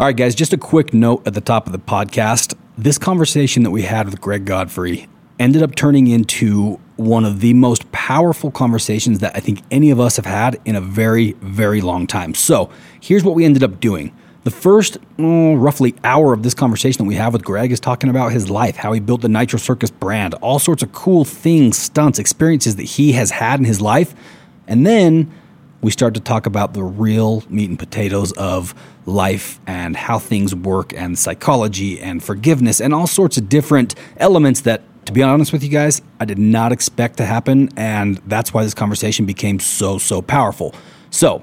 All right, guys, just a quick note at the top of the podcast. This conversation that we had with Greg Godfrey ended up turning into one of the most powerful conversations that I think any of us have had in a very, very long time. So here's what we ended up doing. The first mm, roughly hour of this conversation that we have with Greg is talking about his life, how he built the Nitro Circus brand, all sorts of cool things, stunts, experiences that he has had in his life. And then we start to talk about the real meat and potatoes of life and how things work and psychology and forgiveness and all sorts of different elements that to be honest with you guys, I did not expect to happen and that's why this conversation became so so powerful. So,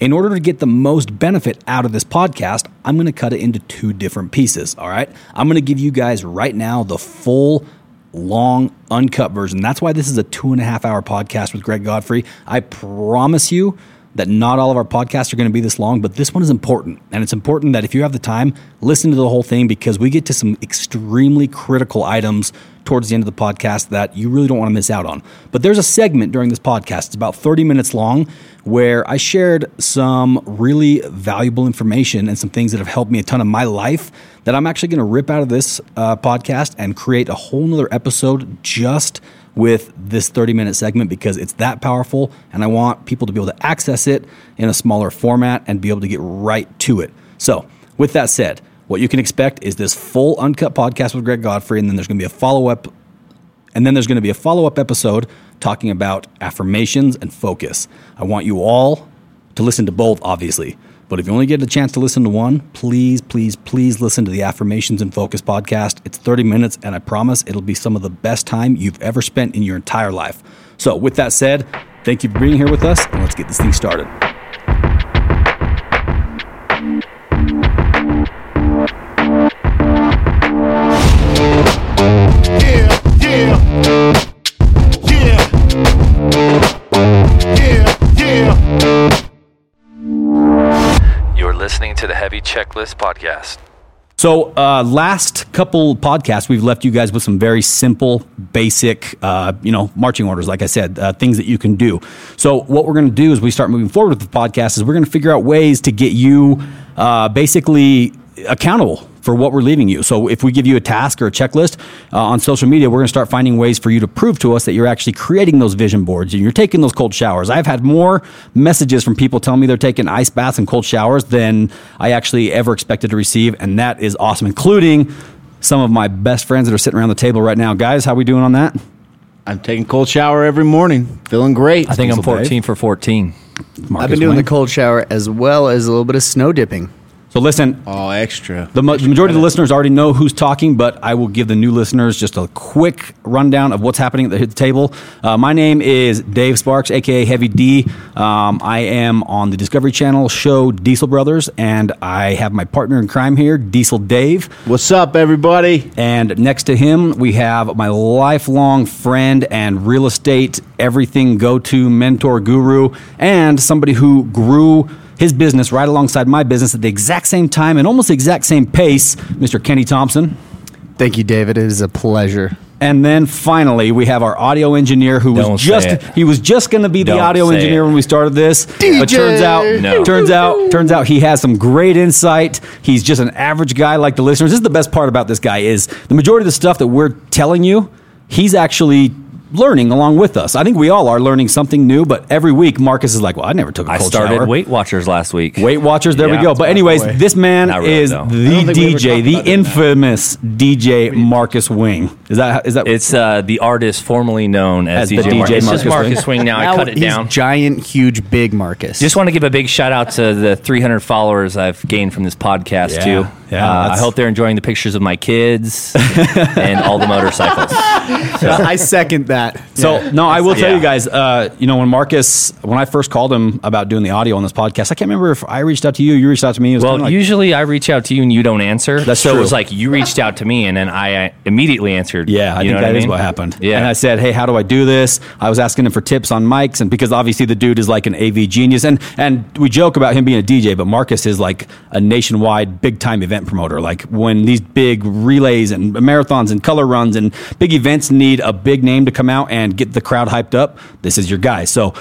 in order to get the most benefit out of this podcast, I'm going to cut it into two different pieces. All right. I'm going to give you guys right now the full long, uncut version. That's why this is a two and a half hour podcast with Greg Godfrey. I promise you that not all of our podcasts are going to be this long, but this one is important. And it's important that if you have the time, listen to the whole thing because we get to some extremely critical items towards the end of the podcast that you really don't want to miss out on. But there's a segment during this podcast, it's about 30 minutes long, where I shared some really valuable information and some things that have helped me a ton in my life that I'm actually going to rip out of this uh, podcast and create a whole nother episode just with this 30 minute segment because it's that powerful and I want people to be able to access it in a smaller format and be able to get right to it. So, with that said, what you can expect is this full uncut podcast with Greg Godfrey, and then there's going to be a follow up, and then there's going to be a follow up episode talking about affirmations and focus. I want you all to listen to both, obviously. But if you only get a chance to listen to one, please, please, please listen to the Affirmations and Focus podcast. It's 30 minutes, and I promise it'll be some of the best time you've ever spent in your entire life. So, with that said, thank you for being here with us, and let's get this thing started. Listening to the Heavy Checklist Podcast. So, uh, last couple podcasts, we've left you guys with some very simple, basic, uh, you know, marching orders. Like I said, uh, things that you can do. So, what we're going to do as we start moving forward with the podcast is we're going to figure out ways to get you uh, basically accountable for what we're leaving you. So, if we give you a task or a checklist uh, on social media, we're going to start finding ways for you to prove to us that you're actually creating those vision boards and you're taking those cold showers. I've had more messages from people telling me they're taking ice baths and cold showers than I actually ever expected to receive, and that is awesome, including some of my best friends that are sitting around the table right now. Guys, how we doing on that? I'm taking cold shower every morning. Feeling great. I think I'm 14 for 14. I've been doing Wayne. the cold shower as well as a little bit of snow dipping. So listen, Oh, extra. The, majority of the listeners already know who's talking, but I will give the new listeners just a quick rundown of what's happening at the, at the table. Uh, my name is Dave Sparks, aka Heavy D. Um, I am on the Discovery Channel show Diesel Brothers, and I have my partner in crime here, Diesel Dave. What's up, everybody? And next to him, we have my lifelong friend and real estate everything go to mentor guru, and somebody who grew his business right alongside my business at the exact same time and almost the exact same pace, Mr. Kenny Thompson. Thank you, David. It is a pleasure. And then finally, we have our audio engineer who Don't was just it. he was just going to be the Don't audio engineer it. when we started this, but DJ. turns out No. turns out turns out he has some great insight. He's just an average guy like the listeners. This is the best part about this guy is the majority of the stuff that we're telling you, he's actually learning along with us. I think we all are learning something new, but every week Marcus is like, "Well, I never took a I cold started shower." Weight Watchers last week. Weight Watchers, there we go. But anyways, way. this man really, is though. The don't we DJ, the about it, infamous DJ Marcus Wing. Is that is that It's uh, the artist formerly known as, As the DJ, Mar- DJ It's just Marcus Marcus Swing now. I cut it down. giant, huge, big Marcus. Just want to give a big shout out to the 300 followers I've gained from this podcast Yeah, too. Yeah, Uh, I hope they're enjoying the pictures of my kids and all the motorcycles. I second that. So no, I will tell Yeah. you guys. Uh, you know, when Marcus, when I first called him about doing the audio on this podcast, I can't remember if I reached out to you, you reached out to me. It was Well, kinda like, usually I reach out to you and you don't answer. That's so true. it was like you reached out to me and then I uh, immediately answered. yeah, I You think know that what is I mean? what happened. Yeah. and I said, hey, how do I do this? I was asking him for tips on mics, and because obviously the dude is like an AV genius, and and we joke about him being a DJ, but Marcus is like a nationwide big time event promoter. Like when these big relays and marathons and color runs and big events need a big name to come out and get the crowd hyped up, this is your guy. So.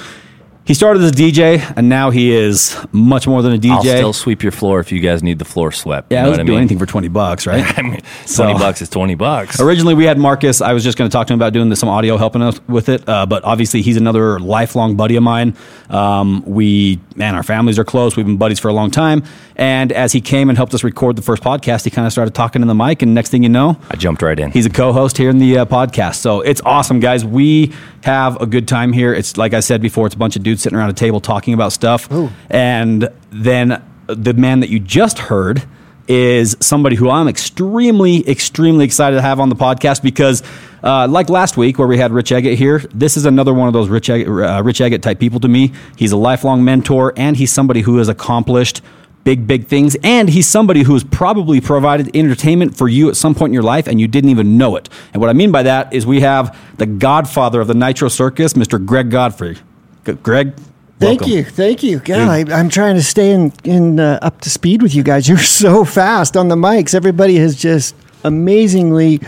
He started as a DJ, and now he is much more than a DJ. I'll still sweep your floor if you guys need the floor swept. yeah, you know I do mean? anything for twenty bucks, right? I mean, So- twenty bucks is twenty bucks. Originally, we had Marcus. I was just going to talk to him about doing this, some audio, helping us with it. Uh, but obviously, he's another lifelong buddy of mine. Um, we, man, our families are close. We've been buddies for a long time. And as he came and helped us record the first podcast, he kind of started talking in the mic. And next thing you know, I jumped right in. He's a co-host here in the uh, podcast, so it's awesome, guys. We have a good time here. It's like I said before, it's a bunch of dudes sitting around a table talking about stuff, and then the man that you just heard is somebody who I'm extremely, extremely excited to have on the podcast because, uh, like last week where we had Rich Eggett here, this is another one of those Rich Eggett, uh, Rich Eggett type people to me. He's a lifelong mentor, and he's somebody who has accomplished big, big things. And he's somebody who has probably provided entertainment for you at some point in your life and you didn't even know it. And what I mean by that is we have the godfather of the Nitro Circus, Mr. Greg Godfrey. G- Greg, Thank welcome. you, thank you. God, I, I'm trying to stay in, in uh, up to speed with you guys. You're so fast on the mics. Everybody has just amazingly.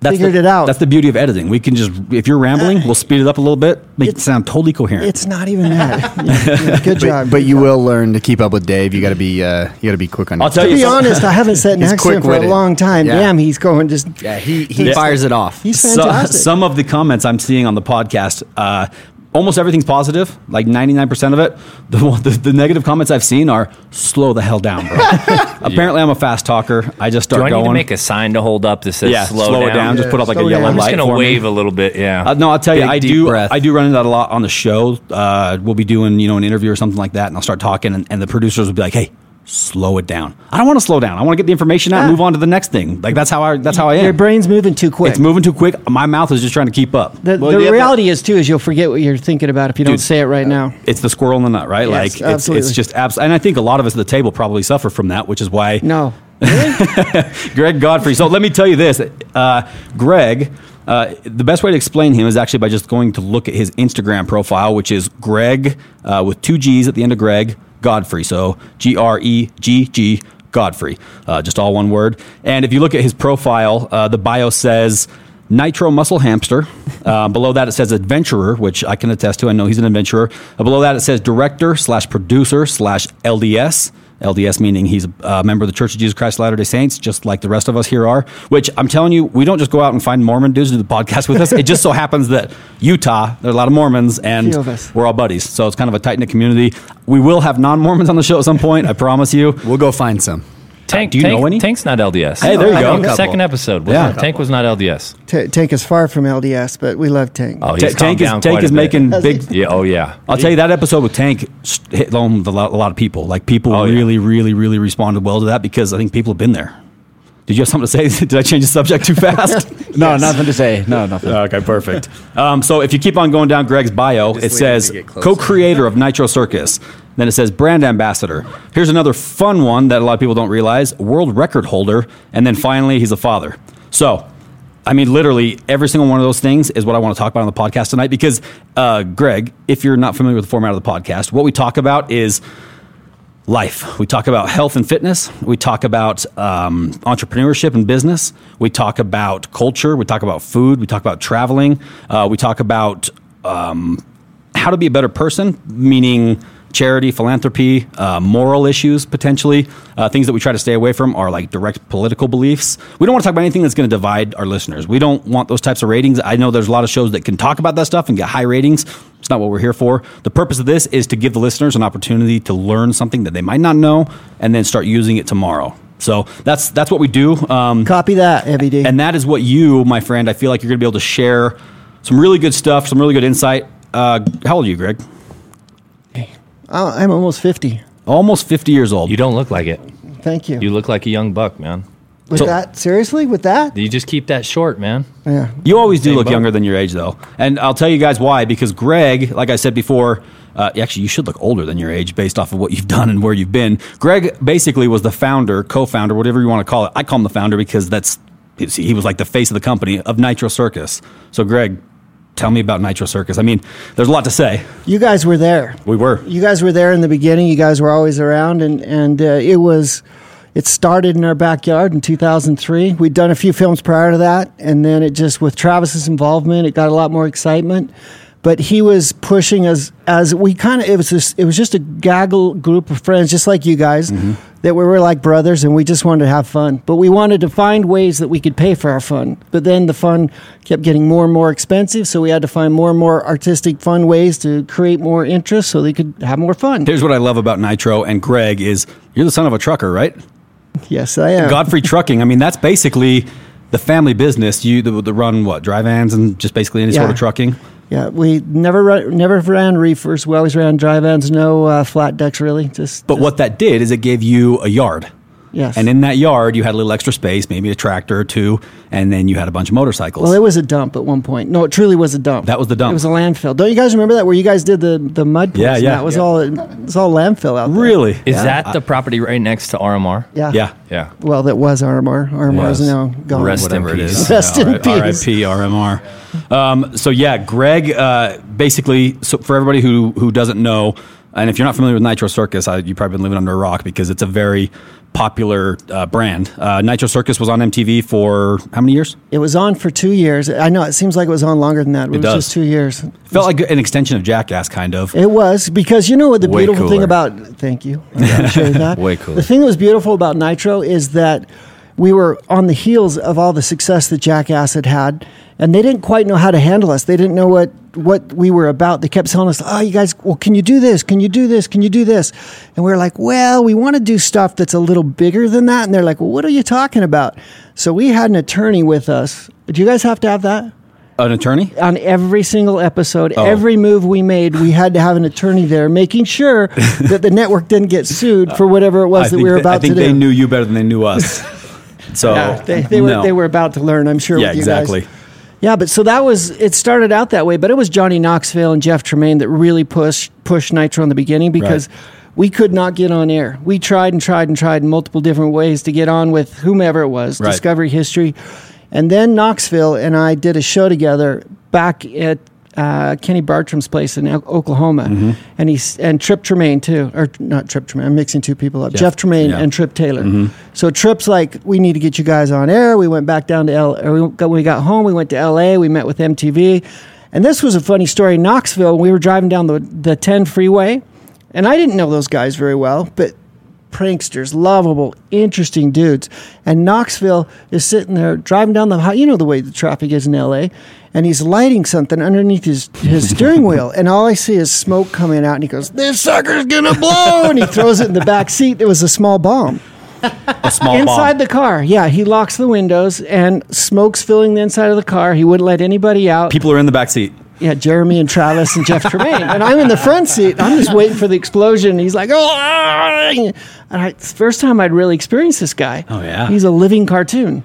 That's figured the, it out. That's the beauty of editing. We can just, if you're rambling, we'll speed it up a little bit, make it sound totally coherent. It's not even that. Yeah, yeah, good job. but good you job. will learn to keep up with Dave. You got to be uh, you got to be quick on. I'll tell To you be something. honest, I haven't said He's next to him for a long time. Yeah. Damn, he's going just. Yeah, he he fires it off. He's So- fantastic. some of the comments I'm seeing on the podcast, uh, almost everything's positive, like 99% of it. The, the, the negative comments I've seen are slow the hell down, bro. Apparently, I'm a fast talker. I just start Do start I going. need to make a sign to hold up that says yeah, slow, it down. Just put up like a Slow yellow down. I'm just gonna for me. wave a little bit. Yeah. Uh, no, I'll tell you, I do. breath. I do run into that a lot on the show. Uh, we'll be doing, you know, an interview or something like that, and I'll start talking, and, and the producers will be like, "Hey, slow it down. I don't want to slow down. I want to get the information out and Yeah. move on to the next thing. Like that's how I. That's how I am. Your brain's moving too quick. it's moving too quick. My mouth is just trying to keep up. The, Well, the reality is too is you'll forget what you're thinking about if you don't say it right now. It's the squirrel in the nut, right? Yes, like it's, absolutely. it's just abs- and I think a lot of us at the table probably suffer from that, which is why No, Really? Greg Godfrey. So let me tell you this, uh, Greg. Uh, the best way to explain him is actually by just going to look at his Instagram profile, which is Greg uh, with two G's at the end of Greg Godfrey. So G R E G G Godfrey, uh, just all one word. And if you look at his profile, uh, the bio says Nitro Muscle Hamster. Uh, below that, it says Adventurer, which I can attest to. I know he's an adventurer. Uh, below that, it says Director slash Producer slash LDS. LDS meaning he's a member of the Church of Jesus Christ of Latter day Saints, just like the rest of us here are. Which I'm telling you, we don't just go out and find Mormon dudes to do the podcast with us. it just so happens that Utah, there are a lot of Mormons, and of we're all buddies. So it's kind of a tight knit community. We will have non Mormons on the show at some point, I promise you. We'll go find some. Tank, do you Tank, know any? Tank's not LDS. Hey, there you I go. think Couple. Second episode. Was Yeah. Tank was not LDS. T- Tank is far from LDS, but we love Tank. Oh, Ta- he's Tank calmed is down Tank quite is a bit. making Has big. he? Yeah. Oh yeah. I'll tell you that episode with Tank s- hit home with a lot, a lot of people. Like people Oh, yeah. really, really, really responded well to that because I think people have been there. Did you have something to say? Did I change the subject too fast? No, nothing to say. No, nothing. okay, perfect. Um, so if you keep on going down Greg's bio, it says to get closer. co-creator of Nitro Circus. Then it says brand ambassador. Here's another fun one that a lot of people don't realize: world record holder. And then finally, he's a father. So. I mean, literally every single one of those things is what I want to talk about on the podcast tonight. Because, uh, Greg, if you're not familiar with the format of the podcast, what we talk about is life. We talk about health and fitness. We talk about um, entrepreneurship and business. We talk about culture. We talk about food. We talk about traveling. Uh, we talk about um, how to be a better person, meaning charity, philanthropy, uh, moral issues potentially. Uh, things that we try to stay away from are like direct political beliefs. We don't want to talk about anything that's going to divide our listeners. We don't want those types of ratings. I know there's a lot of shows that can talk about that stuff and get high ratings. It's not what we're here for. The purpose of this is to give the listeners an opportunity to learn something that they might not know and then start using it tomorrow. So that's that's what we do. Um, Copy that, Heavy D. and that is what you, my friend, I feel like you're going to be able to share some really good stuff, some really good insight. Uh, how old are you, Greg? Oh, I'm almost 50. Almost 50 years old. You don't look like it. Thank you. You look like a young buck, man. With so- that, seriously? With that? You just keep that short, man. Yeah. You always do Same look boat. younger than your age, though. And I'll tell you guys why. Because Greg, like I said before, uh, actually, you should look older than your age based off of what you've done and where you've been. Greg basically was the founder, co founder, whatever you want to call it. I call him the founder because that's he was like the face of the company of Nitro Circus. So, Greg, tell me about Nitro Circus. I mean, there's a lot to say. You guys were there. We were. You guys were there in the beginning. You guys were always around, and and uh, it was. It started in our backyard in 2003. We'd done a few films prior to that, and then it just with Travis's involvement, it got a lot more excitement. but he was pushing us as we kind of it was this, it was just a gaggle group of friends, just like you guys, mm-hmm. that we were like brothers, and we just wanted to have fun. But we wanted to find ways that we could pay for our fun. But then the fun kept getting more and more expensive, so we had to find more and more artistic, fun ways to create more interest, so they could have more fun. Here's what I love about Nitro and Greg is you're the son of a trucker, right? Yes, I am. Godfrey Trucking. I mean, that's basically the family business. You the, the run what dry vans and just basically any sort of trucking. Yeah, we never ru- never ran reefers. We always ran dry vans, no uh, flat decks, really. Just But what that did is it gave you a yard. Yes, And in that yard, you had a little extra space, maybe a tractor or two, and then you had a bunch of motorcycles. well, it was a dump at one point. No, it truly was a dump. That was the dump. It was a landfill. Don't you guys remember that where you guys did the the mud? pits Yeah, yeah, That was yeah. all. It was all landfill out there. really? Is that the property right next to RMR? Yeah. Yeah. Yeah. Well, that was RMR. RMR is now gone. Rest in Whatever it peace. is. Rest in R- peace. R.I.P. RMR. Um, so yeah, Greg. Uh, basically, so for everybody who who doesn't know, and if you're not familiar with Nitro Circus, I, you've probably been living under a rock because it's a very popular uh, brand. Uh, Nitro Circus was on MTV for how many years? It was on for two years. I know it seems like it was on longer than that. It, It was does. just two years. Felt like an extension of Jackass, kind of. It was because you know what the Way beautiful thing about thank you, that. Way cooler. The thing that was beautiful about Nitro is that we were on the heels of all the success that Jackass had had, and they didn't quite know how to handle us. They didn't know what what we were about. They kept telling us, "Oh, you guys, well, can you do this? Can you do this? Can you do this?" And we were like, "Well, we want to do stuff that's a little bigger than that." And they're like, "Well, what are you talking about?" So we had an attorney with us. Do you guys have to have that? An attorney? on every single episode, Oh. every move we made, we had to have an attorney there, making sure that the network didn't get sued for whatever it was that we were about they- about I think they do. knew you better than they knew us. So yeah, they, they were no. they were about to learn. I'm sure. Yeah, with you exactly. Guys. Yeah, but so that was it. Started out that way, but it was Johnny Knoxville and Jeff Tremaine that really pushed pushed Nitro in the beginning because. We could not get on air. We tried and tried and tried in multiple different ways to get on with whomever it was, Right. Discovery History. And then Knoxville and I did a show together back at uh, Kenny Bartram's place in Oklahoma, Mm-hmm. and he's and Trip Tremaine too, or not Trip Tremaine. I'm mixing two people up. Jeff, Tremaine yeah. and Trip Taylor. So Trip's like, we need to get you guys on air. We went back down to L. Or we got, when we got home, we went to L.A. We met with MTV, and this was a funny story. In Knoxville, we were driving down the the 10 freeway, and I didn't know those guys very well, but pranksters, lovable, interesting dudes. And Knoxville is sitting there driving down the high, you know the way the traffic is in LA, and he's lighting something underneath his, his steering wheel. And all I see is smoke coming out, and he goes, This sucker's gonna blow! And he throws it in the back seat. It was a small bomb. a small bomb. Inside bomb. the car, yeah, he locks the windows and smoke's filling the inside of the car. He wouldn't let anybody out. People are in the back seat. Yeah, Jeremy and Travis and Jeff Tremaine. And I'm in the front seat. I'm just waiting for the explosion. He's like, oh, ah." and I, it's the first time I'd really experienced this guy. Oh, yeah. He's a living cartoon.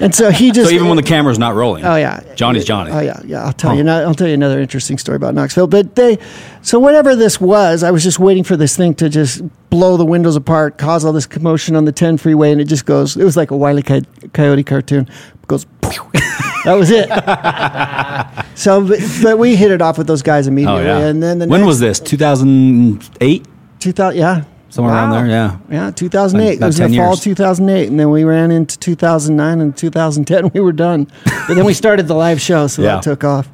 and so he just. So even when the camera's not rolling. Oh yeah, Johnny's Johnny. Oh yeah, yeah. I'll tell you. I'll tell you another interesting story about Knoxville. But they, so whatever this was, I was just waiting for this thing to just blow the windows apart, cause all this commotion on the 10 freeway, and it just goes. It was like a Wile E. Coyote cartoon. Goes. that was it. so, but, but we hit it off with those guys Oh immediately, yeah. and then the when next, was this? 2008. 2000? Yeah. Somewhere around there, yeah. Yeah, 2008. It was in the fall years. of 2008. And then we ran into 2009 and 2010. We were done. but then we started the live show, so Yeah. that took off.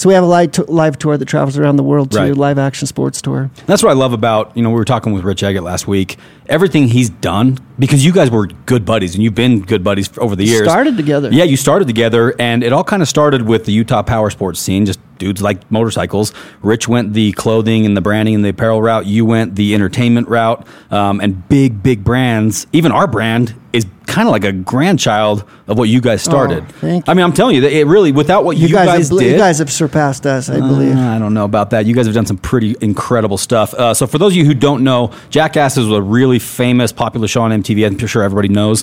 So we have a live, t- live tour that travels around the world, too, Right. live action sports tour. That's what I love about, you know, we were talking with Rich Eggett last week. Everything he's done, because you guys were good buddies and you've been good buddies over the years. Started together. Yeah, you started together, and it all kind of started with the Utah power sports scene, just dudes like motorcycles. Rich went the clothing and the branding and the apparel route. You went the entertainment route, um, and big, big brands. Even our brand is kind of like a grandchild of what you guys started. Oh, thank I mean, I'm telling you, that it really, without what you, You, guys, guys, have, did, you guys have surpassed us, I believe. uh, I don't know about that. You guys have done some pretty incredible stuff. Uh, so, for those of you who don't know, Jackass is a really famous, popular show on MTV. I'm sure everybody knows.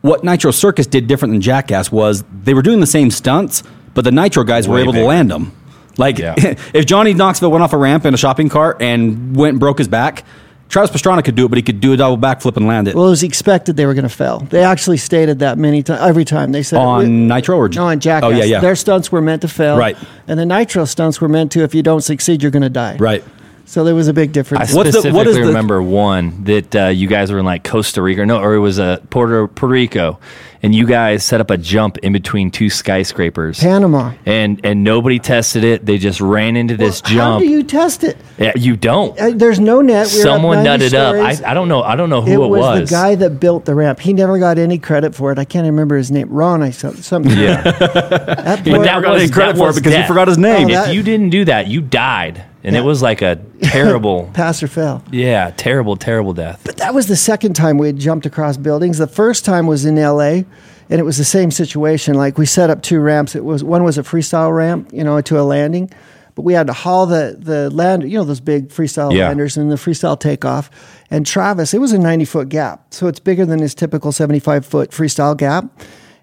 What Nitro Circus did different than Jackass was they were doing the same stunts, but the Nitro guys were Way able to land them. Like, Yeah. if Johnny Knoxville went off a ramp in a shopping cart and went and broke his back, Travis Pastrana could do it, but he could do a double backflip and land it. Well, it was expected they were going to fail. They actually stated that many times, every time. They said on Nitro or No, on Jackass. Oh, yeah, yeah. Their stunts were meant to fail. Right. And the Nitro stunts were meant to, if you don't succeed, you're going to die. right. So there was a big difference. I What's the- specifically what is the- remember one that uh, you guys were in like Costa Rica, no, or it was uh, Puerto Puerto Rico, and you guys set up a jump in between two skyscrapers, Panama. and and nobody tested it. They just ran into this How jump. How do you test it? yeah, you don't. Uh, there's no net. We were up Someone 90 nutted up. I, I don't know. I don't know who it it, was, the guy that built the ramp. He never got any credit for it. I can't remember his name. Ron, I some- something. Yeah, That but boy- that got was any credit that for it was because he death. forgot his name. Oh, If that- you didn't do that, you died, and Yeah. it was like a terrible, pass or fail. yeah, terrible, terrible death. But that was the second time we had jumped across buildings. The first time was in L.A. and it was the same situation. Like we set up two ramps. It was one was a freestyle ramp, you know, to a landing, but we had to haul the the land, you know, those big freestyle Yeah. landers and the freestyle takeoff. And Travis, it was a ninety foot gap, so it's bigger than his typical seventy five foot freestyle gap.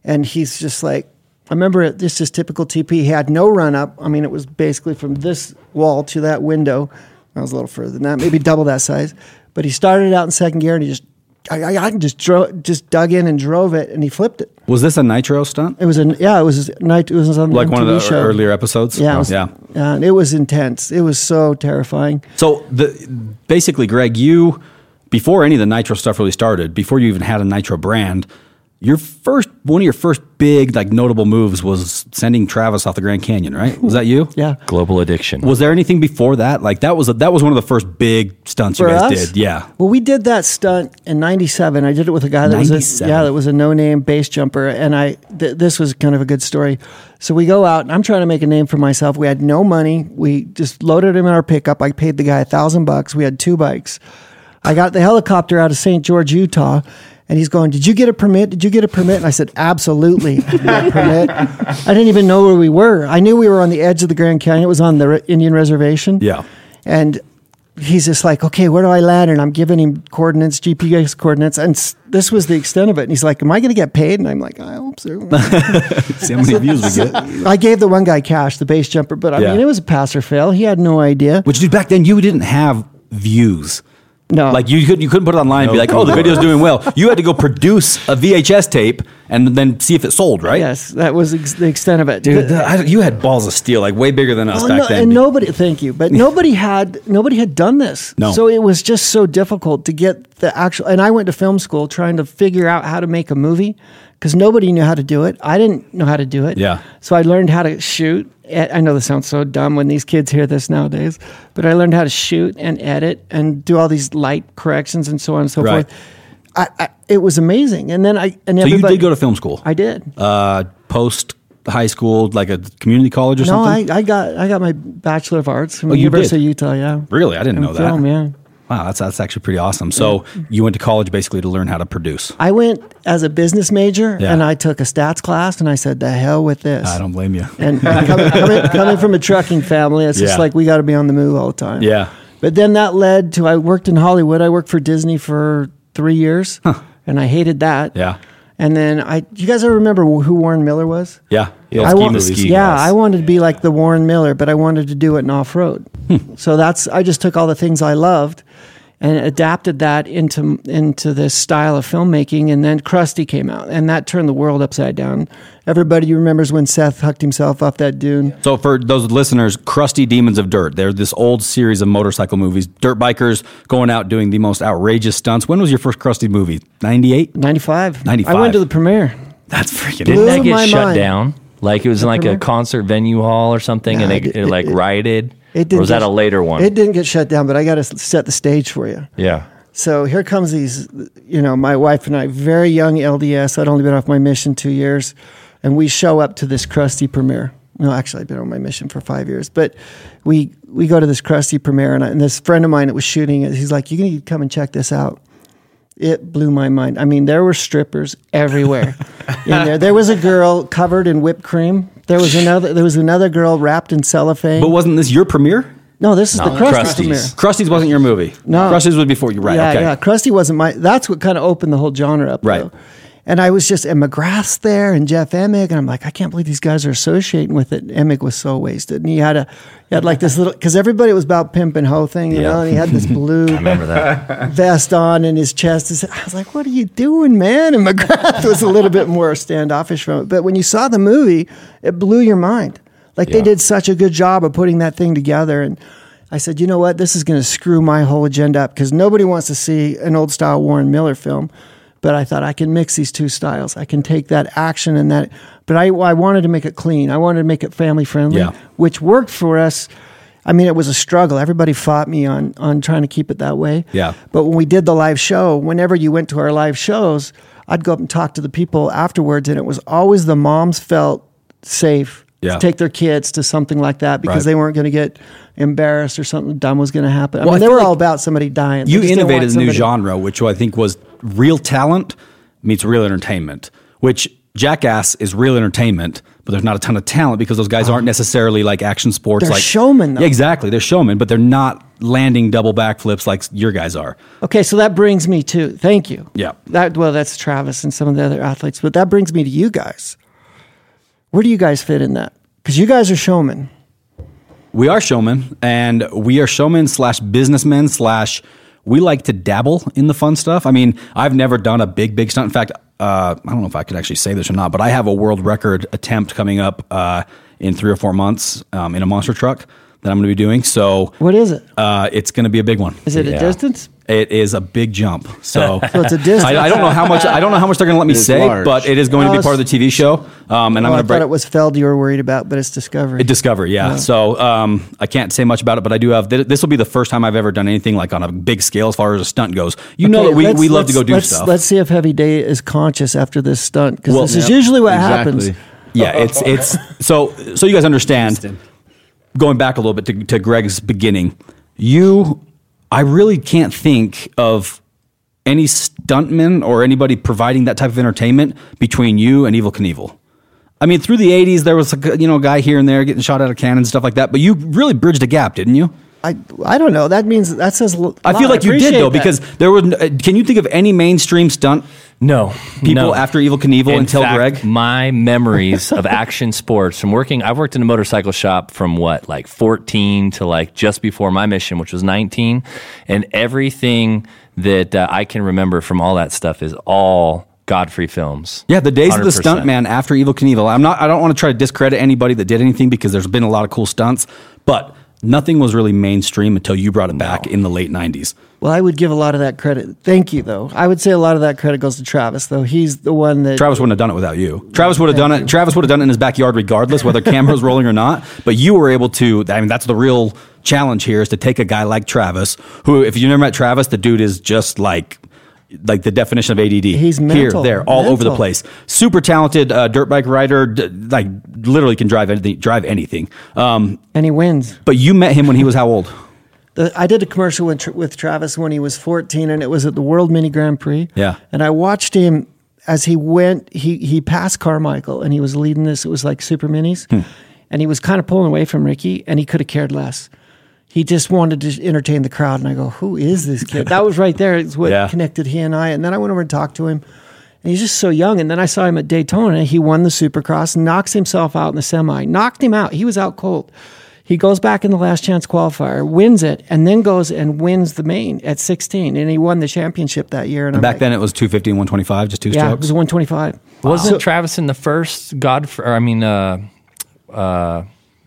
And he's just like, I remember it, this is typical TP. He had no run up. I mean, it was basically from this wall to that window. I was a little further than that, maybe double that size. But he started out in second gear and he just, I, I, I just drove, just dug in and drove it, and he flipped it. Was this a nitro stunt? It was a yeah, it was night. It was on Like one of the show. earlier episodes? Yeah, Oh, was, yeah. and it was intense. It was so terrifying. So the basically, Greg, you before any of the nitro stuff really started, before you even had a nitro brand, your first one of your first big like notable moves was sending Travis off the Grand Canyon, right? Was that you? Yeah, Global addiction. Was there anything before that? Like that was that was one of the first big stunts you guys us? did. Yeah. Well, we did that stunt in '97. I did it with a guy that was a, yeah, that was a no-name base jumper, and I th- this was kind of a good story. So we go out, and I'm trying to make a name for myself. We had no money. We just loaded him in our pickup. I paid the guy a thousand bucks. We had two bikes. I got the helicopter out of St. George, Utah. And he's going, Did you get a permit? Did you get a permit? And I said, Absolutely. I a permit. I didn't even know where we were. I knew we were on the edge of the Grand Canyon. It was on the re- Indian reservation. Yeah. And he's just like, okay, where do I land? And I'm giving him coordinates, GPS coordinates. And s- this was the extent of it. And he's like, am I going to get paid? And I'm like, I hope so. See how many views we get. I gave the one guy cash, the base jumper, but I Yeah. mean, it was a pass or fail. He had no idea. Which dude, back then you didn't have views. No. Like you could you couldn't put it online and be like, oh, the video's doing well. You had to go produce a VHS tape and then see if it sold, right? Yes, that was ex- the extent of it. Dude, the- I- you had balls of steel, like way bigger than us Oh, back no, then. and nobody, thank you, but nobody had nobody had done this. No. so it was just so difficult to get the actual. And I went to film school trying to figure out how to make a movie because nobody knew how to do it. I didn't know how to do it. Yeah. So I learned how to shoot. I know this sounds so dumb when these kids hear this nowadays, but I learned how to shoot and edit and do all these light corrections and so on and so Right. forth. I, I, it was amazing, and then I and so you did go to film school. I did. uh, post high school, like a community college or no, I, something. I got I got my bachelor of arts from Oh, the University did? of Utah. Yeah, really, I didn't In know that. film, yeah. Wow, that's that's actually pretty awesome. So you went to college basically to learn how to produce. I went as a business major Yeah. and I took a stats class and I said, the hell with this. I don't blame you. And coming, coming, coming from a trucking family, it's Yeah. just like we got to be on the move all the time. Yeah. But then that led to I worked in Hollywood. I worked for Disney for three years and I hated that. Yeah. And then I, do you guys ever remember who Warren Miller was? Yeah. Yeah, I ski yeah, I wanted to be like the Warren Miller, but I wanted to do it in off road. Hmm. so that's I just took all the things I loved and adapted that into into this style of filmmaking. And then Crusty came out, and that turned the world upside down. Everybody remembers when Seth hucked himself off that dune. So for those listeners, Crusty Demons of Dirt. They're this old series of motorcycle movies. Dirt bikers going out doing the most outrageous stunts. When was your first Crusty movie? 98? 95. 95. I went to the premiere. That's freaking Didn't Blew that get shut mind. down? Like it was in like a concert venue hall or something, and Nah, it, it- it, like it- rioted. It didn't was that get- a later one? It didn't get shut down, but I got to set the stage for you. yeah. So here comes these, you know, my wife and I, very young LDS. I'd only been off my mission two years, and we show up to this crusty premiere. No, actually, I've been on my mission for five years, but we we go to this crusty premiere, and, I, and this friend of mine that was shooting it, he's like, "You need to come and check this out." It blew my mind. I mean, there were strippers everywhere in there. There was a girl covered in whipped cream. There was another. There was another girl wrapped in cellophane. But wasn't this your premiere? no, this is No, the crusty Crusty's. premiere. Crusty's wasn't your movie. No. Crusty's was before you. Right. Yeah, okay. yeah. Crusty wasn't my. That's what kind of opened the whole genre up. Right. though. And I was just and McGrath's there and Jeff Emig, and I'm like, I can't believe these guys are associating with it. Emig was so wasted, and he had a, he had like this little because everybody was about pimp and hoe thing, you Yeah. know, and he had this blue vest on in his chest. I was like, what are you doing, man? And McGrath was a little bit more standoffish from it, but when you saw the movie, it blew your mind. Like they did such a good job of putting that thing together, and I said, you know what? This is going to screw my whole agenda up because nobody wants to see an old style Warren Miller film. But I thought I can mix these two styles. I can take that action and that. But I, I wanted to make it clean. I wanted to make it family friendly, Yeah. which worked for us. I mean, it was a struggle. Everybody fought me on on trying to keep it that way. Yeah. But when we did the live show, whenever you went to our live shows, I'd go up and talk to the people afterwards, and it was always the moms felt safe Yeah. to take their kids to something like that because Right. they weren't going to get embarrassed or something dumb was going to happen. I Well, mean, I they were like all about somebody dying. You innovated a new genre, which I think was real talent meets real entertainment, which Jackass is real entertainment, but there's not a ton of talent because those guys aren't necessarily like action sports. They're like showmen, though. Yeah, exactly. They're showmen, but they're not landing double backflips like your guys are. Okay, so that brings me to thank you. Yeah. That well, that's Travis and some of the other athletes, but that brings me to you guys. Where do you guys fit in that? Because you guys are showmen. We are showmen, and we are showmen slash businessmen slash. We like to dabble in the fun stuff. I mean, I've never done a big, big stunt. In fact, uh, I don't know if I could actually say this or not, but I have a world record attempt coming up uh, in three or four months um, in a monster truck that I'm going to be doing. So, What is it? uh, it's going to be a big one. Is it a distance? It is a big jump. So, So it's a distance. I, I don't know how much. I don't know how much they're going to let me It is say, large. but it is going to be part of the TV show. Um, and I'm Oh, going to thought break. it was Feld you were worried about, but it's Discovery. Discover, yeah. So um, I can't say much about it, but I do have. th- This will be the first time I've ever done anything like on a big scale as far as a stunt goes. You know that we, let's- we love to go do let's, stuff. Let's see if Heavy D is conscious after this stunt because Well, this is usually what Exactly. happens. yeah, it's it's so so you guys understand. Going back a little bit to, to Greg's beginning, you, I really can't think of any stuntman or anybody providing that type of entertainment between you and Evel Knievel. I mean, through the '80s, there was a you know guy here and there getting shot out of cannon and stuff like that, but you really bridged a gap, didn't you? I I don't know. That means that says. I feel lot. like you did though, that. because there was. uh, Can you think of any mainstream stunt No, people no. after Evel Knievel In until fact, Greg? My memories of action sports from working, I've worked in a motorcycle shop from what, like 14 to like just before my mission, which was 19. And everything that uh, I can remember from all that stuff is all Godfrey films. Yeah, the days of the 100%. stuntman after Evel Knievel. I'm not. I don't want to try to discredit anybody that did anything because there's been a lot of cool stunts, but nothing was really mainstream until you brought it back in the late '90s. Well, I would give a lot of that credit. Thank you, though. I would say a lot of that credit goes to Travis, though. He's the one that. Travis wouldn't have done it without you. Travis would have done it. Travis would have done it in his backyard regardless, whether cameras rolling or not. But you were able to. I mean, that's the real challenge here is to take a guy like Travis, who, if you never met Travis, the dude is just like. Like the definition of ADD. He's here, there, all over the place. Super talented uh, dirt bike rider. D- like literally can drive anything. Drive anything. Um, and he wins. but you met him when he was how old? The, I did a commercial with, with Travis when he was 14, and it was at the World Mini Grand Prix. Yeah. And I watched him as he went. He he passed Carmichael, and he was leading this. It was like super minis, Hmm. and he was kind of pulling away from Ricky, and he could have cared less. He just wanted to entertain the crowd, and I go, "Who is this kid?" That was right there. It's what Yeah. connected he and I. And then I went over and talked to him. And he's just so young. And then I saw him at Daytona. He won the Supercross, knocks himself out in the semi, knocked him out. He was out cold. He goes back in the last chance qualifier, wins it, and then goes and wins the main at 16. And he won the championship that year. And I'm Back like, then it was 250 and 125, just two yeah, it strokes. was 125. Wasn't Travis in the first Godfrey, or I mean, uh, uh,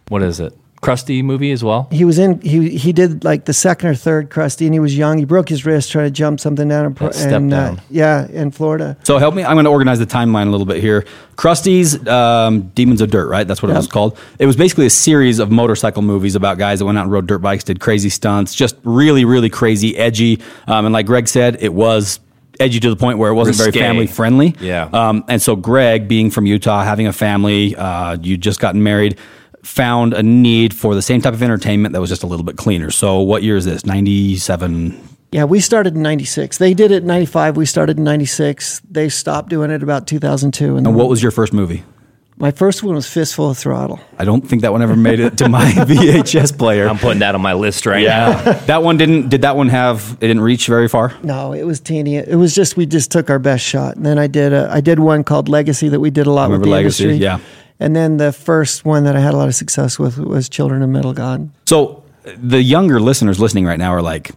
what is it? Crusty movie as well? He was in. He he did like the second or third crusty, and he was young. He broke his wrist trying to jump something down in, Pro- That step in, uh, yeah, in Florida. So help me. I'm going to organize the timeline a little bit here. Crusty's um, Demons of Dirt, right? That's what it was called. It was basically a series of motorcycle movies about guys that went out and rode dirt bikes, did crazy stunts, just really, really crazy, edgy. Um, and like Greg said, it was edgy to the point where it wasn't Risque. very family friendly. Yeah. Um, and so Greg, being from Utah, having a family, uh, you just gotten married. Found a need for the same type of entertainment that was just a little bit cleaner. So, what year is this? 97, Yeah, we started in '96. They did it in '95. We started in '96. They stopped doing it about 2002. And, And what was your first movie? my first one was Fistful of Throttle. I don't think that one ever made it to my VHS player. I'm putting that on my list right now. that one didn't. Did that one have? It didn't reach very far. No, it was teeny. It was just we just took our best shot. And then I did a, I did one called Legacy that we did a lot with the Legacy, industry. yeah. And then the first one that I had a lot of success with was Children of Metal God. So the younger listeners listening right now are like,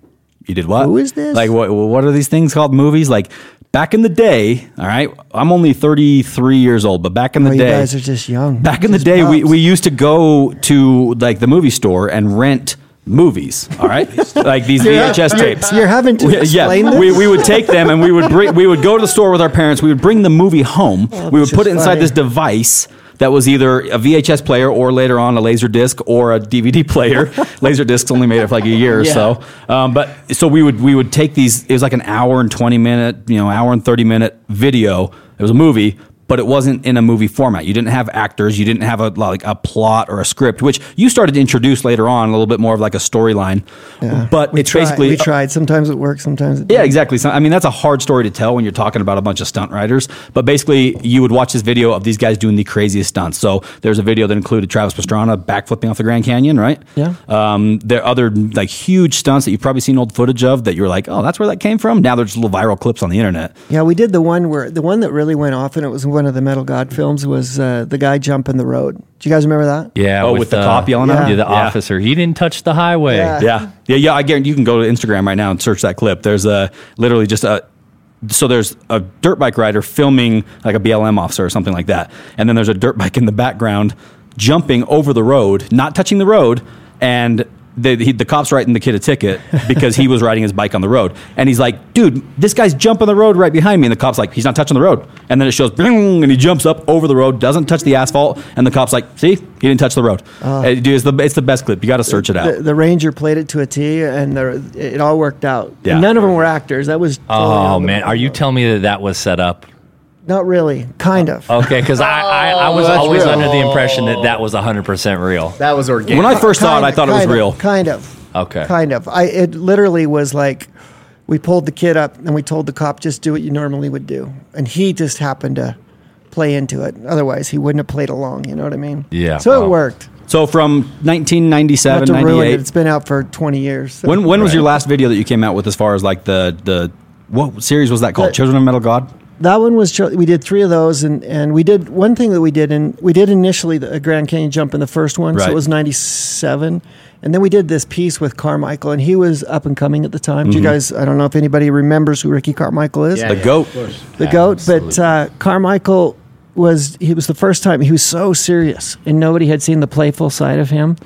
"You did what? Who is this? Like, what? What are these things called? Movies? Like." Back in the day, all right, I'm only 33 years old, but back in the Oh, you day, guys are just young. back in the Just day, we, we used to go to like the movie store and rent movies. All right, like these VHS tapes. You're having to We- explain yeah, this? we, we would take them and we would bring, we would go to the store with our parents. We would bring the movie home. Oh, we would put it inside funny. this device that was either a VHS player or later on a laser disc or a DVD player. laser discs only made it for like a year or so. Um, but so we would we would take these. It was like an hour and twenty minute, you know, hour and thirty minute video. It was a movie. But it wasn't in a movie format. You didn't have actors. You didn't have a like a plot or a script, which you started to introduce later on, a little bit more of like a storyline. But we it's tried, basically we tried. Sometimes it works. Sometimes it yeah, doesn't. exactly. So, I mean, that's a hard story to tell when you're talking about a bunch of stunt riders. But basically, you would watch this video of these guys doing the craziest stunts. So there's a video that included Travis Pastrana backflipping off the Grand Canyon, right? Yeah. Um, there are other like huge stunts that you've probably seen old footage of that you're like, oh, that's where that came from. Now there's little viral clips on the internet. Yeah, we did the one where the one that really went off, and it was one of the Metal God films. Was uh, the guy jumping the road? Do you guys remember that? Yeah. Oh, with the uh, cop yelling at him? Yeah, the Yeah. officer. He didn't touch the highway. Yeah. Yeah, yeah, yeah. I guarantee you can go to Instagram right now and search that clip. There's a literally just a. So there's a dirt bike rider filming like a BLM officer or something like that, and then there's a dirt bike in the background jumping over the road, not touching the road, and the he, the cops writing the kid a ticket because he was riding his bike on the road, and he's like, "Dude, this guy's jumping the road right behind me," and the cops like, "He's not touching the road," and then it shows, "Bing," and he jumps up over the road, doesn't touch the asphalt, and the cops like, "See, he didn't touch the road." Uh, dude, it's the it's the best clip. You got to search it out. The, the Ranger played it to a T, and the, it all worked out. Yeah. None of them were actors. That was totally Oh man, are you telling me that that was set up? Not really. Kind of. Oh, okay, because I, I, I was oh. that's always real. under the impression that that was 100% real. That was organic. When I first saw it, Kind I thought it was kind of- real. Kind of. Okay. Kind of. I it literally was like we pulled the kid up and we told the cop just do what you normally would do, and he just happened to play into it. Otherwise, he wouldn't have played along. You know what I mean? Yeah, So wow. it worked. So from 1997, Not to ruin it. 98. It's been out for twenty years. so- When when was your last video that you came out with as far as like the the what series was that called? The- Children of Metal God. That one was cho- we did three of those and and we did one thing that we did and we did initially the Grand Canyon jump in the first one so it was 97 and then we did this piece with Carmichael and he was up and coming at the time. Mm-hmm. do you guys I don't know if anybody remembers who Ricky Carmichael is? The goat. the goat but uh, Carmichael was he was the first time he was so serious and nobody had seen the playful side of him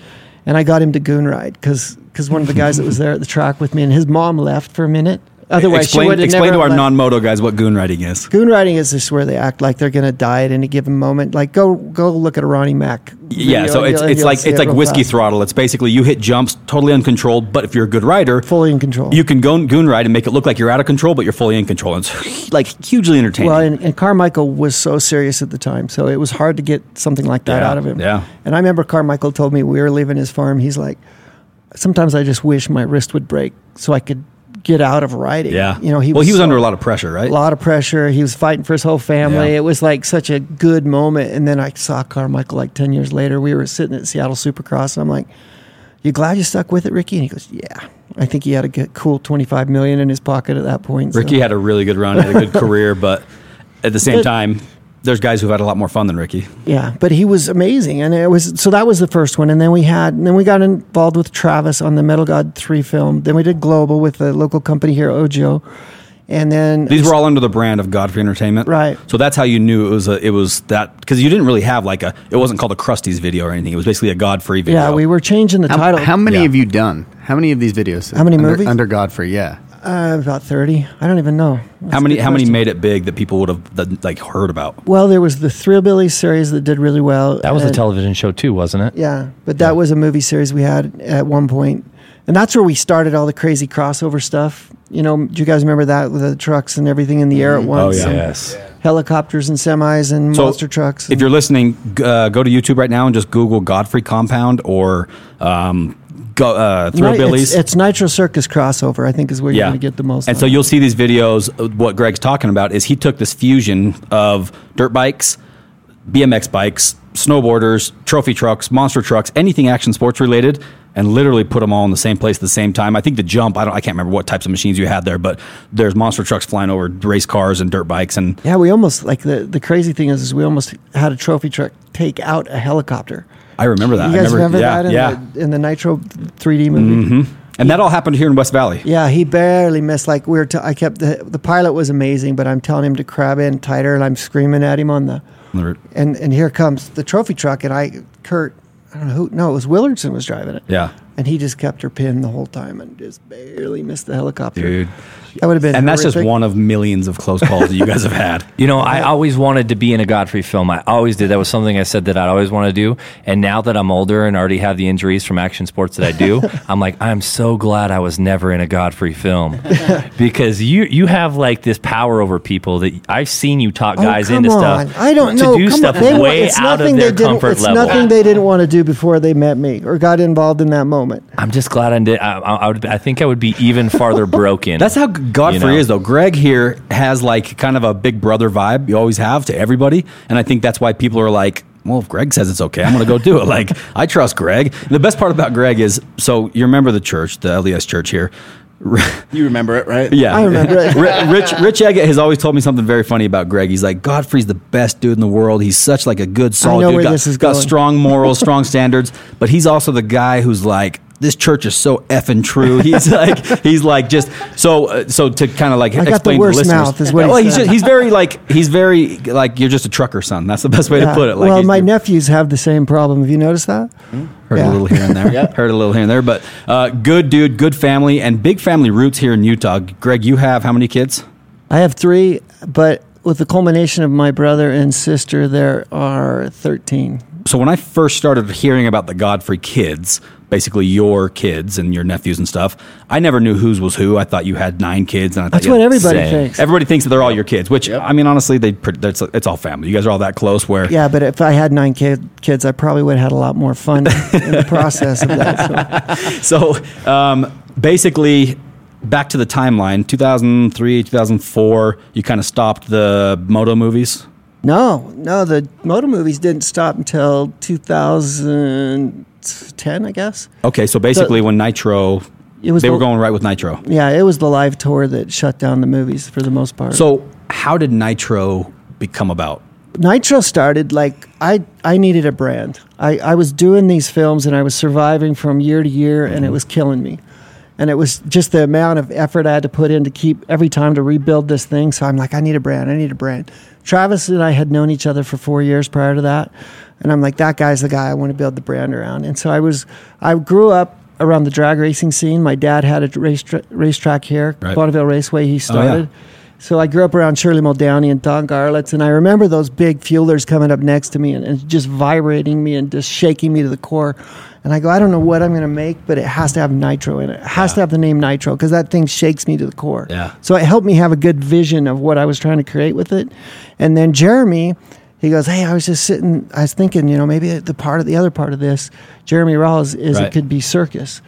and I got him to goon ride because because one of the guys that was there at the track with me and his mom left for a minute otherwise she explain would have explain to our let- non-moto guys what goon riding is. Goon riding is just where they act like they're going to die at any given moment. Like go go look at a Ronnie Mack. Yeah, so it's it's like it's like whiskey fast. throttle. It's basically you hit jumps totally uncontrolled, but if you're a good rider, fully in control. you can go goon ride and make it look like you're out of control, but you're fully in control. And It's like hugely entertaining. well, and, and Carmichael was so serious at the time, so it was hard to get something like that Yeah, out of him. yeah. And I remember Carmichael told me we were leaving his farm. He's like, sometimes I just wish my wrist would break so I could get out of writing. yeah, you know, he well, was he was so- under a lot of pressure, right? a lot of pressure. He was fighting for his whole family. Yeah. It was like such a good moment. And then I saw Carmichael like 10 years later. We were sitting at Seattle Supercross and I'm like, you glad you stuck with it, Ricky? And he goes, yeah. I think he had a good, cool 25 million in his pocket at that point. so- Ricky had a really good run, had a good career, but at the same But- time, there's guys who've had a lot more fun than Ricky. Yeah, but he was amazing, and it was so that was the first one, and then we had, and then we got involved with Travis on the Metal God three film. Then we did Global with the local company here, Ojo, and then These were all under the brand of Godfrey Entertainment, Right. So that's how you knew it was a, it was that because you didn't really have like a it wasn't called a Crusty's video or anything. It was basically a Godfrey video. yeah, we were changing the How, title. how many Yeah. have you done? How many of these videos? How many under, movies? under Godfrey? Yeah. Uh, about thirty. I don't even know. That's How many good how many made it big that people would have that, like heard about? Well, there was the Thrillbilly series that did really well. That was a television show too, wasn't it? Yeah, but that was a movie series we had at one point, and that's where we started all the crazy crossover stuff. You know, do you guys remember that with the trucks and everything in the air at once? Oh yeah. and Yes. helicopters and semis and So, monster trucks. If you're listening, uh, go to YouTube right now and just Google Godfrey Compound or um, go, uh, Thrillbillies. It's, it's Nitro Circus crossover. I think is where you're going to get the most. And so it. you'll see these videos. uh, What Greg's talking about is he took this fusion of dirt bikes, BMX bikes, snowboarders, trophy trucks, monster trucks, anything action sports related, and literally put them all in the same place at the same time. I think the jump. I don't. I can't remember what types of machines you had there, but there's monster trucks flying over race cars and dirt bikes, and Yeah, we almost like the the crazy thing is, is we almost had a trophy truck take out a helicopter. I remember that. You I guys remember yeah, that in, yeah. Mm-hmm. the, in the Nitro 3D movie? and that all happened here in West Valley. Yeah, he barely missed. Like we were, t- I kept the the pilot was amazing, but I'm telling him to crab in tighter, and I'm screaming at him on the Alert. and and here comes the trophy truck, and I Kurt, I don't know who, no, it was Willardson was driving it. Yeah. And he just kept her pinned the whole time and just barely missed the helicopter. Dude. that would have been. And that's just one of millions of close calls that you guys have had. You know, I always wanted to be in a Godfrey film. I always did. That was something I said that I'd always want to do. And now that I'm older and already have the injuries from action sports that I do, I'm like, I'm so glad I was never in a Godfrey film because you you have like this power over people that I've seen you talk Oh, guys come into on. stuff. I don't to know. do come stuff on. Way it's out of their they didn't, comfort it's level. nothing they didn't want to do before they met me or got involved in that moment. I'm just glad I did. I, I, I would. I think I would be even farther broken. That's how Godfrey You know? is, though. Greg here has like kind of a big brother vibe. You always have to everybody, and I think that's why people are like, "Well, if Greg says it's okay, I'm going to go do it." Like, I trust Greg. The best part about Greg is, so you remember the church, the LDS church here. You remember it, right? Yeah, I remember it. Rich Rich Eggett has always told me something very funny about Greg. He's like, Godfrey's the best dude in the world. He's such like a good, solid know dude. where got, this is got going. strong morals, strong standards. But he's also the guy who's like, this church is so effing true. He's like, he's like just so uh, so to kind of like I the explain worst to listeners. mouth is what he well, he's just, he's very like he's very like you're just a trucker son. That's the best way to put it. Like well, my nephews have the same problem. Have you noticed that? Heard Yeah. a little here and there. Heard a little here and there. But uh, good dude, good family, and big family roots here in Utah. Greg, you have how many kids? I have three, but with the culmination of my brother and sister, there are 13. So when I first started hearing about the Godfrey kids, basically your kids and your nephews and stuff, I never knew whose was who. I thought you had nine kids, and I That's what everybody Same. thinks. Everybody thinks that they're all your kids, which I mean, honestly, they that's, it's all family. You guys are all that close. Where Yeah, but if I had nine kid, kids, I probably would have had a lot more fun in the process of that. So. so um, basically, back to the timeline: 2003, 2004. You kind of stopped the moto movies. No, no, the motor movies didn't stop until 2010, I guess. Okay, so basically, when Nitro, It was they the- were going right with Nitro. Yeah, it was the live tour that shut down the movies for the most part. So how did Nitro become about? Nitro started like I I needed a brand. I, I was doing these films and I was surviving from year to year and it mm-hmm. was killing me. And it was just the amount of effort I had to put in to keep every time to rebuild this thing. So I'm like, I need a brand. I need a brand. Travis and I had known each other for four years prior to that. And I'm like, that guy's the guy I want to build the brand around. And so I was, I grew up around the drag racing scene. My dad had a race tra- racetrack here, Right. Bonneville Raceway. He oh, yeah. started. So I grew up around Shirley Muldowney and Don Garlits, and I remember those big fuelers coming up next to me and, and just vibrating me and just shaking me to the core. And I go, I don't know what I'm going to make, but it has to have nitro in it. It has to have the name nitro because that thing shakes me to the core. Yeah. So it helped me have a good vision of what I was trying to create with it. And then Jeremy, he goes, Hey, I was just sitting, I was thinking, you know, maybe the part of the other part of this, Jeremy Rawle, is Right. it could be circus.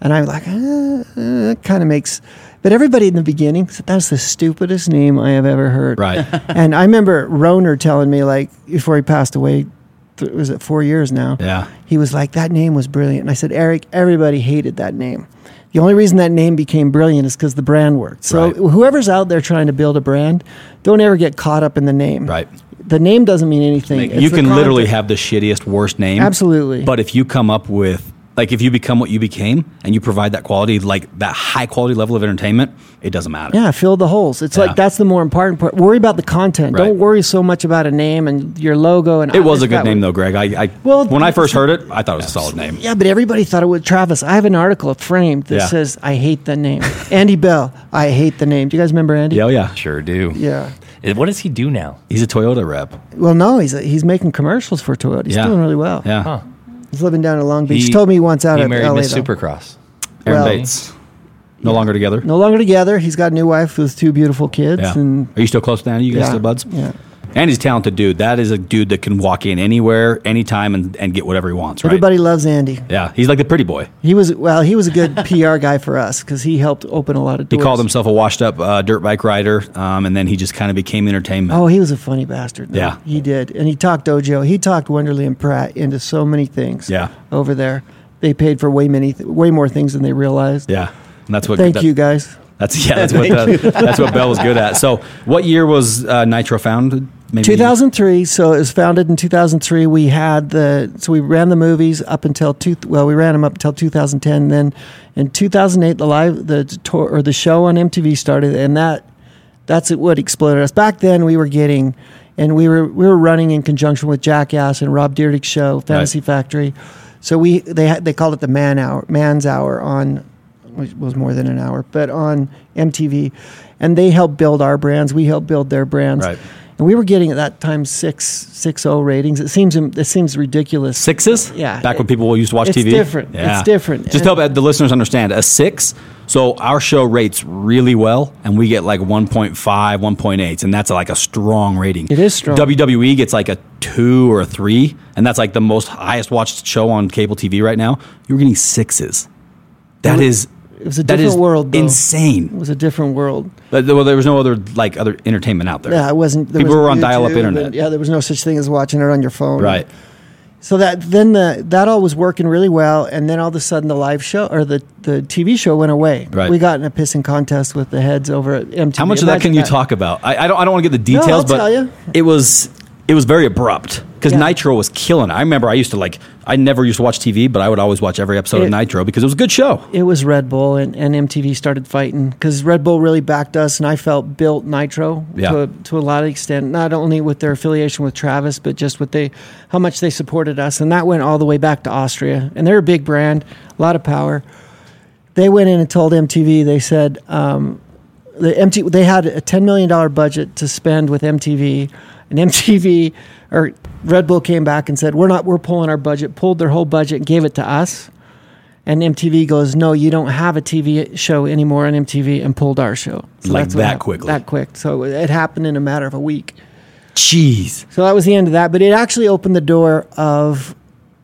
And I'm like, uh, uh, kind of makes, but everybody in the beginning said, that's the stupidest name I have ever heard. Right. and I remember Roner telling me, like, before he passed away, th- was it four years now? Yeah. He was like, that name was brilliant. And I said, Eric, everybody hated that name. The only reason that name became brilliant is because the brand worked. So Right. whoever's out there trying to build a brand, don't ever get caught up in the name. Right. The name doesn't mean anything. It's you can literally have the shittiest, worst name. Absolutely. But if you come up with, like, if you become what you became and you provide that quality, like that high quality level of entertainment, it doesn't matter. Yeah, fill the holes. It's Yeah. like that's the more important part. Worry about the content. Right. Don't worry so much about a name and your logo. And It was a good name, would- though, Greg. I, I Well, when I first heard it, I thought it was a solid name. Yeah, but everybody thought it was Travis. I have an article framed that Yeah. says I hate the name. Andy Bell. I hate the name. Do you guys remember Andy? Yeah, oh, yeah. Sure do. Yeah. What does he do now? He's a Toyota rep. Well, no, he's he's making commercials for Toyota. He's Yeah. doing really well. Yeah. Huh. He's living down in Long Beach. He, told me he wants out he of married LA. Miss though. Supercross. Aaron Well- Bates. No longer together. No longer together. He's got a new wife with two beautiful kids. Yeah. And Are you still close to Andy? You guys yeah, still buds? Yeah. And he's a talented dude. That is a dude that can walk in anywhere, anytime, and, and get whatever he wants, right? Everybody loves Andy. Yeah. He's like the pretty boy. He was well. He was a good PR guy for us because he helped open a lot of doors. He called himself a washed up uh, dirt bike rider, um, and then he just kind of became entertainment. Oh, he was a funny bastard. though. Yeah. he did, and he talked Dojo. He talked Wonderly and Pratt into so many things. Yeah. over there, they paid for way many, th- way more things than they realized. Yeah. And that's what. Thank that- you, guys. That's yeah. That's what. Uh, that's what Bell was good at. So, what year was uh, Nitro founded? Maybe 2003. So it was founded in 2003. We had the so we ran the movies up until two. Well, we ran them up until 2010. Then in 2008, the live the tour or the show on MTV started, and that that's what exploded us. Back then, we were getting, and we were we were running in conjunction with Jackass and Rob Dyrdek's show, Fantasy Factory. So we they had, they called it the man hour, man's hour on, which was more than an hour, but on MTV, and they helped build our brands. We helped build their brands. Right. And we were getting at that time six six O ratings. It seems it seems ridiculous. Sixes? Yeah. Back when people used to watch It's TV? different. It's different. Just And- help the listeners understand. A six, so our show rates really well, and we get like 1.5, 1.8, and that's like a strong rating. It is strong. WWE gets like a two or a three, and that's like the most highest watched show on cable TV right now. You're getting sixes. That It is. It was a that different world, though. Insane. It was a different world. But, well, there was no other like other entertainment out there. Yeah, it wasn't. People wasn't were on dial-up internet. and- yeah, there was no such thing as watching it on your phone. Right. So that then the that all was working really well, and then all of a sudden the live show or the, the TV show went away. Right. We got in a pissing contest with the heads over at MTV. How much of that Imagine can you talk about? I, I don't. I don't want to get the No, details, but tell you. it was it was very abrupt because Yeah. Nitro was killing. it. I remember I used to like. I never used to watch TV, but I would always watch every episode It- of Nitro because it was a good show. It was Red Bull and, and MTV started fighting because Red Bull really backed us, and I felt built Nitro Yeah. to, a, to a lot of extent, not only with their affiliation with Travis, but just with they how much they supported us, and that went all the way back to Austria. And they're a big brand, a lot of power. They went in and told MTV. They said um, the MT they had a ten million dollar budget to spend with MTV, and MTV or Red Bull came back and said we're not we're pulling our budget, pulled their whole budget, and gave it to us. And MTV goes, no, you don't have a TV show anymore on MTV, and pulled our show. Like that's that happened. quickly? That quick. So it happened in a matter of a week. Jeez. So that was the end of that. But it actually opened the door of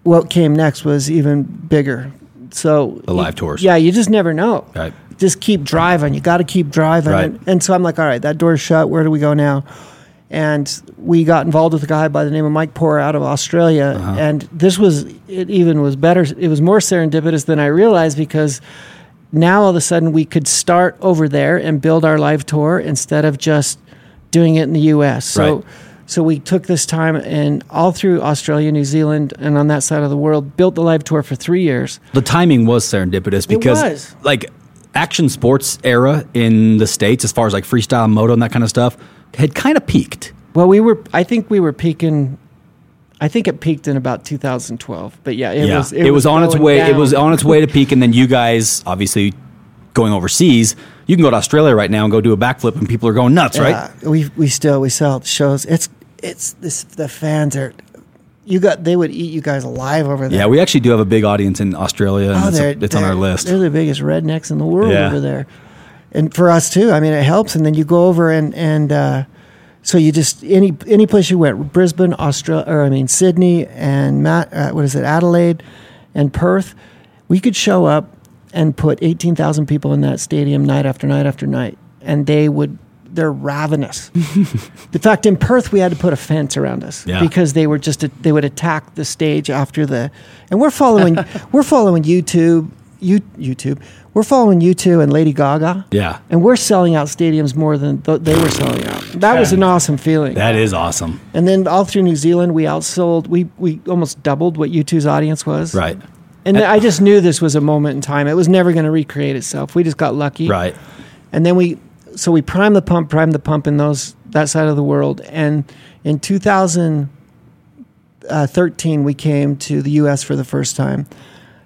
what came next was even bigger. So The live tours. Yeah, you just never know. Right. Just keep driving. You got to keep driving. Right. And, and so I'm like, all right, that door's shut. Where do we go now? And we got involved with a guy by the name of Mike Poor out of Australia. Uh-huh. And this was, it even was better. It was more serendipitous than I realized because now all of a sudden we could start over there and build our live tour instead of just doing it in the US. So Right. so we took this time and all through Australia, New Zealand, and on that side of the world, built the live tour for three years. The timing was serendipitous because was. like action sports era in the states, as far as like freestyle moto and that kind of stuff, had kind of peaked. Well, we were I think we were peaking I think it peaked in about 2012. But yeah, it yeah, was it, was, on its way. It was on its way to peak, and then you guys obviously going overseas. You can go to Australia right now and go do a backflip, and people are going nuts, right? We we still we sell shows. It's it's this the fans are you got they would eat you guys alive over there. Yeah, we actually do have a big audience in Australia, and Oh, it's, they're, it's on our list. They're the biggest rednecks in the world Yeah. over there, and for us too. I mean, it helps. And then you go over and and uh, so you just any any place you went, Brisbane, Australia, or I mean Sydney and Matt, uh, what is it, Adelaide, and Perth, we could show up and put eighteen thousand people in that stadium night after night after night, and they would. They're ravenous. in fact, in Perth, we had to put a fence around us Yeah. because they were just they would attack the stage after the, and we're following we're following U2, you, U2, we're following U2 and Lady Gaga. Yeah. and we're selling out stadiums more than th- they were selling out. That was an awesome feeling. That is awesome, and then all through New Zealand, we outsold we we almost doubled what U2's audience was. right? and I just knew this was a moment in time. It was never going to recreate itself. We just got lucky. Right. And then we, so we primed the pump, primed the pump in those that side of the world. And in 2013, uh, we came to the U.S. for the first time,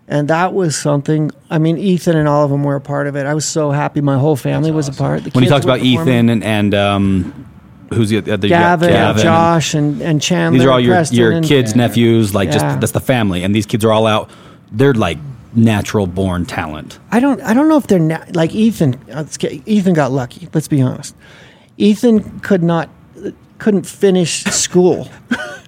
and that was something. I mean, Ethan and all of them were a part of it. I was so happy. My whole family was a part. The When he kids talks about performing. Ethan and, and um, who's the other? you Gavin, Gavin. Josh, and and Chandler. These are all your Preston, your and- kids, nephews, like Yeah. just that's the family, and these kids are all out. They're like natural born talent. I don't. I don't know if they're na- like Ethan. let's get- Ethan got lucky. Let's be honest. Ethan could not, couldn't finish school.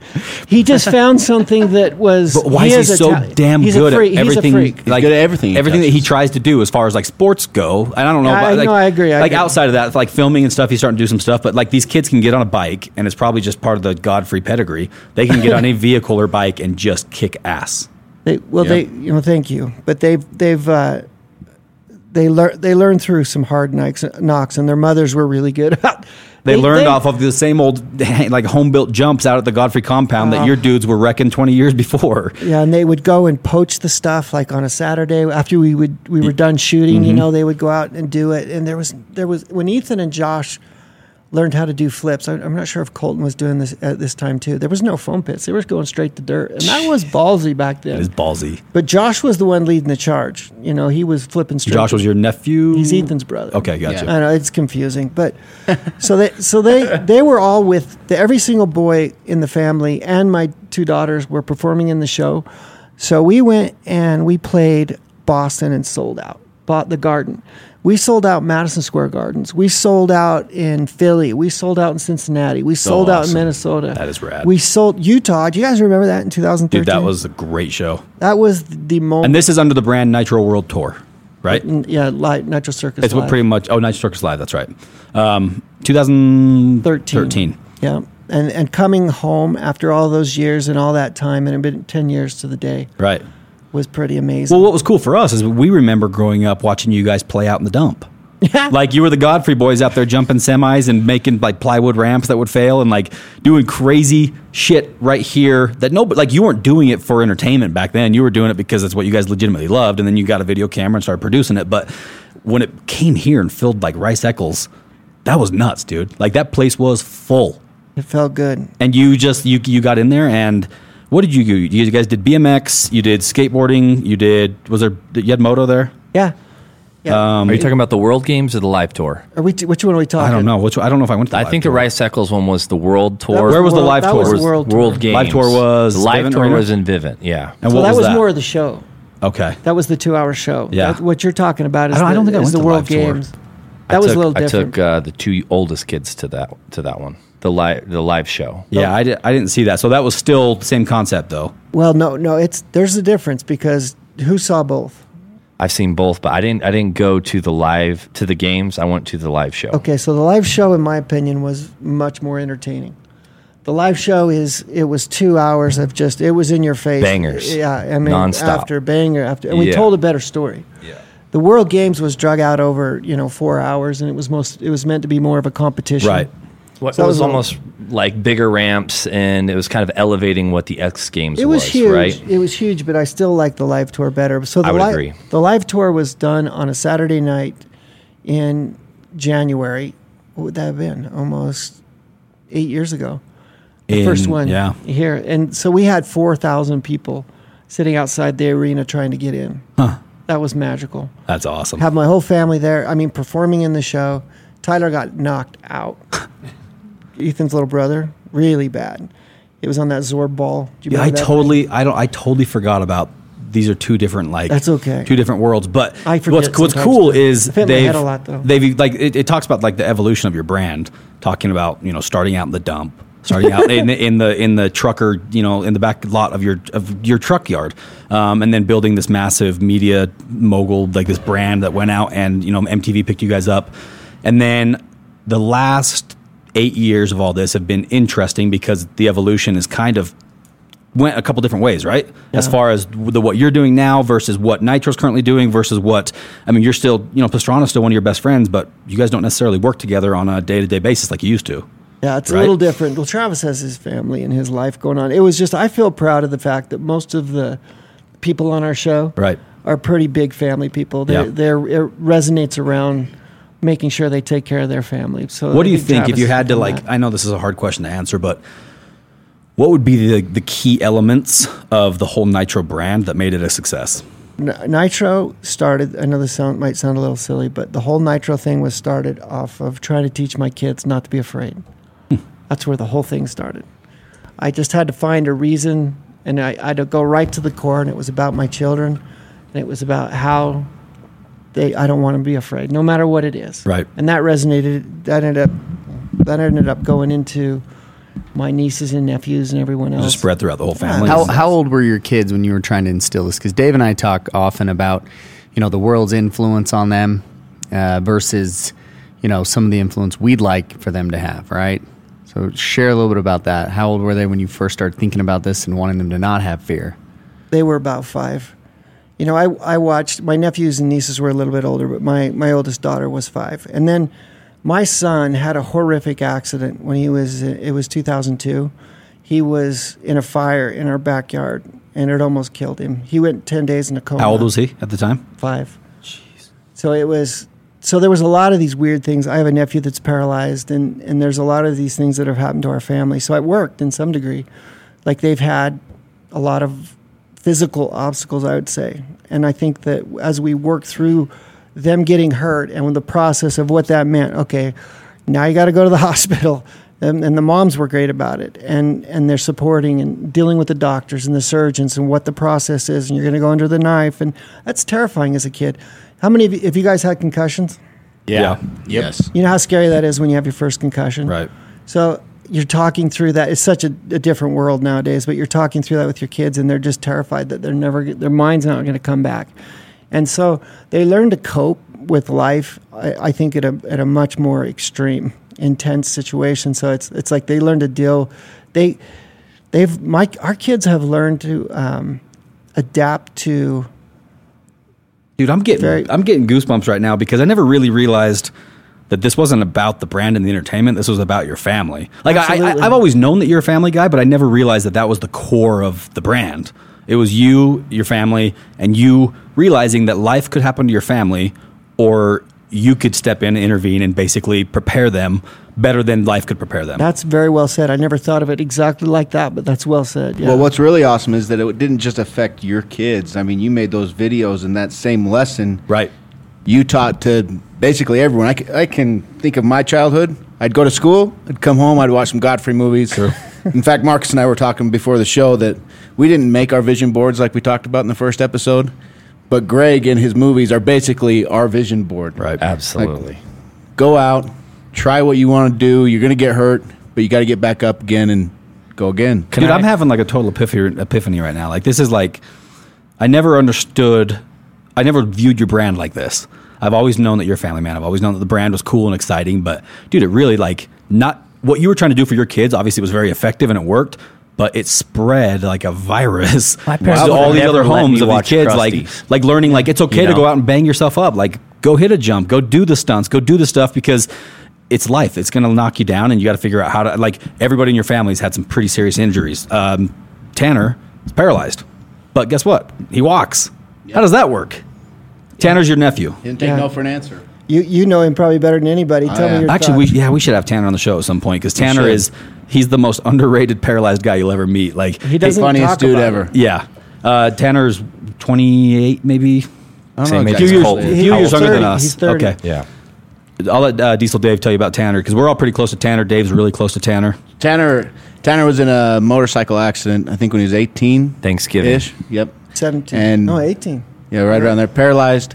he just found something that was. But why he is he so ta- damn he's good a freak. at everything? He's a freak. Like good at everything he everything that he tries to do, as far as like sports go. And I don't know. I- about, like, no, I agree, I like agree. outside of that, like filming and stuff, he's starting to do some stuff. But like these kids can get on a bike, and it's probably just part of the Godfrey pedigree. They can get on a vehicle or bike and just kick ass. They, well, Yeah. they you know thank you, but they've they've uh, they learn they learned through some hard knocks, knocks, and their mothers were really good about. They, learned off of the same old like home built jumps out at the Godfrey compound that Uh-huh. your dudes were wrecking twenty years before. Yeah, and they would go and poach the stuff like on a Saturday after we would we were done shooting. Mm-hmm. You know, they would go out and do it. And there was there was when Ethan and Josh learned how to do flips. I, I'm not sure if Colton was doing this at this time too. There was no foam pits; they were going straight to dirt, and that was ballsy back then. It is ballsy. But Josh was the one leading the charge. You know, he was flipping straight. Josh was your nephew. He's Ethan's brother. Okay, gotcha. I know it's confusing, but so they so they they were all with the, every single boy in the family, and my two daughters were performing in the show. So we went and we played Boston and sold out. Bought the Garden. We sold out Madison Square Gardens. We sold out in Philly. We sold out in Cincinnati. We sold out in. Minnesota. That is rad. We sold Utah. Do you guys remember that in 2013? Dude, that was a great show. that was the moment. And this is under the brand Nitro World Tour, right? yeah, live, Nitro Circus. It's what pretty much. Oh, Nitro Circus Live. That's right. Um, 2013. 13. Yeah. And and coming home after all those years and all that time, and it been 10 years to the day, Right. Was pretty amazing. Well, what was cool for us is we remember growing up watching you guys play out in the dump. like you were the Godfrey boys out there jumping semis and making like plywood ramps that would fail and like doing crazy shit right here that no, like you weren't doing it for entertainment back then. You were doing it because it's what you guys legitimately loved, and then you got a video camera and started producing it. But when it came here and filled like Rice Eccles, that was nuts, dude. Like that place was full. it felt good. and you just you you got in there and what did you do? You guys did BMX, you did skateboarding, you did was there you had moto there? Yeah. Yeah. Are you talking about the World Games or the Live Tour? Are we t- which one are we talking? I don't know which I don't know if I went to. The I live think tour. the Rice Eccles one was the World Tour. was Where was the World- live that tour? was Was World World Tour. Games. Live tour was the Live Vivint Tour Arena? was in Vivint. Yeah. And So what that was was that? more of the show. okay. That was the two-hour show. Yeah. That- what you're talking about is I don't- I the, don't think I is went the to World live tour. Games. I That was took, a little different. I different. took uh, the two oldest kids to that to that one. The live the live show. Yeah, I, did, I didn't see that. So that was still the same concept though. well, no, no. It's there's a difference because who saw both? I've seen both, but I didn't I didn't go to the live to the games. I went to the live show. Okay, so the live show, in my opinion, was much more entertaining. The live show is it was two hours of just it was in your face Bangers. Yeah, I mean Nonstop. after banger after, and we Yeah. told a better story. Yeah. The World Games was drug out over you know four hours, and it was most it was meant to be more of a competition. Right. What, So that it was was a- almost like bigger ramps, and it was kind of elevating what the X Games It was, huge. right? It was huge, but I still like the live tour better. So the I would li- agree. The live tour was done on a Saturday night in January. What would that have been? Almost eight years ago. The In- first one Yeah. here, and so we had four thousand people sitting outside the arena trying to get in. That was magical. That's awesome. Have my whole family there. I mean, performing in the show. Tyler got knocked out. Ethan's little brother, really bad. It was on that Zorb ball. Yeah, I totally I don't I totally forgot about these are two different like That's okay. two different worlds. But I what's what's cool is I fit in my they've lot, they've like it, it talks about like the evolution of your brand, talking about you know starting out in the dump, starting out in, the, in the in the trucker you know in the back lot of your of your truck yard, um, and then building this massive media mogul like this brand that went out and you know MTV picked you guys up, and then the last eight years of all this have been interesting because the evolution is kind of went a couple different ways, right? As far as the what you're doing now versus what Nitro's currently doing versus what I mean, you're still you know Pastrana's still one of your best friends, but you guys don't necessarily work together on a day to day basis like you used to. Yeah, it's Right? a little different. Well, Travis has his family and his life going on. It was just I feel proud of the fact that most of the people on our show Right. are pretty big family people. They're, Yeah. they're it resonates around making sure they take care of their family. So What do you think if you had to like? that. I know this is a hard question to answer, but what would be the the key elements of the whole Nitro brand that made it a success? Nitro started. I know this sound, might sound a little silly, but the whole Nitro thing was started off of trying to teach my kids not to be afraid. Hmm. That's where the whole thing started. I just had to find a reason, and I, I had to go right to the core, and it was about my children, and it was about how they. I don't want to be afraid, no matter what it is. Right. And that resonated. That ended up. That ended up going into my nieces and nephews and everyone else. Just spread throughout the whole family. How, how old were your kids when you were trying to instill this? Because Dave and I talk often about, you know, the world's influence on them uh, versus, you know, some of the influence we'd like for them to have, right? So share a little bit about that. How old were they when you first started thinking about this and wanting them to not have fear? they were about five. You know, I, I watched my nephews and nieces were a little bit older, but my, my oldest daughter was five. And then my son had a horrific accident when he was it was 2002. He was in a fire in our backyard, and it almost killed him. He went 10 days in a coma. How old was he at the time? Five. Jeez. So it was so there was a lot of these weird things. I have a nephew that's paralyzed, and and there's a lot of these things that have happened to our family. So it worked in some degree. Like they've had a lot of physical obstacles, I would say, and I think that as we work through them getting hurt and with the process of what that meant, okay, now you got to go to the hospital. And, and the moms were great about it, and and they're supporting and dealing with the doctors and the surgeons and what the process is, and you're going to go under the knife, and that's terrifying as a kid. How many of you, have you guys had concussions? Yeah. Yes. You know how scary that is when you have your first concussion? Right. So you're talking through that. It's such a, a different world nowadays, but you're talking through that with your kids, and they're just terrified that they're never, their mind's not going to come back. And so they learn to cope with life, I, I think, at a, at a much more extreme, intense situation. So it's, it's like they learn to deal, they, they've, my, our kids have learned to um, adapt to Dude, I'm getting Very- I'm getting goosebumps right now because I never really realized that this wasn't about the brand and the entertainment. This was about your family. Like I, I, Absolutely. I've always known that you're a family guy, but I never realized that that was the core of the brand. It was you, your family, and you realizing that life could happen to your family, or you could step in and intervene and basically prepare them better than life could prepare them. That's very well said. I never thought of it exactly like that, but that's well said. Yeah. Well, what's really awesome is that it didn't just affect your kids. I mean, you made those videos and that same lesson right. You taught to basically everyone. I can think of my childhood. I'd go to school, I'd come home, I'd watch some Godfrey movies. in fact, Marcus and I were talking before the show that we didn't make our vision boards like we talked about in the first episode, but Greg and his movies are basically our vision board. Right. Absolutely. Go out, try what you want to do. You're going to get hurt, but you got to get back up again and go again. Can Dude, I- I'm having like a total epiphany, epiphany right now. Like this is like, I never understood, I never viewed your brand like this. I've always known that you're a family man. I've always known that the brand was cool and exciting. But dude, it really like not what you were trying to do for your kids. Obviously, was very effective and it worked. But it spread like a virus My parents to all these other homes of these kids. Like, like learning, like it's okay You to know? go out and bang yourself up. Like, go hit a jump, go do the stunts, go do the stuff because it's life. It's going to knock you down, and you got to figure out how to. Like everybody in your family's had some pretty serious injuries. Um, Tanner is paralyzed, but guess what? He walks. How does that work? Tanner's your nephew. Didn't take Yeah. no for an answer. you you know him probably better than anybody. Tell yeah. me your Actually, we thoughts. yeah we should have Tanner on the show at some point because Tanner should. is he's the most underrated paralyzed guy you'll ever meet. Like he doesn't funniest talk dude about ever. it. yeah, uh, Tanner's twenty eight maybe. I don't Same know age A few as years, Colton. a He- few he's years younger 30. than us. He's 30. Okay, Yeah. I'll let uh, Diesel Dave tell you about Tanner because we're all pretty close to Tanner. Dave's really close to Tanner. Tanner Tanner was in a motorcycle accident. I think when he was eighteen. Thanksgiving. Ish. Yep. Seventeen. And- no, eighteen. Yeah, right around there, paralyzed,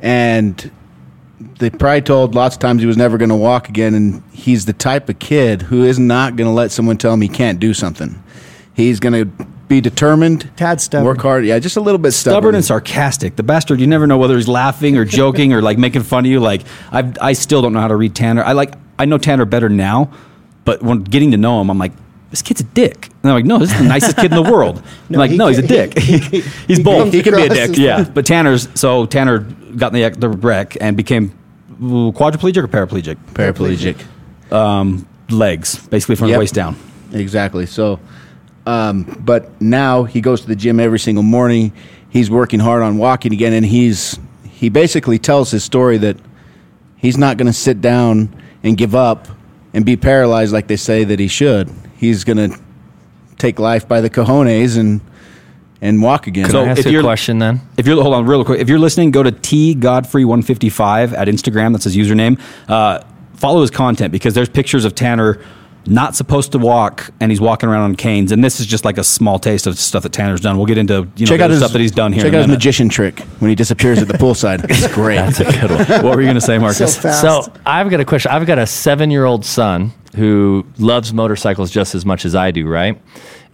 and they probably told lots of times he was never going to walk again. And he's the type of kid who is not going to let someone tell him he can't do something. He's going to be determined, Tad stubborn. work hard. Yeah, just a little bit stubborn. stubborn and sarcastic. The bastard, you never know whether he's laughing or joking or like making fun of you. Like I, I still don't know how to read Tanner. I like I know Tanner better now, but when getting to know him, I'm like, this kid's a dick. And I'm like, no, this is the nicest kid in the world. I'm No, like, he no, he's a dick. he- he- he's he both. He can be a dick. as Yeah, but Tanner's so Tanner got in the the wreck and became quadriplegic or paraplegic. paraplegic. Um, legs, basically from the waist down. Exactly. So, um, but now he goes to the gym every single morning. He's working hard on walking again, and he's he basically tells his story that he's not going to sit down and give up and be paralyzed like they say that he should. He's going to take life by the cojones and and walk again. Can So I ask if you a you're- question then? If you're hold on real quick, if you're listening, go to T Godfrey one fifty five at Instagram. That's his username. Uh, follow his content because there's pictures of Tanner not supposed to walk and he's walking around on canes. And this is just like a small taste of stuff that Tanner's done. We'll get into you know check out other his stuff that he's done here. Check in a out his magician trick when he disappears at the poolside. It's great. That's a good one. what were you going to say, So Marcus? fast. So I've got a question. I've got a seven-year-old son who loves motorcycles just as much as I do, right?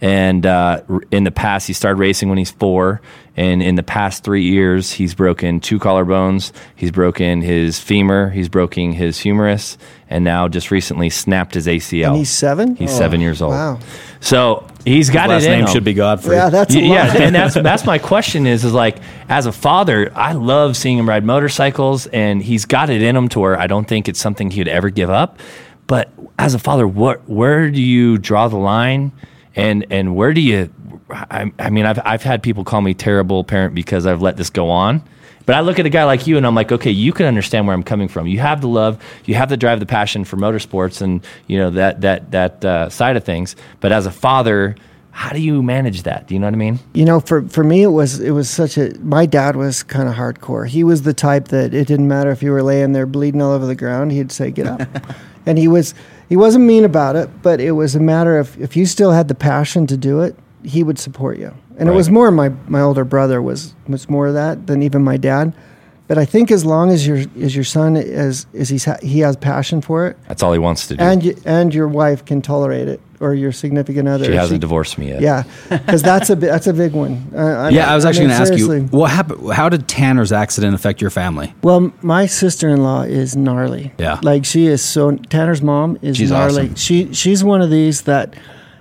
And uh, in the past, he started racing when he's four. And in the past three years, he's broken two collarbones. He's broken his femur. He's broken his humerus, and now just recently snapped his ACL. And he's seven? He's Oh, seven years old. wow. So he's got Last it in name him. should be Godfrey. Yeah, that's a Y- lot. yeah, and that's that's my question is is like as a father, I love seeing him ride motorcycles, and he's got it in him to where I don't think it's something he'd ever give up. But as a father, what where do you draw the line, and and where do you? I, I mean, I've I've had people call me terrible parent because I've let this go on, But I look at a guy like you and I'm like, okay, you can understand where I'm coming from. You have the love, you have the drive, the passion for motorsports and, you know, that, that, that uh, side of things. But as a father, how do you manage that? Do you know what I mean? You know, for for me, it was it was such a. My dad was kind of hardcore. He was the type that it didn't matter if you were laying there bleeding all over the ground. He'd say, "Get up," and he was he wasn't mean about it, but it was a matter of if you still had the passion to do it, he would support you. And it was more my my older brother was was more of that than even my dad. But I think as long as your as your son is is he's ha- he has passion for it, That's all he wants to do. and you, and your wife can tolerate it, or your significant other. she hasn't divorced me yet. yeah, because that's a that's a big one. Uh, I Yeah, I was actually mean, going to ask you, what happened? How did Tanner's accident affect your family? Well, my sister-in-law is gnarly. Yeah. like she is so. Tanner's mom is She's gnarly. awesome. She she's one of these that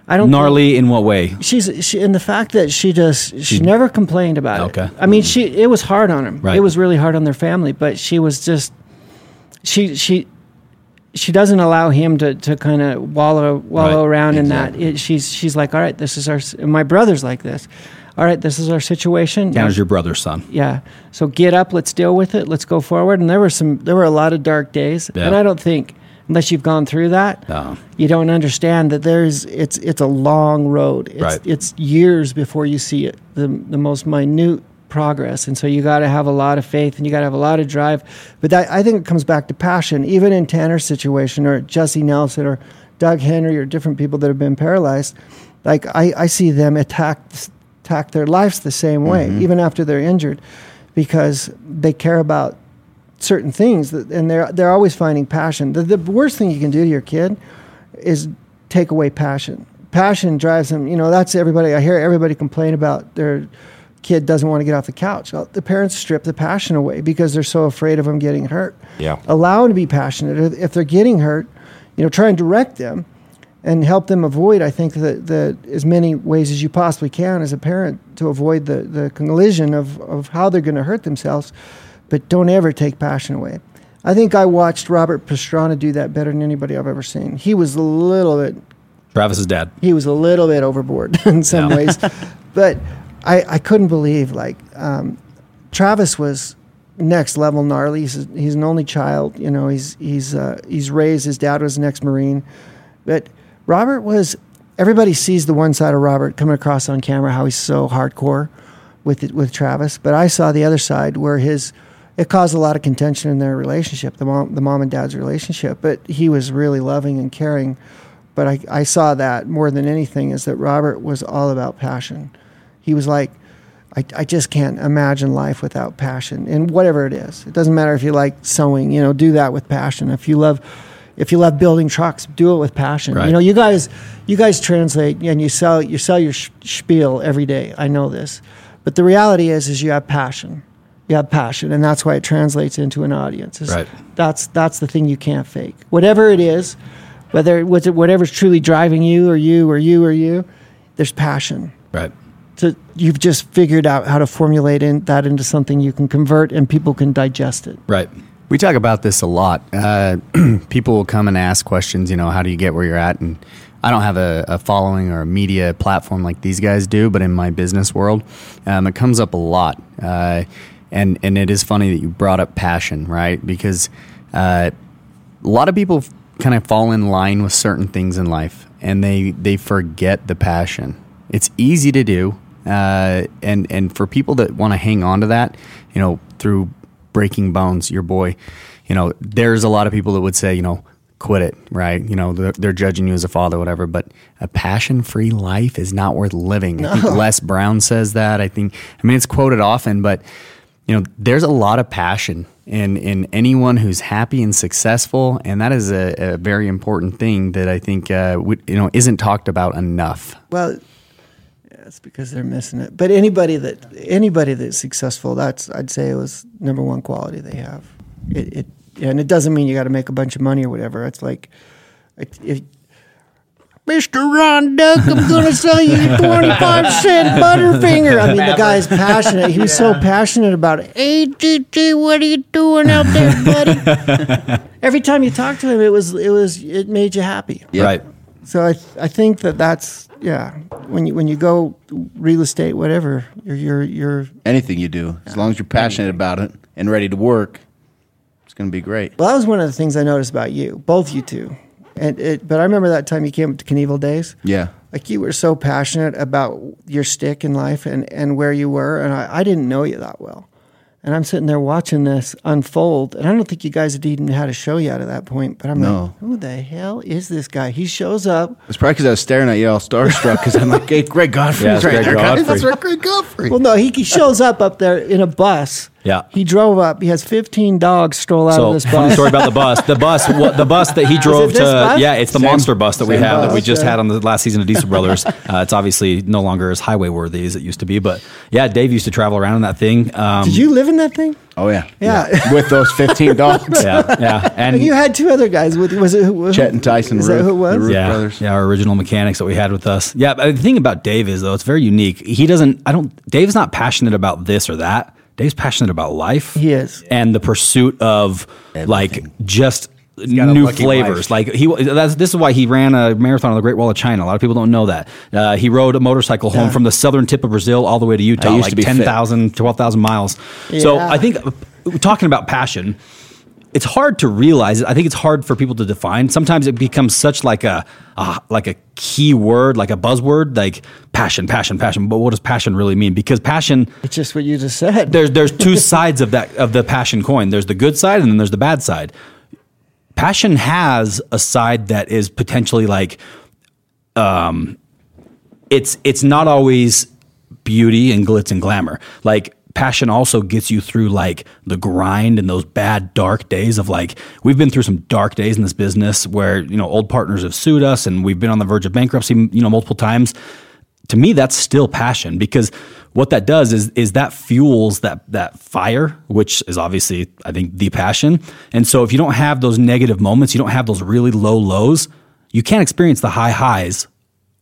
I don't Gnarly in what way? She's she in the fact that she just she never complained about Okay. it. Okay, I mean, she it was hard on him. Right. It was really hard on their family, but she was just she she she doesn't allow him to, to kind of wallow wallow Right. around in that. It, she's she's like, all right, this is our. My brother's like this. All right, this is our situation. Tanner's your brother's son. yeah. So get up. Let's deal with it. Let's go forward. And there were some. There were a lot of dark days, Yeah. and I don't think unless you've gone through that, No. you don't understand that there's it's it's a long road. It's, Right. It's years before you see it. The the most minute progress, and so you got to have a lot of faith and you got to have a lot of drive. But that, I think it comes back to passion. Even in Tanner's situation, or Jesse Nelson, or Doug Henry, or different people that have been paralyzed, like I, I see them attack attack their lives the same way, mm-hmm. even after they're injured, because they care about certain things that, and they're they're always finding passion. The, the worst thing you can do to your kid is take away passion. Passion drives them. You know, that's everybody. I hear everybody complain about their kid doesn't want to get off the couch. Well, the parents strip the passion away because they're so afraid of them getting hurt. Yeah. Allow them to be passionate. If- they're getting hurt, you know, try and direct them and help them avoid. I think that the as many ways as you possibly can as a parent to avoid the the collision of of how they're going to hurt themselves, but don't ever take passion away. I think I watched Robert Pastrana do that better than anybody I've ever seen. He was a little bit Travis's dad. he was a little bit overboard in some Yeah. ways, but I, I couldn't believe like um, Travis was next level gnarly. He's, he's an only child, you know. He's he's uh, he's raised. His dad was an ex marine, but Robert was. Everybody sees the one side of Robert coming across on camera how he's so hardcore with it, with Travis, but I saw the other side where his it caused a lot of contention in their relationship, the mom the mom and dad's relationship. But he was really loving and caring. But I, I saw that more than anything is that Robert was all about passion. He was like, I, I just can't imagine life without passion and whatever it is. It doesn't matter if you like sewing, you know, do that with passion. If you love, if you love building trucks, do it with passion. Right. You know, you guys, you guys translate and you sell, you sell your sh- spiel every day. I know this, but the reality is, is you have passion. You have passion, and that's why it translates into an audience. It's- Right. That's that's the thing you can't fake. Whatever it is, whether whatever's truly driving you or you or you or you, there's passion Right. To you've just figured out how to formulate in, that into something you can convert and people can digest it. Right. We talk about this a lot. Uh, people will come and ask questions, you know, how do you get where you're at? And I don't have a, a following or a media platform like these guys do, but in my business world, um, it comes up a lot. Uh, and, and it is funny that you brought up passion, right? Because uh, a lot of people kind of fall in line with certain things in life and they, they forget the passion. It's easy to do. Uh, and, and for people that want to hang on to that, you know, through breaking bones, your boy, you know, there's a lot of people that would say, you know, quit it, right? You know, they're, they're judging you as a father, whatever. But a passion free life is not worth living. I think Les Brown says that. I think, I mean, it's quoted often, but you know, there's a lot of passion in in anyone who's happy and successful, and that is a, a very important thing that I think uh, would, you know isn't talked about enough. Well, yeah, it's because they're missing it. But anybody that anybody that's successful, that's I'd say it was number one quality they have. It, it and it doesn't mean you got to make a bunch of money or whatever. It's like, it, if, Mr. Ron Duck, I'm going to sell you a 25 cent Butterfinger. I mean, the guy's passionate. He was so passionate about it. Hey, GG, what are you doing out there, buddy? Every time you talk to him, it was, it was, it made you happy. Right. So I th- I think that that's yeah. When you when you go real estate, whatever, you're you're, you're Anything you do, as long as you're passionate about it and ready to work, it's going to be great. well. That was one of the things I noticed about you, both you two. And it, but I remember that time you came up to Knievel Days. Yeah. Like you were so passionate about your stick in life and, and where you were, and I, I didn't know you that well. And I'm sitting there watching this unfold, and I don't think you guys had even had a show yet at that point. But I'm No. like, who the hell is this guy? He shows up. It's probably because I was staring at you all starstruck because I'm like, hey, Greg Godfrey's Yeah, right Greg there. guys. Godfrey. That's right, Greg Godfrey. Well, no, he, he shows up up there in a bus. Yeah. He drove up. He has 15 dogs stroll out So of this funny bus. story about the bus. The bus, what, the bus that he drove to. bus? Yeah, it's the Same- monster bus that we same have that we just yeah. had on the last season of Diesel Brothers. Uh, it's obviously no longer as highway worthy as it used to be, but yeah, Dave used to travel around in that thing. Um, Did you live in that thing? Oh, yeah. Yeah. With those 15 dogs. Yeah, yeah, and And you had two other guys with you. Was it who, Chet and Tyson Is Ruth, that who it was? the Ruth yeah, brothers. yeah, our original mechanics that we had with us. Yeah, but the thing about Dave is though, it's very unique. He doesn't. I don't. Dave's not passionate about this or that. Dave's passionate about life. He is. and the pursuit of like just new flavors. Like he, that's, this is why he ran a marathon on the Great Wall of China. A lot of people don't know that. Uh, he rode a motorcycle home from the southern tip of Brazil all the way to Utah, used to like be fit. 10,000, 12,000 miles. So I think uh, talking about passion, it's hard to realize it. I think it's hard for people to define. Sometimes it becomes such like a uh, like a key word, like a buzzword, like passion, passion, passion. But what does passion really mean? Because passion, It's just what you just said. there's there's two sides of that of the passion coin. There's the good side and then there's the bad side. Passion has a side that is potentially like um it's it's not always beauty and glitz and glamour. Like passion also gets you through like the grind and those bad dark days of like we've been through some dark days in this business where you know old partners have sued us and we've been on the verge of bankruptcy you know multiple times. To me that's still passion because what that does is is that fuels that that fire which is obviously i think the passion. And so if you don't have those negative moments you don't have those really low lows you can't experience the high highs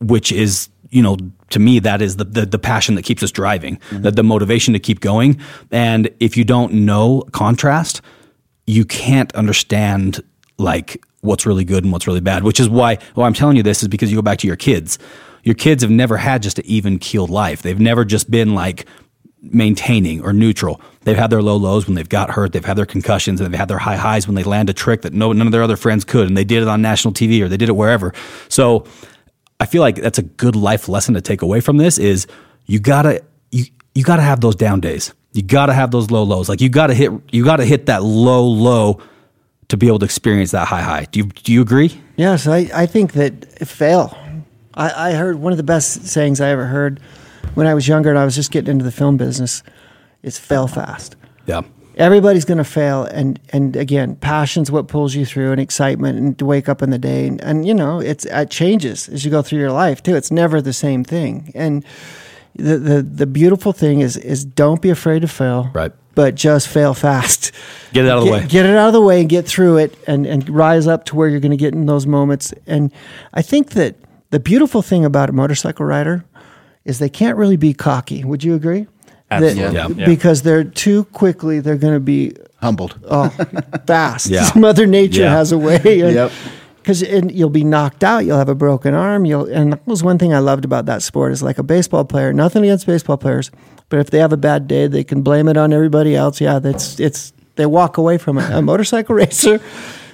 which is you know to me that is the the, the passion that keeps us driving mm-hmm. the, the motivation to keep going and if you don't know contrast you can't understand like what's really good and what's really bad which is why why i'm telling you this is because you go back to your kids your kids have never had just an even keeled life they've never just been like maintaining or neutral. They've had their low lows when they've got hurt. They've had their concussions and they've had their high highs when they land a trick that no, none of their other friends could. And they did it on national TV or they did it wherever. So I feel like that's a good life lesson to take away from this is you gotta, you, you gotta have those down days. You gotta have those low lows. Like you gotta hit, you gotta hit that low low to be able to experience that high high. Do you, do you agree? Yes, I, I think that fail. I, I heard one of the best sayings I ever heard when I was younger and I was just getting into the film business is fail fast. Yeah. Everybody's going to fail. And, and again, passion's what pulls you through and excitement and to wake up in the day. And, and you know, it's, it changes as you go through your life too. It's never the same thing. And the, the, the beautiful thing is, is don't be afraid to fail. Right. But just fail fast. Get it out of the Get- way. Get it out of the way and get through it and, and rise up to where you're going to get in those moments. And I think that the beautiful thing about a motorcycle rider is they can't really be cocky. Would you agree? That- Absolutely. Yeah. Yeah. Because they're too quickly, they're going to be Humbled. oh, fast. Yeah. Mother Nature Yeah. has a way. Yep. Because you'll be knocked out, you'll have a broken arm. You'll, and that was one thing I loved about that sport is like a baseball player. Nothing against baseball players, but if they have a bad day, they can blame it on everybody else. Yeah, that's it's they walk away from it. A motorcycle racer,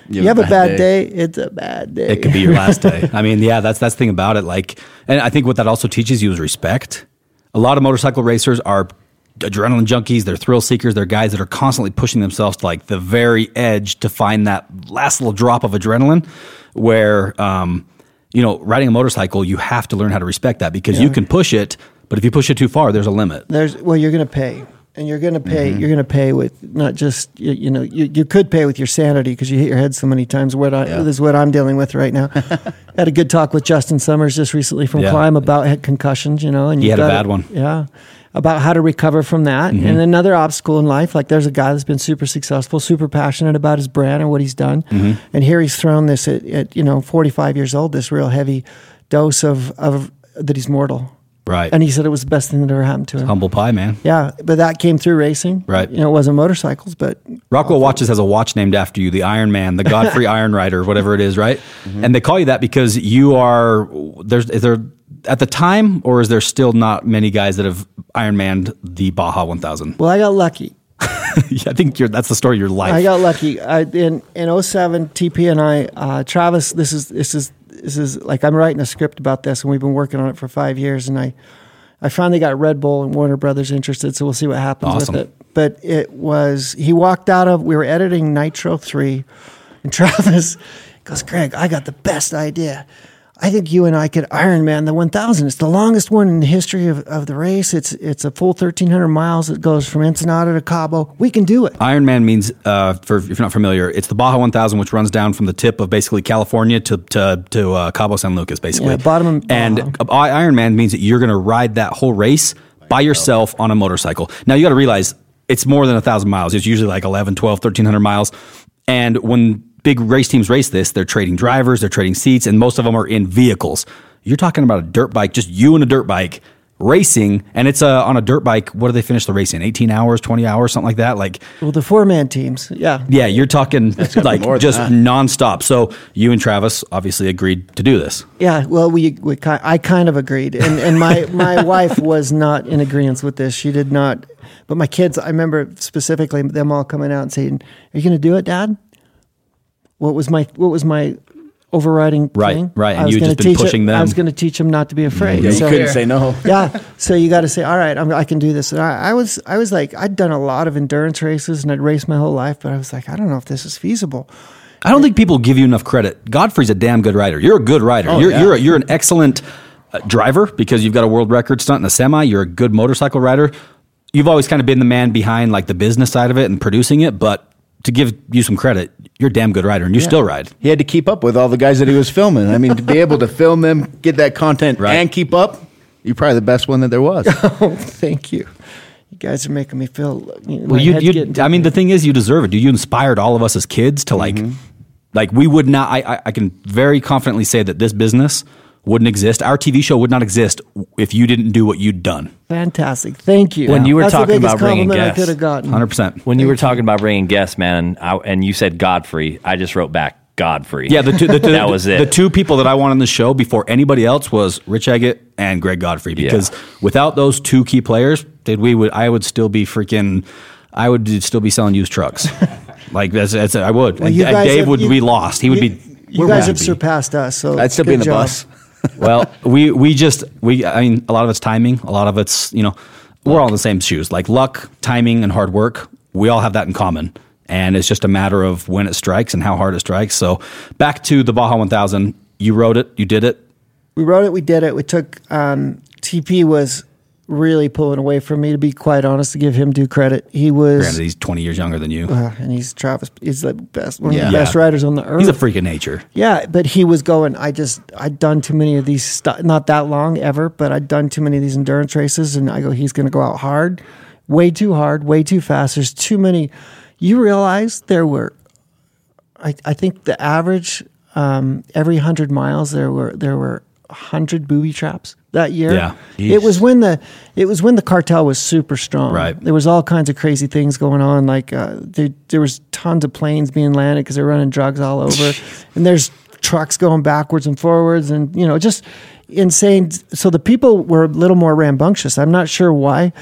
you, have a bad day. It's a bad day. It could be your last day. I mean, yeah, that's that's the thing about it. Like, and I think what that also teaches you is respect. A lot of motorcycle racers are adrenaline junkies. They're thrill seekers. They're guys that are constantly pushing themselves to like the very edge to find that last little drop of adrenaline. Where, um, you know, riding a motorcycle, you have to learn how to respect that because you can push it, but if you push it too far, there's a limit. There's well, you're going to pay, and you're going to pay. Mm-hmm. You're going to pay with not just you, you know you, you could pay with your sanity because you hit your head so many times. What I, Yeah. this is what I'm dealing with right now. had a good talk with Justin Summers just recently from Yeah. Climb about head concussions. You know, and He you had a bad one. Mm-hmm. Yeah, about how to recover from that. And another obstacle in life, like there's a guy that's been super successful, super passionate about his brand and what he's done, Mm-hmm. and here he's thrown this at, at you know 45 years old, this real heavy dose of of that he's mortal. Right. And he said it was the best thing that ever happened to him. Humble pie, man. Yeah, but that came through racing. Right. You know, it wasn't motorcycles, but Rockwell Watches has a watch named after you, the Iron Man, the Godfrey Iron Rider, whatever it is, right? Mm-hmm. And they call you that because you are there's is there at the time, or is there still not many guys that have Iron Manned the Baja 1000? well, I got lucky. I think you're, that's the story of your life. I got lucky. I, in in 07, TP and I, uh, Travis. This is this is this is like I'm writing a script about this, and we've been working on it for five years. And I, I finally got Red Bull and Warner Brothers interested, so we'll see what happens Awesome. with it. But it was he walked out of. We were editing Nitro three, and Travis goes, "Greg, I got the best idea." I think you and I could Ironman the 1000. It's the longest one in the history of, of the race. It's it's a full 1,300 miles. It goes from Ensenada to Cabo. We can do it. Iron Man means, uh, for if you're not familiar, it's the Baja 1000, which runs down from the tip of basically California to to, to uh, Cabo San Lucas, basically. Yeah, bottom of And uh, Iron Man means that you're going to ride that whole race by yourself on a motorcycle. Now you got to realize it's more than a thousand miles. It's usually like 11, 12, 1300 miles. And when big race teams race this, they're trading drivers, they're trading seats, and most of them are in vehicles. You're talking about a dirt bike, just you and a dirt bike racing, and it's uh, on a dirt bike. What do they finish the race in? 18 hours, 20 hours, something like that. Like Well, the four man teams, yeah. yeah, you're talking like just that. nonstop. So you and Travis obviously agreed to do this. Yeah, well, we, we I kind of agreed, and and my my wife was not in agreement with this. She did not, but my kids, I remember specifically them all coming out and saying, "Are you going to do it, Dad?" What was my what was my overriding Right, thing? right, and you had gonna just been pushing it, I was going to teach them not to be afraid. Yeah, you So- couldn't say no. yeah. So you got to say, all right, I'm, I can do this. And I, I was, I was like, I'd done a lot of endurance races and I'd raced my whole life, but I was like, I don't know if this is feasible. I don't think people give you enough credit. Godfrey's a damn good rider. You're a good rider. Oh, you're yeah. you're a, you're an excellent uh, driver because you've got a world record stunt in a semi. You're a good motorcycle rider. You've always kind of been the man behind like the business side of it and producing it, but to give you some credit, you're a damn good rider and you still ride. He had to keep up with all the guys that he was filming. I mean, to be able to film them, get that content, Right. and keep up, you're probably the best one that there was. Oh, thank you. You guys are making me feel. You know, Well, you, you I mean, the thing is, you deserve it. dude. You inspired all of us as kids to like, mm-hmm. like we would not. I, I, I can very confidently say that this business wouldn't exist. Our TV show would not exist if you didn't do what you'd done. fantastic. Thank you. When you were That's talking the about bringing compliment I guests. could have gotten. Hundred percent. When you were talking about bringing guests, man, I, and you said Godfrey, I just wrote back Godfrey. Yeah, the two, the, two- that was it. The two people that I want on the show before anybody else was Rich Eggett and Greg Godfrey because without those two key players, did we would I would still be freaking. I would still be selling used trucks. like that's, that's I would. and, and Dave have- would you- be lost. He would you, be. You where guys would have he be? surpassed us. So I'd still be good in the job. bus. Well, we we just we I mean a lot of it's timing, a lot of it's you know we're all in the same shoes. Like luck, timing, and hard work. We all have that in common, and it's just a matter of when it strikes and how hard it strikes. So back to the Baja 1000. You wrote it, you did it. We wrote it. We did it. We took. Um, TP was really pulling away from me. To be quite honest, to give him due credit, he was. Granted, he's 20 years younger than you. uh, and he's Travis. He's the best, one of Yeah. the best Yeah. riders on the earth. He's a freak of nature. Yeah, but he was going. I just I'd done too many of these. Stu- not that long ever, but I'd done too many of these endurance races, and I go. He's going to go out hard, way too hard, way too fast. There's too many. You realize there were. I I think the average um, every hundred miles there were there were hundred booby traps that year. Yeah. it was when the it was when the cartel was super strong. Right. There was all kinds of crazy things going on. Like uh, there, there was tons of planes being landed because they're running drugs all over, and there's trucks going backwards and forwards, and you know just insane. So the people were a little more rambunctious. I'm not sure why,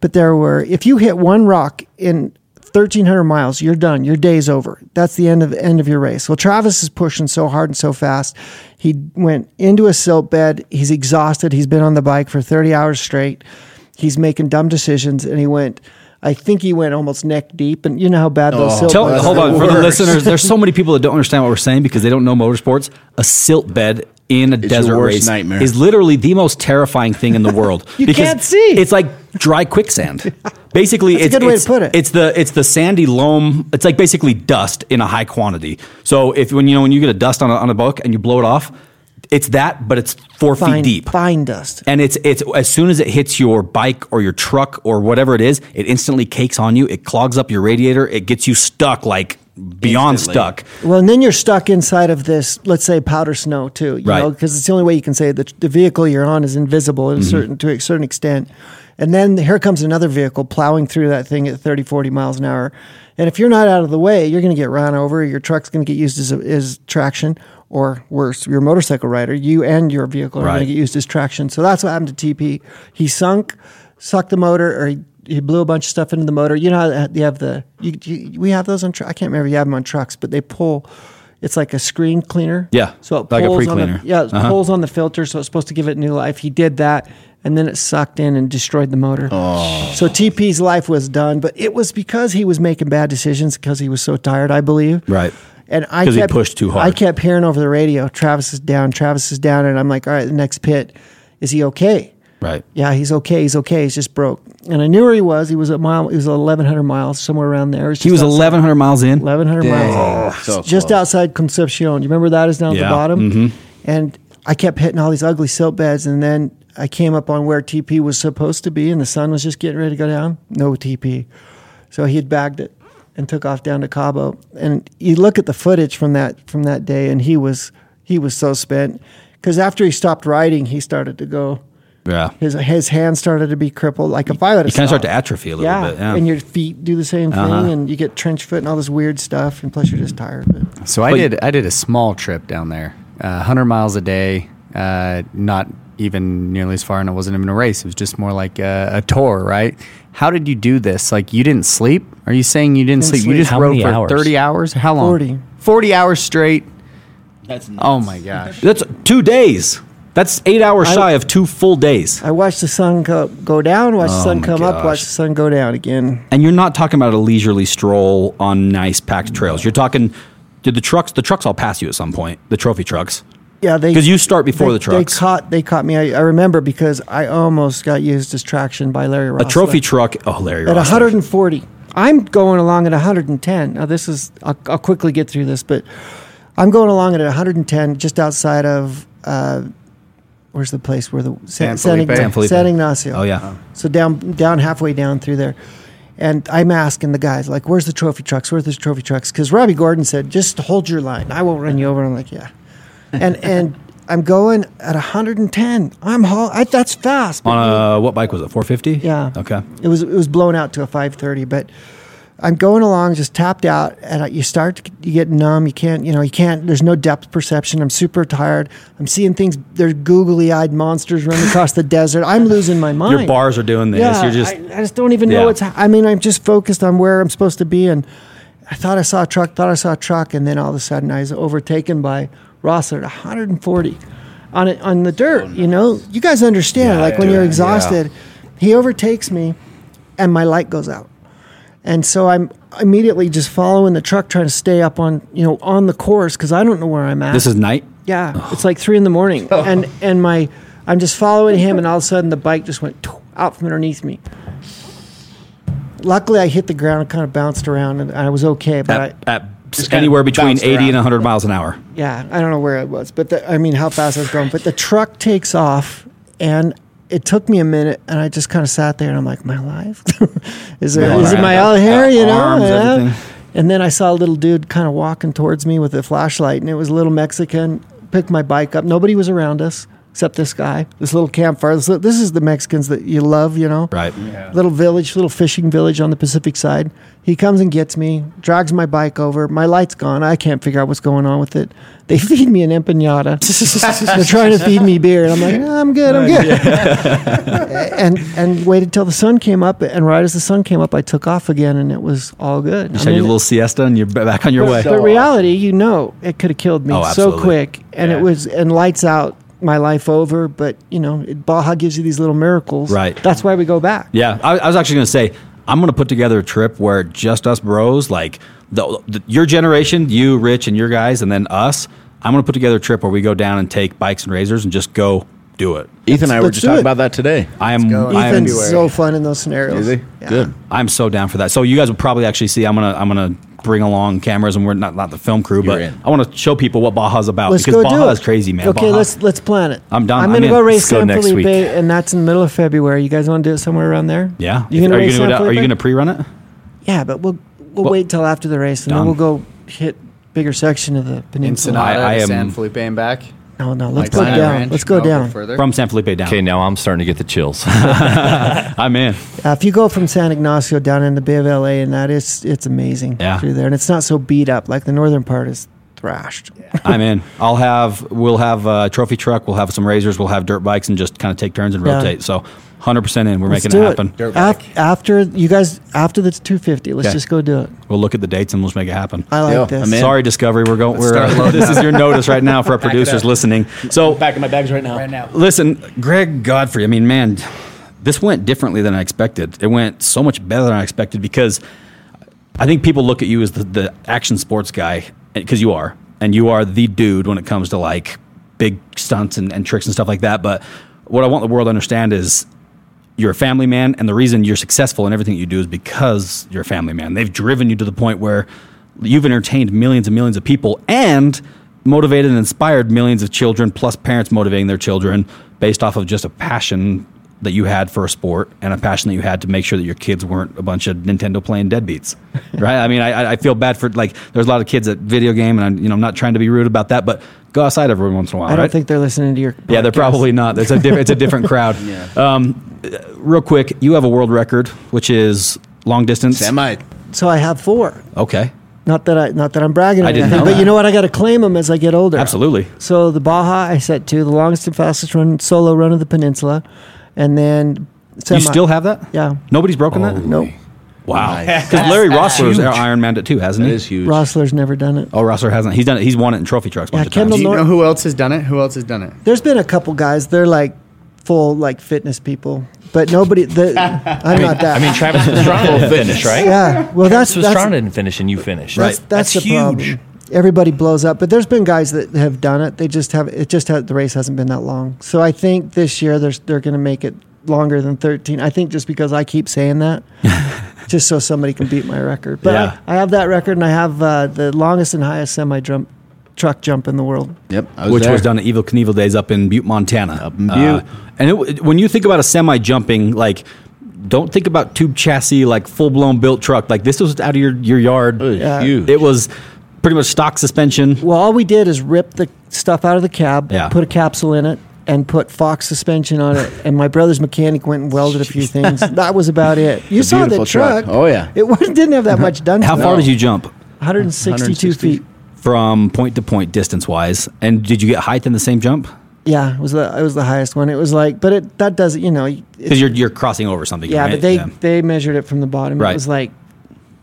but there were. If you hit one rock in 1300 miles, you're done. Your day's over. That's the end of end of your race. Well, Travis is pushing so hard and so fast. He went into a silt bed. He's exhausted. He's been on the bike for 30 hours straight. He's making dumb decisions, and he went. I think he went almost neck deep, and you know how bad those oh, silt Tell, beds hold on, for the listeners, there's so many people that don't understand what we're saying because they don't know motorsports. A silt bed in a your desert worst race nightmare. is literally the most terrifying thing in the world. You because can't see. It's like dry quicksand. Basically, That's a it's, good way to put it. It's the it's the sandy loam. It's like basically dust in a high quantity. So if when you know when you get a dust on a, on a book and you blow it off, it's that, but it's four fine, feet deep. fine dust. And it's it's as soon as it hits your bike or your truck or whatever it is, it instantly cakes on you. It clogs up your radiator. It gets you stuck like beyond Instantly. stuck. Well, and then you're stuck inside of this, let's say, powder snow too, you Right. know, because it's the only way you can say that the vehicle you're on is invisible Mm-hmm. a certain to a certain extent. And then here comes another vehicle plowing through that thing at 30, 40 miles an hour. And if you're not out of the way, you're going to get run over. Your truck's going to get used as, as traction, or worse, your motorcycle rider, you and your vehicle are Right. going to get used as traction. So that's what happened to TP. He sunk, sucked the motor, or he, he blew a bunch of stuff into the motor. You know, how you have the you, you, we have those on. Tr- I can't remember. You have them on trucks, but they pull. It's like a screen cleaner. Yeah, So it like a pulls on pre-cleaner. the yeah, it Uh-huh. pulls on the filter, so it's supposed to give it new life. He did that, and then it sucked in and destroyed the motor. Oh. So TP's life was done, but it was because he was making bad decisions because he was so tired, I believe. Right. And I 'Cause he kept, pushed too hard. I kept hearing over the radio, Travis is down, Travis is down, and I'm like, all right, the next pit, is he okay? Right. Yeah, he's okay. He's okay. He's just broke. And I knew where he was. He was a mile. He was 1,100 miles somewhere around there. He was 1,100 miles in. 1,100 miles. so just close. outside Concepcion. You remember that is down at the bottom? mhm. And I kept hitting all these ugly silt beds. And then I came up on where TP was supposed to be, and the sun was just getting ready to go down. No TP. So he had bagged it and took off down to Cabo. And you look at the footage from that from that day, and he was he was so spent because after he stopped riding, he started to go. Yeah. His his hands started to be crippled. Like if I would You kind of start to atrophy a little yeah, bit. Yeah. and your feet do the same thing, Uh-huh. and you get trench foot and all this weird stuff, and plus you're just tired. But So I But- did I did a small trip down there, uh, 100 miles a day, uh, not even nearly as far, and it wasn't even a race. It was just more like a, a tour, right? How did you do this? Like you didn't sleep? Are you saying you didn't, Didn't sleep? sleep. You just How rode many for hours? 30 hours? How long? 40. 40 hours straight. That's Oh my gosh. That's two days. That's eight hours I- shy of two full days. I watched the sun go, go down, watch the Oh sun my come up, gosh. watch the sun go down again. And you're not talking about a leisurely stroll on nice packed trails. You're talking, did the trucks, the trucks all pass you at some point, the trophy trucks. Yeah, they 'Cause you start before they- the trucks. They caught they caught me. I, I remember because I almost got used as traction by Larry Ross. A trophy truck, oh, Larry at Ross. 140. I'm going along at 110. Now this is I'll, I'll quickly get through this, but I'm going along at 110 just outside of uh, where's the place where the San San, Felipe? San Felipe. San Ignacio. Oh, yeah. So down down halfway down through there. And I'm asking the guys, like, where's the trophy trucks? Where's the trophy trucks? Because Robby Gordon said, just hold your line. I won't run you over. I'm like, yeah. And and I'm going at 110. I'm haul. I, that's fast. On a, what bike was it? 450? yeah. Okay. It was it was blown out to a 530, but I'm going along just tapped out, and you start to you get numb. You can't you know you can't. There's no depth perception. I'm super tired. I'm seeing things. There's googly eyed monsters running across the desert. I'm losing my mind. Your bars are doing this. Yeah, You're just, I, I just don't even Yeah. know what's. ha- I mean, I'm just focused on where I'm supposed to be, and I thought I saw a truck. Thought I saw a truck, and then all of a sudden I was overtaken by Ross at 140 on it on the dirt. Oh, you know, you guys understand. like when you're exhausted, he overtakes me, and my light goes out, and so I'm immediately just following the truck, trying to stay up on you know on the course because I don't know where I'm at. this is night. Yeah, oh. it's like three in the morning, and and my I'm just following him, and all of a sudden the bike just went out from underneath me. Luckily, I hit the ground, and kind of bounced around, and I was okay. But I, At, at kind anywhere between bounced 80 and around. 100 miles an hour. yeah, I don't know where it was, but the, I mean how fast I was going. But the truck takes off, and it took me a minute, and I just kind of sat there, and I'm like, "My life is it? Yeah, it my all hair? You know?" Arms, Yeah. everything. And then I saw a little dude kind of walking towards me with a flashlight, and it was a little Mexican. Picked my bike up. Nobody was around us except this guy. This little campfire. This, this is the Mexicans that you love, you know. Right. Little village, little fishing village on the Pacific side. He comes and gets me, drags my bike over. My light's gone. I can't figure out what's going on with it. They feed me an empanada. They're trying to feed me beer, and I'm like, "No, I'm good, I'm good. and and waited till the sun came up, and right as the sun came up, I took off again, and it was all good. You I had your mean, little siesta and you're back on your way. but reality, you know, it could have killed me Oh, so quick, and Yeah. it was and lights out my life over. But you know, it, Baja gives you these little miracles. Right. That's why we go back. Yeah, I, I was actually going to say I'm going to put together a trip where just us bros, like the, the, your generation, you, Rich, and your guys, and then us. I'm going to put together a trip where we go down and take bikes and razors and just go do it. Ethan and I were let's just talking it. about that today. I am. go. I am. Ethan's so fun in those scenarios. Is he? Yeah. Good. I'm so down for that. So you guys will probably actually see. I'm gonna. I'm gonna bring along cameras, and we're not not the film crew, but in. I want to show people what Baja's about Let's because go Baja do it. is crazy, man. Okay, Baja. let's let's plan it. I'm done. I'm I'm gonna in. go race Let's go San next Felipe, week. and that's in the middle of February. You guys want to do it somewhere around there? Yeah. You gonna are you race gonna San go down- Are you Felipe? gonna pre-run it? Yeah, but we'll we'll Well, wait till after the race, and then we'll go hit bigger section of the peninsula. Ensenada, I- I to am- San Felipe and back. No, no, let's Like go Planet down. Ranch? Let's go No, down. further. From San Felipe down. Okay, now I'm starting to get the chills. I'm in. Uh, if you go from San Ignacio down in the Bay of LA, and that is it's amazing Yeah. through there, and it's not so beat up like the northern part is thrashed. I'm in. I'll have we'll have a trophy truck. We'll have some razors. We'll have dirt bikes and just kind of take turns and Yeah. rotate. So 100 percent in. We're Let's making it happen. Dirt Af- after you guys, after the 250, let's Okay. just go do it. We'll look at the dates and we'll just make it happen. I like Yo, this. Sorry, Discovery. We're going. We're uh, this is your notice right now for our producers listening. So Back in my bags right now. Right now. Listen, Greg Godfrey, I mean, man, this went differently than I expected. It went so much better than I expected because I think people look at you as the, the action sports guy because you are, and you are the dude when it comes to like big stunts and, and tricks and stuff like that. But what I want the world to understand is you're a family man, and the reason you're successful in everything you do is because you're a family man. They've driven you to the point where you've entertained millions and millions of people and motivated and inspired millions of children, plus parents motivating their children based off of just a passion that you had for a sport and a passion that you had to make sure that your kids weren't a bunch of Nintendo playing deadbeats, right? I mean, I, I feel bad for like there's a lot of kids at video game, and I'm you know I'm not trying to be rude about that, but go outside every once in a while. I don't right? think they're listening to your. Yeah, they're probably not. It's a diff- it's a different crowd. yeah. Um, real quick, you have a world record, which is long distance. Semi. So I have four. Okay, Not that I, not that I'm bragging. Or I didn't anything, know but that. you know what? I got to claim them as I get older. absolutely. So the Baja I set to the longest and fastest run solo run of the peninsula, and then semi- You still have that? yeah. Nobody's broken that. Nope. Wow. Because Larry Roeseler's Iron Man it too, hasn't That he? is huge. Roeseler's never done it. Oh, Rossler hasn't. He's done it. He's won it in trophy trucks. a Yeah, bunch of Kendall times. Do you know who else has done it? Who else has done it? There's been a couple guys. They're like full like fitness people, but nobody. The, I'm not that. I mean, Travis Pastrana didn't finish, right? yeah. Well, that's Travis that's Pastrana didn't finish, and you finished. That's, right? that's, the huge. problem. Everybody blows up, but there's been guys that have done it. They just have it. Just ha the race hasn't been that long. So I think this year there's they're going to make it longer than 13. I think just because I keep saying that, just so somebody can beat my record. But Yeah. I, I have that record, and I have uh, the longest and highest semi jump truck jump in the world. Yep. I which there. was done at Evel Knievel days up in Butte, Montana. Up in Uh, Butte. and it, when you think about a semi jumping, like, don't think about tube chassis, like full blown built truck. Like this was out of your, your yard. It was Yeah. huge. It was pretty much stock suspension. Well, all we did is rip the stuff out of the cab, Yeah. put a capsule in it, and put Fox suspension on it. And my brother's mechanic went and welded a few things. That was about it. You It's saw the truck. truck. Oh, yeah. It wasn't, didn't have that much done. How to far it. did you jump 162 160. feet. from point to point distance wise? And did you get height in the same jump? Yeah, it was the it was the highest one. It was like, but it that doesn't you know. Because you're you're crossing over something. yeah, right? but they they measured it from the bottom. Right. It was like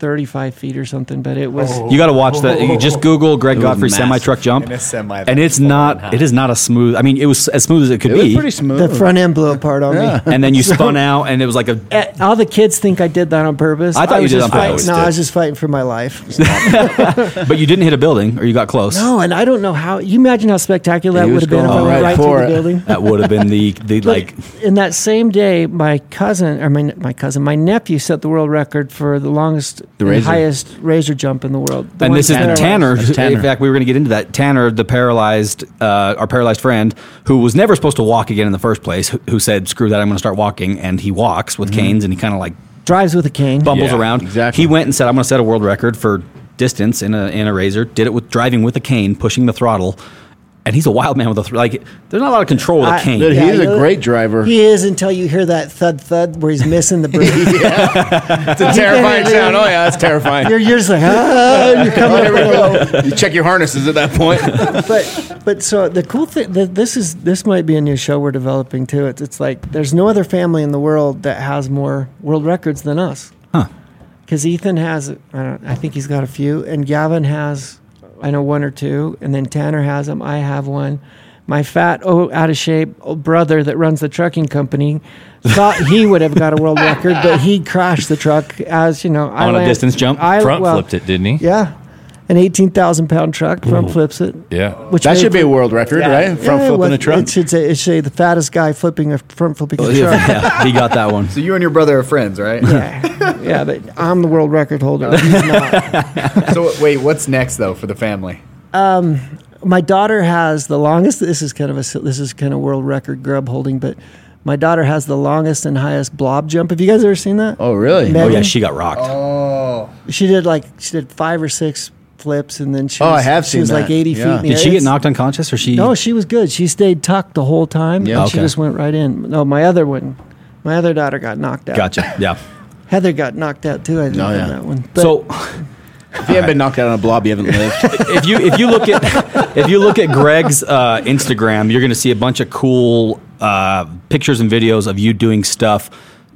35 feet or something. But it was You got to watch that. You just Google Greg was Godfrey massive. semi truck jump, In a semi, and it's not. It is not a smooth. I mean, it was as smooth as it could It was be. pretty smooth. the front end blew apart on me. and then you spun out, and it was like a. Eh, All the kids think I did that on purpose. I thought you was did just on fighting- purpose. No, Did. I was just fighting for my life. But you didn't hit a building, or you got close. No, and I don't know how. You imagine how spectacular that He would was have been if I going went right right for the it. building. That would have been the the like. in that same day, my cousin or my my cousin, my nephew set the world record for the longest, The and razor. highest razor jump in the world. The And this is that- Tanner. Tanner. In fact, we were going to get into that. Tanner, the paralyzed, uh, our paralyzed friend, who was never supposed to walk again in the first place, who, who said, "Screw that, I'm going to start walking," and he walks with canes, and he kind of like drives with a cane. bumbles Yeah, around. exactly. He went and said, "I'm going to set a world record for distance in a in a razor." Did it with driving with a cane, pushing the throttle, and he's a wild man with a thr like. There's not a lot of control with a I- cane. Dude, Yeah, he's you a know- great driver. He is until you hear that thud thud where he's missing the brake. It's a terrifying sound. Oh yeah, that's terrifying. you're, you're just like, ah, you're coming there we go. You check your harnesses at that point. But but so the cool thing, the, this is this might be a new show we're developing too. It's it's like there's no other family in the world that has more world records than us. Huh. Because Ethan has, I, don't, I think he's got a few, and Gavin has, I know one or two, and then Tanner has them. I have one. My fat, oh, out of shape old brother that runs the trucking company thought he would have got a world record, but he crashed the truck as you know On a land- distance jump? I, Front well, flipped it, didn't he? Yeah, an eighteen thousand pound truck front flips it. Yeah. Which That made should be a world record, right? Front yeah, it flipping was- a truck. It should say it should say the fattest guy flipping a front flipping a oh, truck. yeah, he got that one. So you and your brother are friends, right? yeah, yeah, but I'm the world record holder. He's not. so wait, what's next though for the family? Um, my daughter has the longest. This is kind of a this is kind of world record grub holding, but my daughter has the longest and highest blob jump. Have you guys ever seen that? oh really? Meg- Oh yeah, she got rocked. Oh, She did like she did five or six flips, and then she. Oh, was, I have She seen was like that. eighty Yeah. feet. in the Did air. she get knocked unconscious or she? No, she was good. She stayed tucked the whole time. Yeah. and she Okay. just went right in. No, my other one, my other daughter got knocked out. Gotcha. Yeah. Heather got knocked out too. I think Oh, on yeah. that one. But so If you haven't been knocked out on a blob, you haven't lived. if you if you look at if you look at Greg's uh, Instagram, you're going to see a bunch of cool uh, pictures and videos of you doing stuff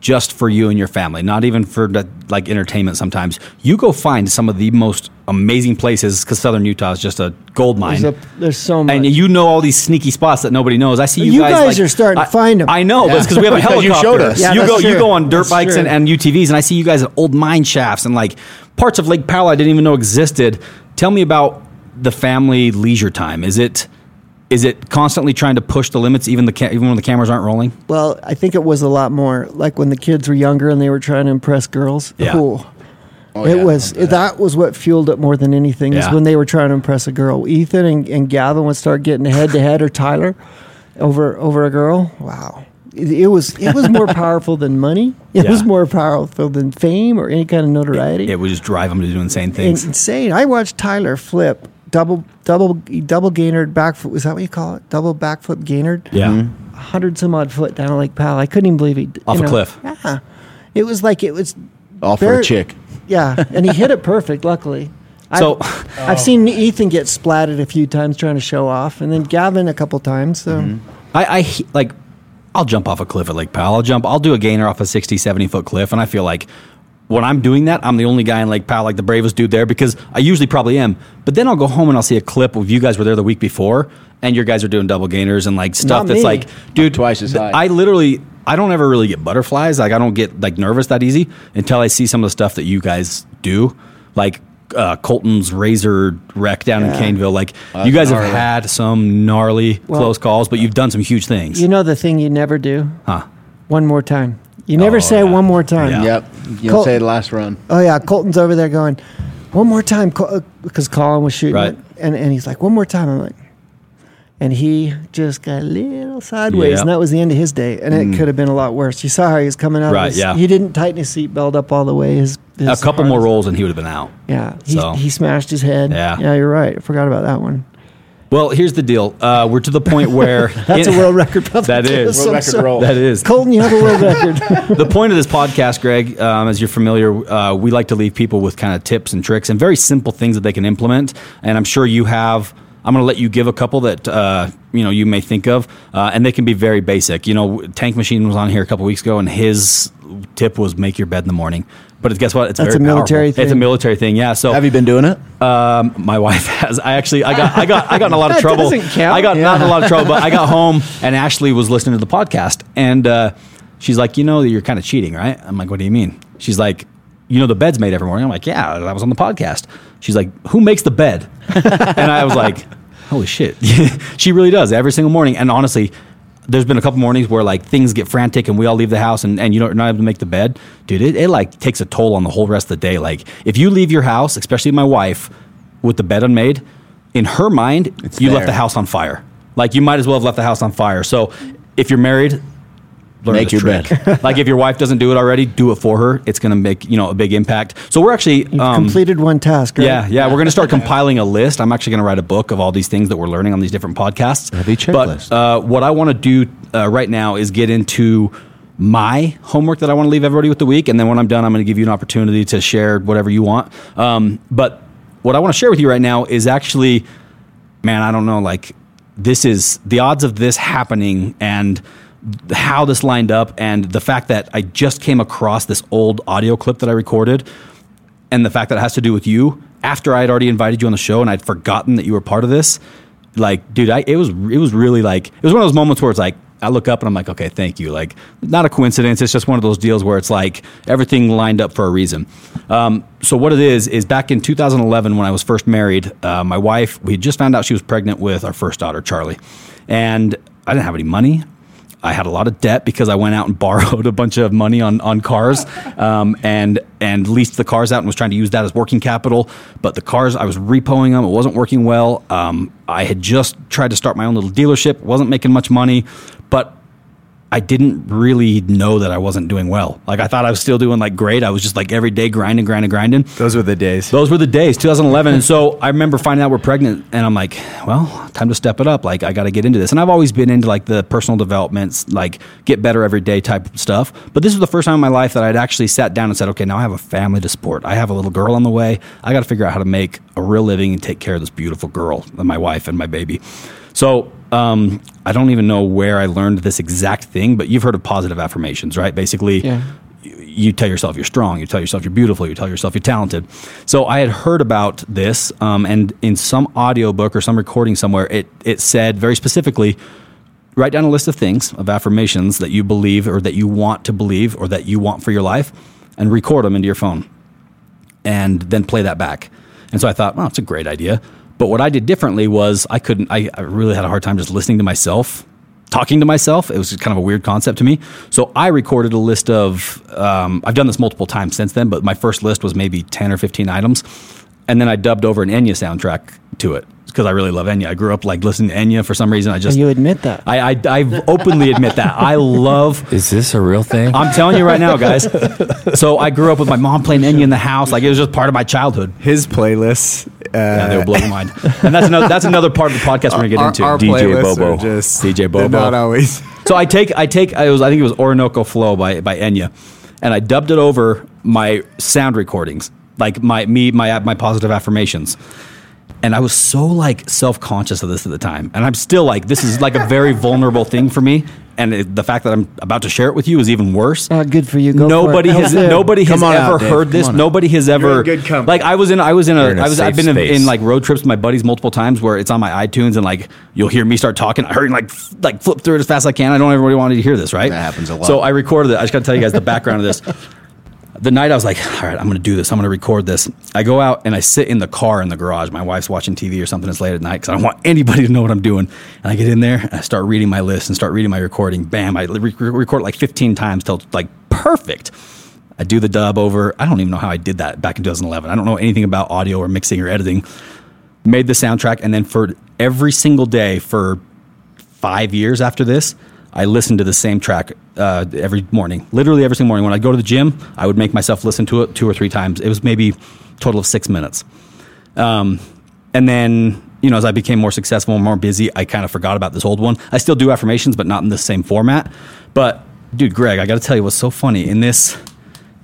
just for you and your family, not even for like entertainment. Sometimes you go find some of the most amazing places because Southern Utah is just a gold mine. there's, a, there's so much. and you know all these sneaky spots that nobody knows. I see you, You guys. guys like- are starting to find them. I know, but it's because we have a Because you helicopter. showed us. Yeah, you that's go, you go on dirt That's bikes and, and UTVs, and I see you guys at old mine shafts and like parts of Lake Powell I didn't even know existed. Tell me about the family leisure time. Is it is it constantly trying to push the limits, even the ca- even when the cameras aren't rolling? well, I think it was a lot more like when the kids were younger and they were trying to impress girls. Yeah. Ooh. Oh, it yeah, was that was what fueled it more than anything is when they were trying to impress a girl. Ethan and, and Gavin would start getting head to head or Tyler over over a girl. Wow. It, it was it was more powerful than money. It Yeah. was more powerful than fame or any kind of notoriety. It would just drive them to do insane It's things. insane. I watched Tyler flip double double double gainard backflip. Was that what you call it? Double backflip gainard. Yeah. A hundred some odd foot down Lake Powell. I couldn't even believe he Off you a cliff. Yeah, it was like it was. All for a chick. Yeah, and he hit it perfect. Luckily. So- I've, I've seen Ethan get splatted a few times trying to show off, and then Gavin a couple times. So Mm-hmm. I, I like I'll jump off a cliff at Lake Powell. I'll jump I'll do a gainer off a 60, 70 foot cliff and I feel like when I'm doing that, I'm the only guy in Lake Powell, like the bravest dude there, because I usually probably am. But then I'll go home and I'll see a clip of you guys were there the week before, and your guys are doing double gainers and like stuff Not that's me. like, dude, twice as high. I literally, I don't ever really get butterflies. Like I don't get like nervous that easy until I see some of the stuff that you guys do, like uh, Colton's razor wreck down in Caineville. Like that's you guys have had some gnarly Well- close calls, but you've done some huge things. you know the thing you never do. Huh. One more time. You never Oh, say yeah. one more time. Yeah. Yep. You Col- say the last run. Oh yeah, Colton's over there going, one more time, uh, because Colin was shooting Right. it, and and he's like, one more time. I'm like, and he just got a little sideways, Yeah. and that was the end of his day. And it could have been a lot worse. You saw how he was coming out. Right, Of his, yeah. He didn't tighten his seatbelt up all the way. His, his a couple harness- more rolls and he would have been out. Yeah, he, So- he smashed his head. Yeah. yeah, you're right. I forgot about that one. Well, here's the deal. Uh, we're to the point where That's a world record. That is. World record sorry. roll. That is. Colton, you have a world record. the point of this podcast, Greg, um, as you're familiar, uh, we like to leave people with kind of tips and tricks and very simple things that they can implement. And I'm sure you have. I'm going to let you give a couple that uh, you know you may think of, uh, and they can be very basic. You know, Tank Machine was on here a couple weeks ago, and his tip was make your bed in the morning. But guess what? It's That's very a military powerful. It's a military thing. Yeah. So Have you been doing it? Um, my wife has. I actually, I got, I got, I got in a lot of trouble. I got not in a lot of trouble, but I got home and Ashley was listening to the podcast, and uh, she's like, "You know that you're kind of cheating, right?" I'm like, "What do you mean?" She's like, "You know the bed's made every morning." I'm like, "Yeah, I was on the podcast." She's like, "Who makes the bed?" and I was like, "Holy shit!" she really does every single morning. And honestly. There's been a couple mornings where like things get frantic and we all leave the house and, and you don't, you're not able to make the bed, dude. It, it like takes a toll on the whole rest of the day. Like if you leave your house, especially my wife, with the bed unmade, in her mind, It's you there. left the house on fire. Like you might as well have left the house on fire. So if you're married, learn Make this your trick. like if your wife doesn't do it already, do it for her. It's going to make you know a big impact. So we're actually You've um, completed one task. Right? yeah, yeah. We're going to start compiling a list. I'm actually going to write a book of all these things that we're learning on these different podcasts. Heavy checklist. But uh, what I want to do uh, right now is get into my homework that I want to leave everybody with the week, and then when I'm done, I'm going to give you an opportunity to share whatever you want. Um, but what I want to share with you right now is actually, man, I don't know, like this is the odds of this happening and how this lined up and the fact that I just came across this old audio clip that I recorded and the fact that it has to do with you after I had already invited you on the show and I'd forgotten that you were part of this. Like, dude, I, it was it was really like it was one of those moments where it's like I look up and I'm like, okay, thank you. Like, not a coincidence. It's just one of those deals where it's like everything lined up for a reason. Um, so what it is is back in 2011 when I was first married, uh, my wife we just found out she was pregnant with our first daughter, Charlie, and I didn't have any money. I had a lot of debt because I went out and borrowed a bunch of money on, on cars um, and and leased the cars out and was trying to use that as working capital. But the cars, I was repoing them. It wasn't working well. Um, I had just tried to start my own little dealership. wasn't making much money, but I didn't really know that I wasn't doing well. Like I thought I was still doing like great. I was just like every day grinding, grinding, grinding. Those were the days. Those were the days, 2011. and so I remember finding out we're pregnant, and I'm like, well, time to step it up. Like, I got to get into this. And I've always been into like the personal developments, like get better every day type stuff. But this was the first time in my life that I'd actually sat down and said, okay, now I have a family to support. I have a little girl on the way. I got to figure out how to make a real living and take care of this beautiful girl, and my wife, and my baby. So um, I don't even know where I learned this exact thing, but you've heard of positive affirmations, right? Basically, Yeah. you tell yourself you're strong, you tell yourself you're beautiful, you tell yourself you're talented. So I had heard about this, um, and in some audiobook or some recording somewhere, it, it said very specifically write down a list of things, of affirmations that you believe or that you want to believe or that you want for your life, and record them into your phone and then play that back. And so I thought, well, it's a great idea. But what I did differently was I couldn't, I, I really had a hard time just listening to myself, talking to myself. It was kind of a weird concept to me. So I recorded a list of, um, I've done this multiple times since then, but my first list was maybe 10 or 15 items. And then I dubbed over an Enya soundtrack to it because I really love Enya. I grew up like listening to Enya for some reason. I just, you admit that. I, I, I openly admit that. I love Is this a real thing? I'm telling you right now, guys. So I grew up with my mom playing Enya in the house. Like it was just part of my childhood. His playlists. Uh, Yeah, they will blow your mind. And that's another that's another part of the podcast we're gonna get our, into. our DJ playlists Bobo. are just DJ they're Bobo. Not always. So I take I take I was I think it was Orinoco Flow by by Enya, and I dubbed it over my sound recordings, like my me my my positive affirmations. And I was so like self conscious of this at the time, and I'm still like this is like a very vulnerable thing for me. And it, the fact that I'm about to share it with you is even worse. Uh, good for you. Go nobody for it. has How's nobody has on ever out, heard this. Nobody has ever in good company. like I was in I was in a in a I was I've been in, in like road trips with my buddies multiple times where it's on my iTunes and like you'll hear me start talking. I heard like f- like flip through it as fast as I can. I don't everybody wanted to hear this, right? That happens a lot. So I recorded it. I just got to tell you guys the background of this. The night I was like, all right, I'm going to do this. I'm going to record this. I go out and I sit in the car in the garage. My wife's watching TV or something. It's late at night because I don't want anybody to know what I'm doing. And I get in there and I start reading my list and start reading my recording. Bam! I re- re- record like 15 times till like perfect. I do the dub over. I don't even know how I did that back in 2011. I don't know anything about audio or mixing or editing. Made the soundtrack, and then for every single day for five years after this, I listened to the same track uh, every morning. Literally every single morning. When I go to the gym, I would make myself listen to it two or three times. It was maybe total of six minutes. Um, and then, you know, as I became more successful and more busy, I kind of forgot about this old one. I still do affirmations, but not in the same format. But, dude, Greg, I got to tell you what's so funny in this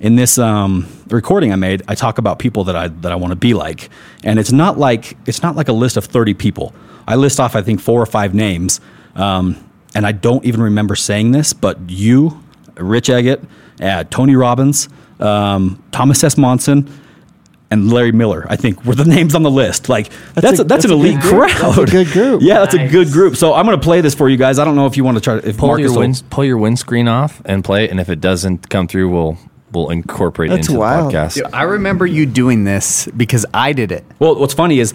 in this um, recording I made, I talk about people that I that I want to be like, and it's not like it's not like a list of thirty people. I list off I think four or five names, um, and I don't even remember saying this, but you, Rich Eggett, uh, Tony Robbins, um, Thomas S. Monson. And Larry Miller, I think, were the names on the list. Like that's a- a, that's, that's an elite good group. crowd. That's a good group. Yeah, that's a good group. So I'm going to play this for you guys. I don't know if you want to try. to If pull Marcus your will- pull your windscreen off and play it. And if it doesn't come through, we'll we'll incorporate That's it into wild. the podcast. I remember you doing this because I did it. Well, what's funny is,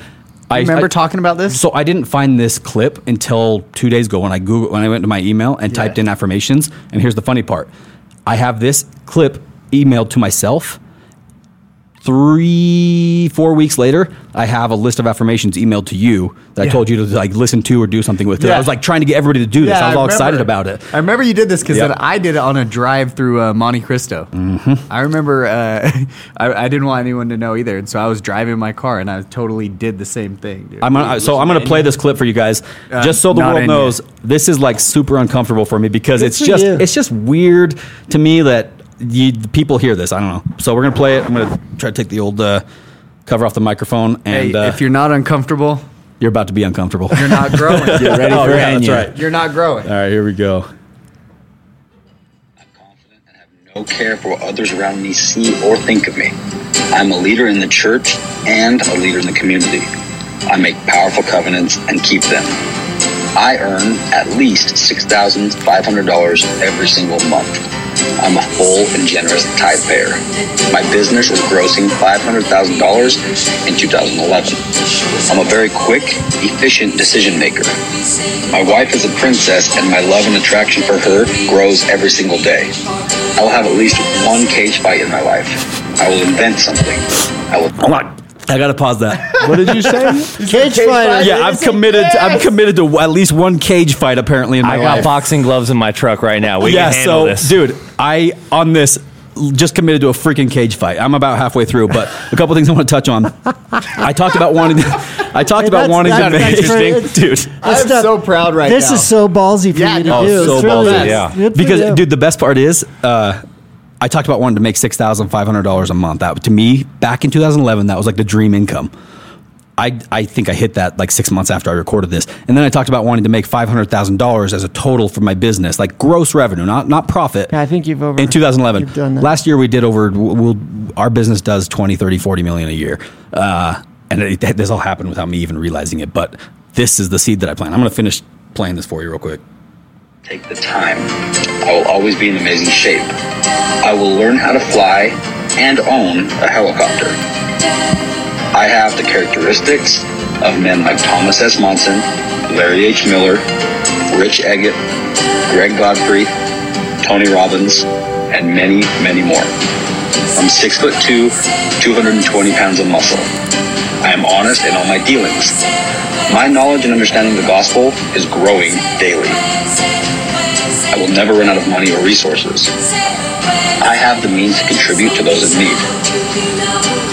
I Remember I- talking about this? So I didn't find this clip until two days ago when I Google when I went to my email and typed in affirmations. And here's the funny part: I have this clip emailed to myself. Three, four weeks later, I have a list of affirmations emailed to you that I told you to like listen to or do something with. Yeah. I was like trying to get everybody to do this. I was all remember. excited about it. I remember you did this because Yep. then I did it on a drive through uh, Monte Cristo. Mm-hmm. I remember uh, I, I didn't want anyone to know either, and so I was driving my car and I totally did the same thing. Dude. I'm gonna, so I'm going to play this clip for you guys, Uh, just so the world knows yet. this is like super uncomfortable for me because it's for just it's just weird to me that you, the people hear this. I don't know. So we're gonna play it. I'm gonna try to take the old uh, cover off the microphone, Hey, and uh, if you're not uncomfortable, you're about to be uncomfortable. you're not growing. Get ready Oh, for yeah, that's Enya. right. You're not growing. All right, here we go. I'm confident and have no care for what others around me see or think of me. I'm a leader in the church and a leader in the community. I make powerful covenants and keep them. I earn at least $6,500 every single month. I'm a full and generous tithe payer. My business is grossing $500,000 in 2011. I'm a very quick, efficient decision maker. My wife is a princess, and my love and attraction for her grows every single day. I will have at least one cage fight in my life. I will invent something. I will Hold on. I got to pause that. What did you say? Cage fighter. yeah, I'm committed. I'm committed to at least one cage fight apparently in my I got life. boxing gloves in my truck right now. We yeah, can so this. dude, I on this just committed to a freaking cage fight. I'm about halfway through, but a couple things I want to touch on. I talked about wanting. To, I talked Hey, about wanting to make, that's very- dude. I'm stuff- so proud right this now. This is so ballsy for Yeah, you to no, do. so It's ballsy, is. yeah. Because dude, the best part is, uh, I talked about wanting to make six thousand five hundred dollars a month. That to me, back in 2011, that was like the dream income. I, I think I hit that like six months after I recorded this, and then I talked about wanting to make five hundred thousand dollars as a total for my business, like gross revenue, not not profit. Yeah, I think you've over in 2011. you've done that. Last year we did over. We'll, our business does 20, 30, 40 million a year, uh, and it, this all happened without me even realizing it. But this is the seed that I plant. I'm going to finish playing this for you real quick. Take the time. I will always be in amazing shape. I will learn how to fly and own a helicopter. I have the characteristics of men like Thomas S. Monson, Larry H. Miller, Rich Eggett, Greg Godfrey, Tony Robbins, and many, many more. I'm six foot two, 220 pounds of muscle. I am honest in all my dealings. My knowledge and understanding of the gospel is growing daily. I will never run out of money or resources. I have the means to contribute to those in need.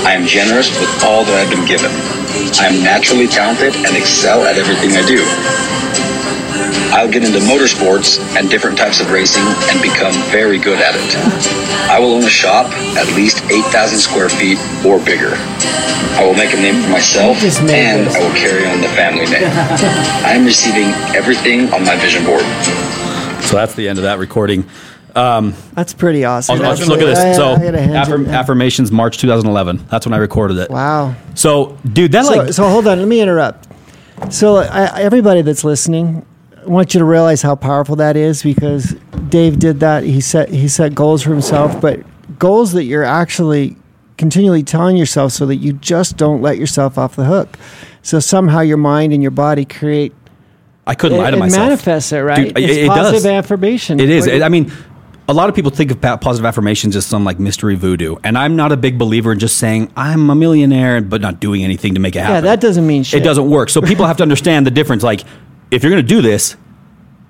I am generous with all that I've been given. I am naturally talented and excel at everything I do. I'll get into motorsports and different types of racing and become very good at it. I will own a shop at least 8,000 square feet or bigger. I will make a name for myself You just made and. I will carry on the family name. I am receiving everything on my vision board. So that's the end of that recording. Um, that's pretty awesome. I'll- I'll- That's look at this. So I gotta hand affirm, affirmations, March 2011. That's when I recorded it. Wow. So, dude, that So, like so hold on. Let me interrupt. So I, everybody that's listening, I want you to realize how powerful that is because Dave did that. He set he set goals for himself, but goals that you're actually continually telling yourself so that you just don't let yourself off the hook. So somehow your mind and your body create I couldn't lie to it myself. manifests it, right? Dude, it- it's it positive does. affirmation. It is. I mean, a lot of people think of positive affirmations as some like mystery voodoo, and I'm not a big believer in just saying I'm a millionaire but not doing anything to make it happen. yeah, that doesn't mean shit. It doesn't work. So people have to understand the difference. Like, if you're going to do this,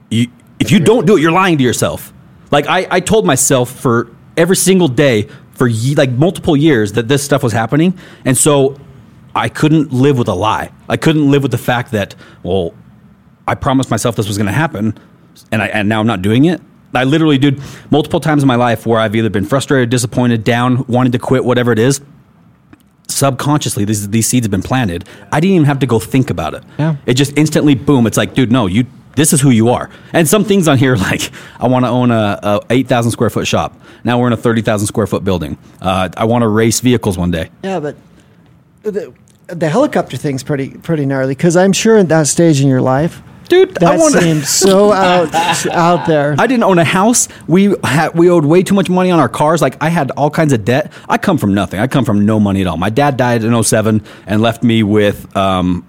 you, if you don't do it, you're lying to yourself. Like I, I told myself for every single day for ye, like multiple years that this stuff was happening, and so I couldn't live with a lie. I couldn't live with the fact that well, I promised myself this was going to happen, and I and now I'm not doing it. I literally did multiple times in my life where I've either been frustrated, disappointed, down, wanted to quit, whatever it is. Subconsciously, these these seeds have been planted. I didn't even have to go think about it. Yeah. It just instantly boom. It's like, dude, no, you. This is who you are. And some things on here, like I want to own a, a eight thousand square foot shop. Now we're in a thirty thousand square foot building. Uh, I want to race vehicles one day. Yeah, but the, the helicopter thing's pretty pretty gnarly because I'm sure at that stage in your life, Dude, I that want seems so out out there. I didn't own a house. We had we owed way too much money on our cars. Like I had all kinds of debt. I come from nothing. I come from no money at all. My dad died in 07 and left me with um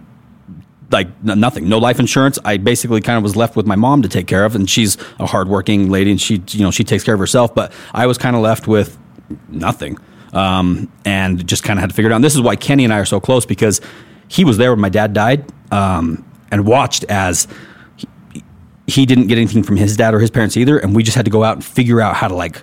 like nothing, no life insurance. I basically kind of was left with my mom to take care of, and she's a hardworking lady, and she, you know, she takes care of herself. But I was kind of left with nothing, um, and just kind of had to figure it out. And this is why Kenny and I are so close because he was there when my dad died, um, and watched as he didn't get anything from his dad or his parents either, and we just had to go out and figure out how to like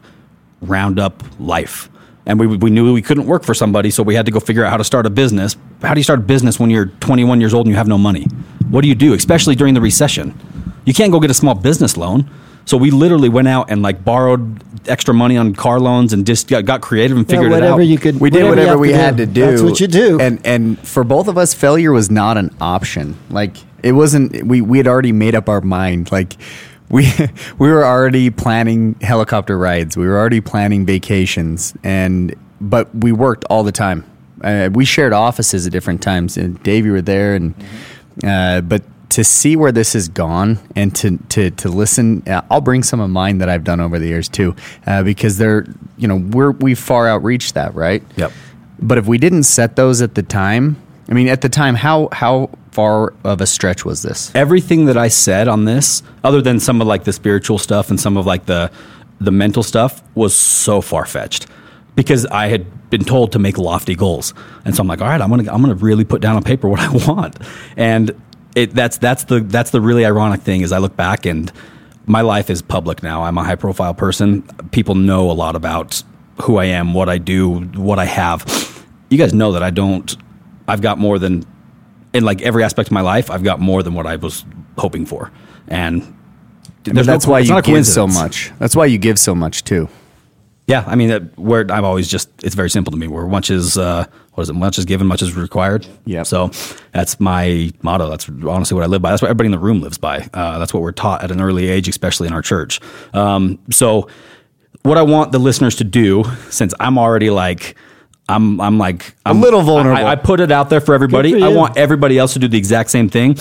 round up life. And we, we knew we couldn't work for somebody, so we had to go figure out how to start a business. How do you start a business when you're 21 years old and you have no money? What do you do, especially during the recession? You can't go get a small business loan. So we literally went out and like borrowed extra money on car loans and just got, got creative and Yeah, figured it whatever out. you could. We did you whatever we had to do. That's what you do. And and for both of us, failure was not an option. Like it wasn't. We we had already made up our mind. Like we we were already planning helicopter rides. We were already planning vacations, and but we worked all the time. Uh, we shared offices at different times. And Dave, you were there, and uh, but to see where this has gone and to to to listen, uh, I'll bring some of mine that I've done over the years too, uh, because they're you know we're we far outreached that right. Yep. But if we didn't set those at the time, I mean, at the time, how how far of a stretch was this? everything that I said on this, other than some of like the spiritual stuff and some of like the the mental stuff, was so far fetched. because I had been told to make lofty goals, and so I'm like, all right, I'm gonna I'm gonna really put down on paper what I want, and it that's that's the that's the really ironic thing is I look back and my life is public now. I'm a high profile person. People know a lot about who I am, what I do, what I have. You guys know that I don't. I've got more than in like every aspect of my life. I've got more than what I was hoping for, and there's no- that's why you give so much. That's why you give so much too. Yeah, I mean, that where I've always just it's very simple to me. Where much is uh, what is it? Much is given, much is required. Yeah. So that's my motto. That's honestly what I live by. That's what everybody in the room lives by. Uh, that's what we're taught at an early age, especially in our church. Um, so what I want the listeners to do, since I'm already like. I'm, I'm like I'm, little vulnerable. I, I put it out there for everybody. For I want everybody else to do the exact same thing.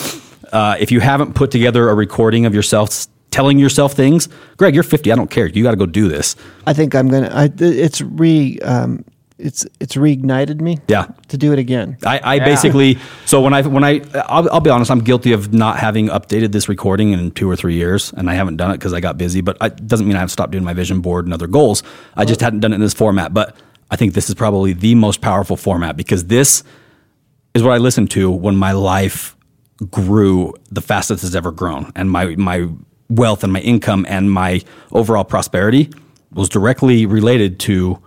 Uh, if you haven't put together a recording of yourself telling yourself things, Greg, you're 50. I don't care. You got to go do this. I think I'm gonna. I, it's re. Um, it's it's reignited me. Yeah. To do it again. I, I basically so when I when I I'll, I'll be honest, I'm guilty of not having updated this recording in two or three years, and I haven't done it because I got busy. But it doesn't mean I have stopped doing my vision board and other goals. I just hadn't done it in this format. But I think this is probably the most powerful format because this is what I listened to when my life grew the fastest it's ever grown, and my my wealth and my income and my overall prosperity was directly related to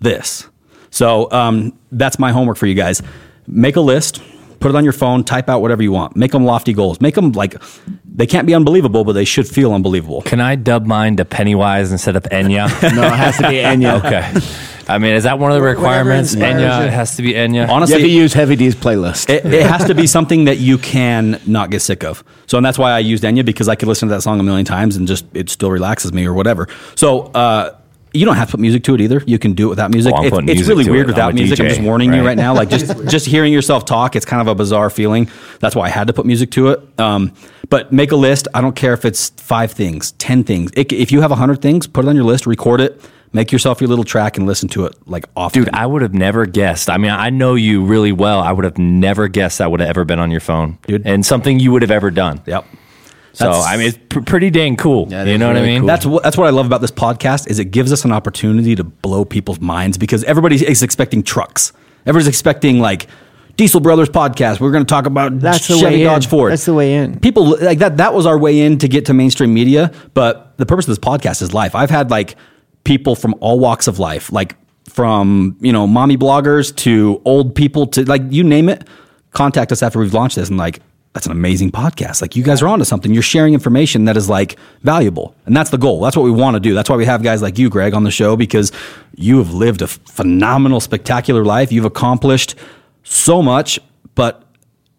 this. So um, that's my homework for you guys. Make a list, put it on your phone, type out whatever you want. Make them lofty goals. Make them like they can't be unbelievable, but they should feel unbelievable. Can I dub mine to Pennywise instead of Enya? No, it has to be Enya. okay. I mean, is that one of the requirements? Enya it has to be Enya. You have to use Heavy D's playlist. it, it has to be something that you can not get sick of. So, and that's why I used Enya because I could listen to that song a million times and just it still relaxes me or whatever. So, uh, you don't have to put music to it either. You can do it without music. Oh, I'm It- putting it's music really to weird it. without I'm a music. I'm just warning you right? right now. Like just just hearing yourself talk, it's kind of a bizarre feeling. That's why I had to put music to it. Um, but make a list. I don't care if it's five things, ten things. It, if you have a hundred things, put it on your list. Record it. Make yourself your little track and listen to it like often. Dude, I would have never guessed. I mean, I know you really well. I would have never guessed that would have ever been on your phone, Dude. and something you would have ever done. yep. So, I mean, it's pr- pretty dang cool. Yeah, you is know what I mean? cool. That's what that's what I love about this podcast is it gives us an opportunity to blow people's minds because everybody is expecting trucks. Everybody's expecting like Diesel Brothers podcast. We're going to talk about That's the Chevy way in. Dodge Ford. That's the way in. People like that. That was our way in to get to mainstream media. But the purpose of this podcast is life. I've had like people from all walks of life, like from you know mommy bloggers to old people to like you name it. Contact us after we've launched this and like that's an amazing podcast. Like you guys are onto something. You're sharing information that is like valuable, and that's the goal. That's what we want to do. That's why we have guys like you, Greg, on the show because you have lived a phenomenal, spectacular life. You've accomplished so much, but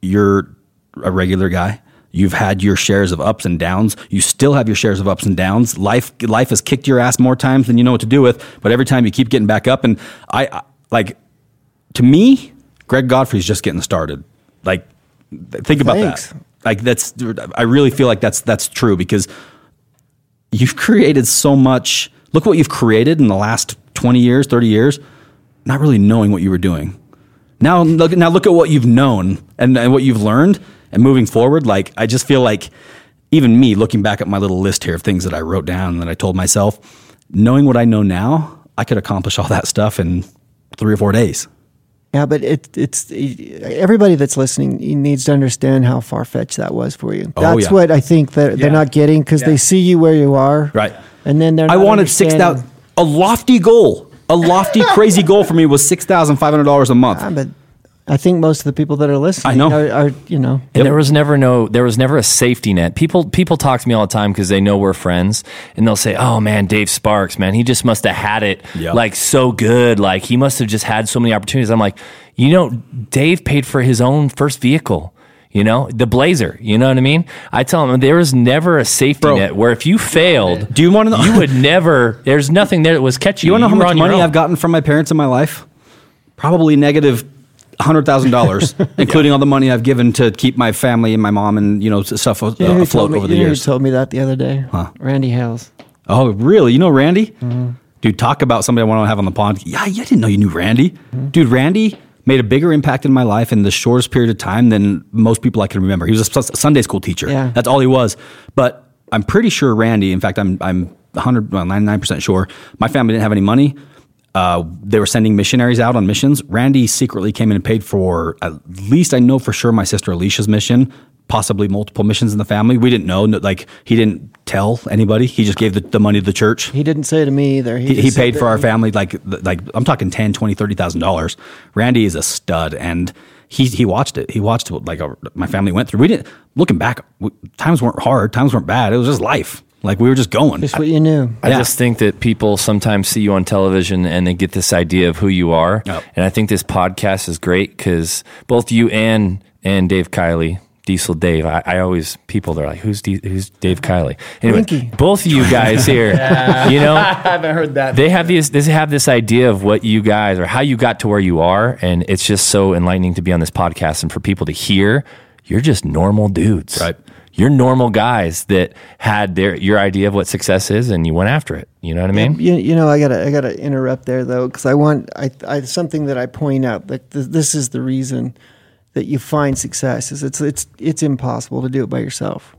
you're a regular guy. You've had your shares of ups and downs. You still have your shares of ups and downs. Life life has kicked your ass more times than you know what to do with, but every time you keep getting back up and I, I like to me, Greg Godfrey's just getting started. Like think about Thanks. that. Like that's I really feel like that's that's true because you've created so much. Look what you've created in the last 20 years, 30 years, not really knowing what you were doing. Now look, now look at what you've known and, and what you've learned and moving forward. Like, I just feel like even me looking back at my little list here of things that I wrote down and that I told myself, knowing what I know now, I could accomplish all that stuff in three or four days. Yeah, but it, it's everybody that's listening needs to understand how far fetched that was for you. Oh, That's yeah. what I think that they're Yeah. not getting because they see you where you are, Right. And then they're. I wanted six thousand. A lofty goal, a lofty, crazy goal for me was six thousand five hundred dollars a month. Yeah, but I think most of the people that are listening, I know. are, are you know, And there was never no there was never a safety net. People people talk to me all the time because they know we're friends and they'll say, "Oh man, Dave Sparks, man, he just must have had it Yep. like so good. Like he must have just had so many opportunities." I'm like, "You know, Dave paid for his own first vehicle." You know, the Blazer. You know what I mean? I tell him there was never a safety Bro. net where if you failed, Do you wanna know- You would never. There's nothing there that was catching You you. want to know how were much on your money own. I've gotten from my parents in my life? Probably negative hundred thousand dollars, including all the money I've given to keep my family and my mom and you know stuff uh, You know afloat me, over the you know who years. told me that the other day. Randy Hales. Oh, really? You know Randy? Mm-hmm. Dude, talk about somebody I want to have on the pond. Yeah, I didn't know you knew Randy. Mm-hmm. Dude, Randy made a bigger impact in my life in the shortest period of time than most people I can remember. He was a Sunday school teacher. Yeah. That's all he was. But I'm pretty sure Randy, in fact, I'm I'm 100 well, 99% sure my family didn't have any money. Uh, they were sending missionaries out on missions. Randy secretly came in and paid for at least I know for sure my sister Alicia's mission, possibly multiple missions in the family. We didn't know, no- like he didn't tell anybody. He just gave the, the money to the church. He didn't say to me either. He, he said paid for our he- family like like I'm talking 10, 20, 30,000 dollars. Randy is a stud and he he watched it. He watched what like our, my family went through. We didn't looking back, we, times weren't hard, times weren't bad. It was just life. Like we were just going. Just what you knew. I Yeah. just think that people sometimes see you on television and they get this idea of who you are. Yep. And I think this podcast is great because both you and and Dave Kiley, Diesel Dave, I, I always people they're like, who's D, who's Dave Kiley? Anyway, Winky. both of you guys here, you know, I haven't heard that. they have these they have this idea of what you guys or how you got to where you are, and it's just so enlightening to be on this podcast and for people to hear. You're just normal dudes, Right. You're normal guys that had their your idea of what success is, and you went after it. You know what I mean? You, you know, I gotta I gotta interrupt there though, because I want I, I something that I point out that th- this is the reason that you find success is it's it's it's impossible to do it by yourself.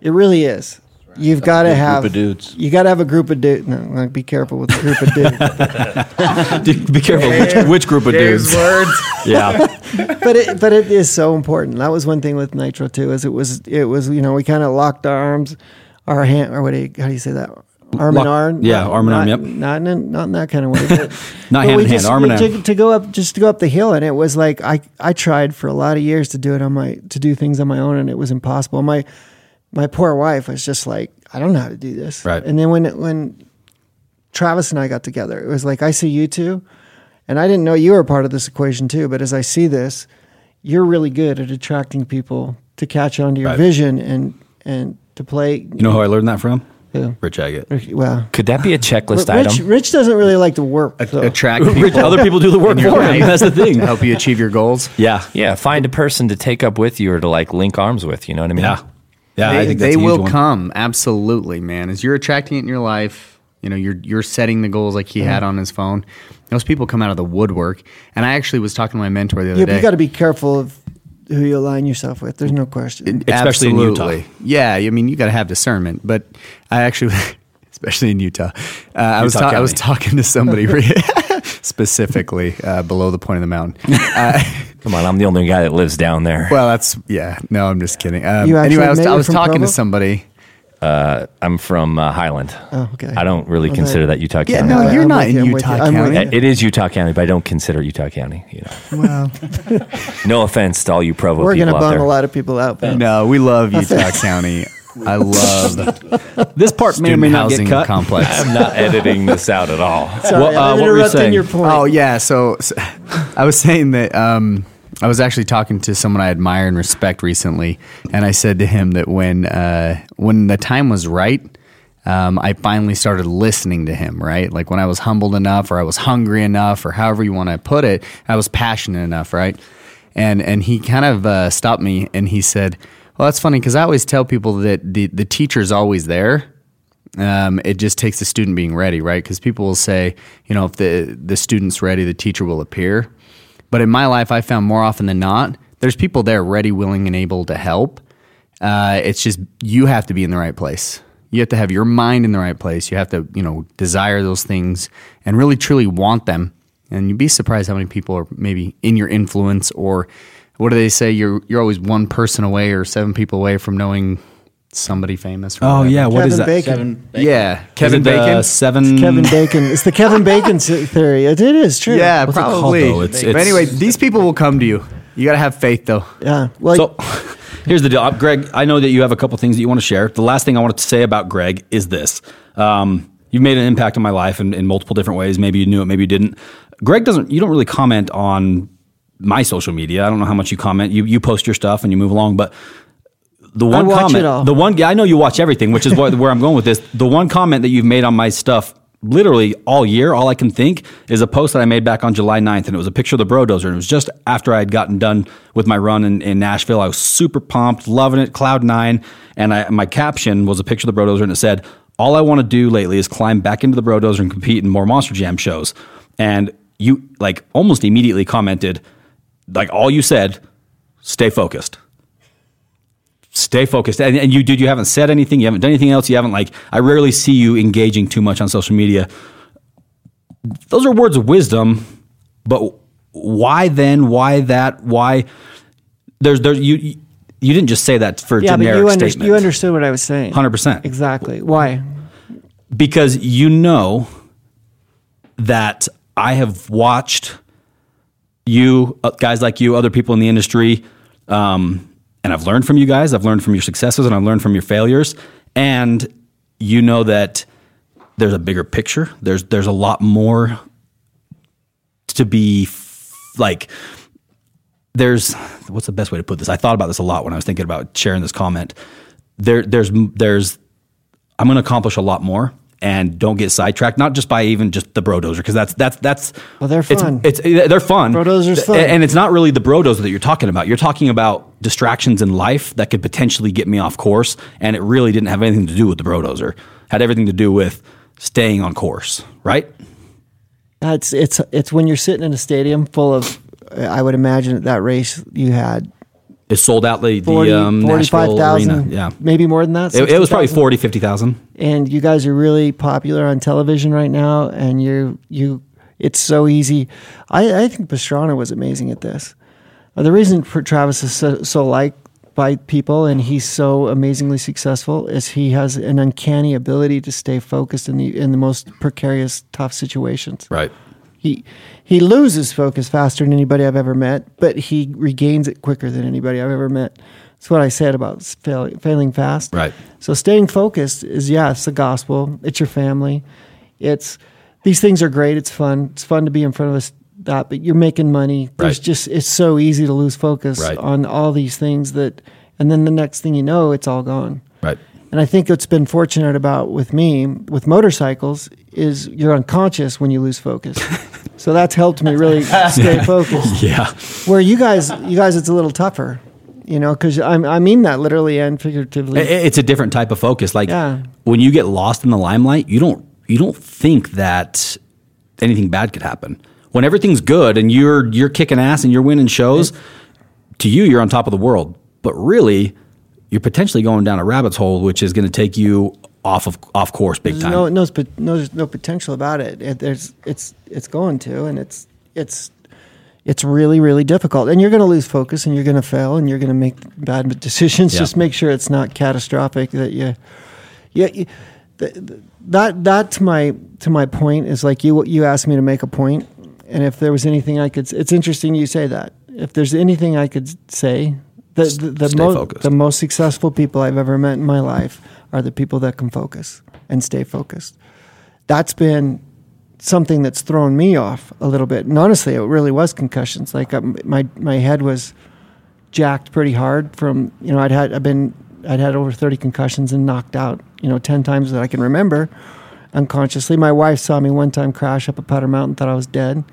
It really is. You've got to Good group have of dudes. You got to have a group of dudes. No, like, be careful with the group of dudes. Be careful which, which group of dudes. words. Yeah. but it but it is so important. That was one thing with Nitro too. Is it was it was you know we kind of locked our arms, our hand or what do you, how do you say that? Arm Lock- in arm. yeah, arm in arm, Not- yep. Not in, not in that kind of way. But, Not but hand we in hand, just- arm in to, arm. to go up just to go up the hill, and it was like I I tried for a lot of years to do it on my to do things on my own, and it was impossible. My my poor wife was just like I don't know how to do this. Right. And then when when Travis and I got together, it was like I see you two, and I didn't know you were part of this equation too. But as I see this, you're really good at attracting people to catch on to your Right. vision and and to play. You know who I learned that from? Who? Rich Agate. Well, Could that be a checklist Rich, item? Rich doesn't really like to work. so- Attract Rich, people. other people do the work for him. That's the thing. help you achieve your goals. Yeah. Yeah, find a person to take up with you or to like link arms with. You know what I mean? Yeah. Yeah. I they, think they will one. come absolutely man as you're attracting it in your life you know you're you're setting the goals like he had on his phone those people come out of the woodwork and i actually was talking to my mentor the other Yeah, day but you got to be careful of who you align yourself with. There's no question. Especially in Utah. Absolutely. yeah i mean you got to have discernment but i actually especially in utah uh, i was ta- i was talking to somebody specifically uh, below the point of the mountain Come on, I'm the only guy that lives down there. well that's yeah no i'm just kidding um, You anyway i was, I was talking Provo? to somebody I'm from uh, Highland. Oh, okay. I don't really Well, consider then- that Utah yeah County. no you're with not in I'm with utah you, I'm county you. It is Utah County, but I don't consider Utah County. You know, Well, no offense to all you Provo we're people going to out bum there. a lot of people out. But No, we love Utah County. I love This part may or may not housing get cut. complex. I'm not editing this out at all. sorry, What, uh, I'm what were you interrupting saying? your point. Oh yeah, so, so I was saying that um, I was actually talking to someone I admire and respect recently, and I said to him that when uh, when the time was right, um, I finally started listening to him. Right, like when I was humbled enough, or I was hungry enough, or however you want to put it, I was passionate enough. Right, and and he kind of uh, stopped me and he said, "Well, that's funny because I always tell people that the the teacher's always there." Um, it just takes the student being ready, right? Because people will say, you know, if the the student's ready, the teacher will appear. But in my life, I found more often than not, there's people there ready, willing, and able to help. Uh, it's just you have to be in the right place. You have to have your mind in the right place. You have to, you know, desire those things and really truly want them. And you'd be surprised how many people are maybe in your influence, or what do they say? You're you're always one person away or seven people away from knowing somebody famous. or Oh whatever. yeah, what Kevin is that? Bacon. yeah, Kevin it the Bacon. Seven. Kevin Bacon. It's the Kevin Bacon theory. It, it is true. Yeah, What's it called, probably. though? It's- but anyway, these people will come to you. You got to have faith, though. Yeah. Well, So here's the deal, Uh, Greg. I know that you have a couple things that you want to share. The last thing I wanted to say about Greg is this: um, you've made an impact on my life in, in multiple different ways. Maybe you knew it, maybe you didn't. Greg doesn't. You don't really comment on my social media. I don't know how much you comment. You you post your stuff and you move along, but. The one comment, the one, I know you watch everything, which is what, where I'm going with this. The one comment that you've made on my stuff literally all year, all I can think is a post that I made back on July 9th, and it was a picture of the Brodozer. And it was just after I had gotten done with my run in, in Nashville. I was super pumped, loving it, cloud nine. And I, my caption was a picture of the Brodozer, and it said, All I want to do lately is climb back into the Brodozer and compete in more Monster Jam shows. And you, like, almost immediately commented, like, all you said, stay focused stay focused. And, and you, dude, you haven't said anything. You haven't done anything else. You haven't like. I rarely see you engaging too much on social media. those are words of wisdom, but why then? Why that? Why there's there you you didn't just say that for a Yeah, but generic you, under, statement. you understood what I was saying. hundred percent Exactly. Why? because you know that I have watched you uh, guys like you, other people in the industry, um, and I've learned from you guys. I've learned from your successes, and I've learned from your failures. And you know that there's a bigger picture. There's there's a lot more to be f- like. There's what's the best way to put this? I thought about this a lot when I was thinking about sharing this comment. There there's there's I'm going to accomplish a lot more and don't get sidetracked. Not just by even just the bro dozer because that's that's that's Well, they're fun. It's, they're fun. Bro dozer's fun. and it's not really the bro dozer that you're talking about. You're talking about distractions in life that could potentially get me off course, and it really didn't have anything to do with the bro dozer. Had everything to do with staying on course, right? That's it's it's when you're sitting in a stadium full of. I would imagine at that race you had It sold out the, 40, the um, Nashville 45,000, arena. Yeah, maybe more than that. it, it was probably 60,000. 40, 50,000. and you guys are really popular on television right now and you you it's so easy i, I think pastrana was amazing at this Uh, the reason for travis is so, so liked by people and he's so amazingly successful is he has an uncanny ability to stay focused in the in the most precarious tough situations Right. He he loses focus faster than anybody I've ever met, but he regains it quicker than anybody I've ever met. That's what I said about fail, failing fast. Right. So staying focused is yeah, it's the gospel. It's your family. It's these things are great. It's fun. It's fun to be in front of us. That, but you're making money. There's Right. just it's so easy to lose focus Right. on all these things that, and then the next thing you know, it's all gone. And I think what's been fortunate about with me with motorcycles is you're unconscious when you lose focus. so that's helped me really stay focused. Yeah. Where you guys, you guys, it's a little tougher, you know, because I mean that literally and figuratively. It's a different type of focus. Like Yeah. when you get lost in the limelight, you don't you don't think that anything bad could happen. When everything's good and you're you're kicking ass and you're winning shows, to you you're on top of the world. But really, you're potentially going down a rabbit's hole, which is going to take you off of off course big There's time. no, no, no, there's no potential about it. it. There's, it's, it's going to, and it's, it's, it's really, really difficult. And you're going to lose focus, and you're going to fail, and you're going to make bad decisions. Yeah. Just make sure it's not catastrophic. That you, yeah, you, th- th- that that to my to my point is like you you asked me to make a point, and if there was anything I could, it's interesting you say that. If there's anything I could say, the the, the, mo- the most successful people I've ever met in my life are the people that can focus and stay focused. That's been something that's thrown me off a little bit. And honestly, it really was concussions. Like um, my my head was jacked pretty hard from you know I'd had I've been I'd had over thirty concussions and knocked out you know ten times that I can remember unconsciously. My wife saw me one time crash up a Powder Mountain, thought I was dead,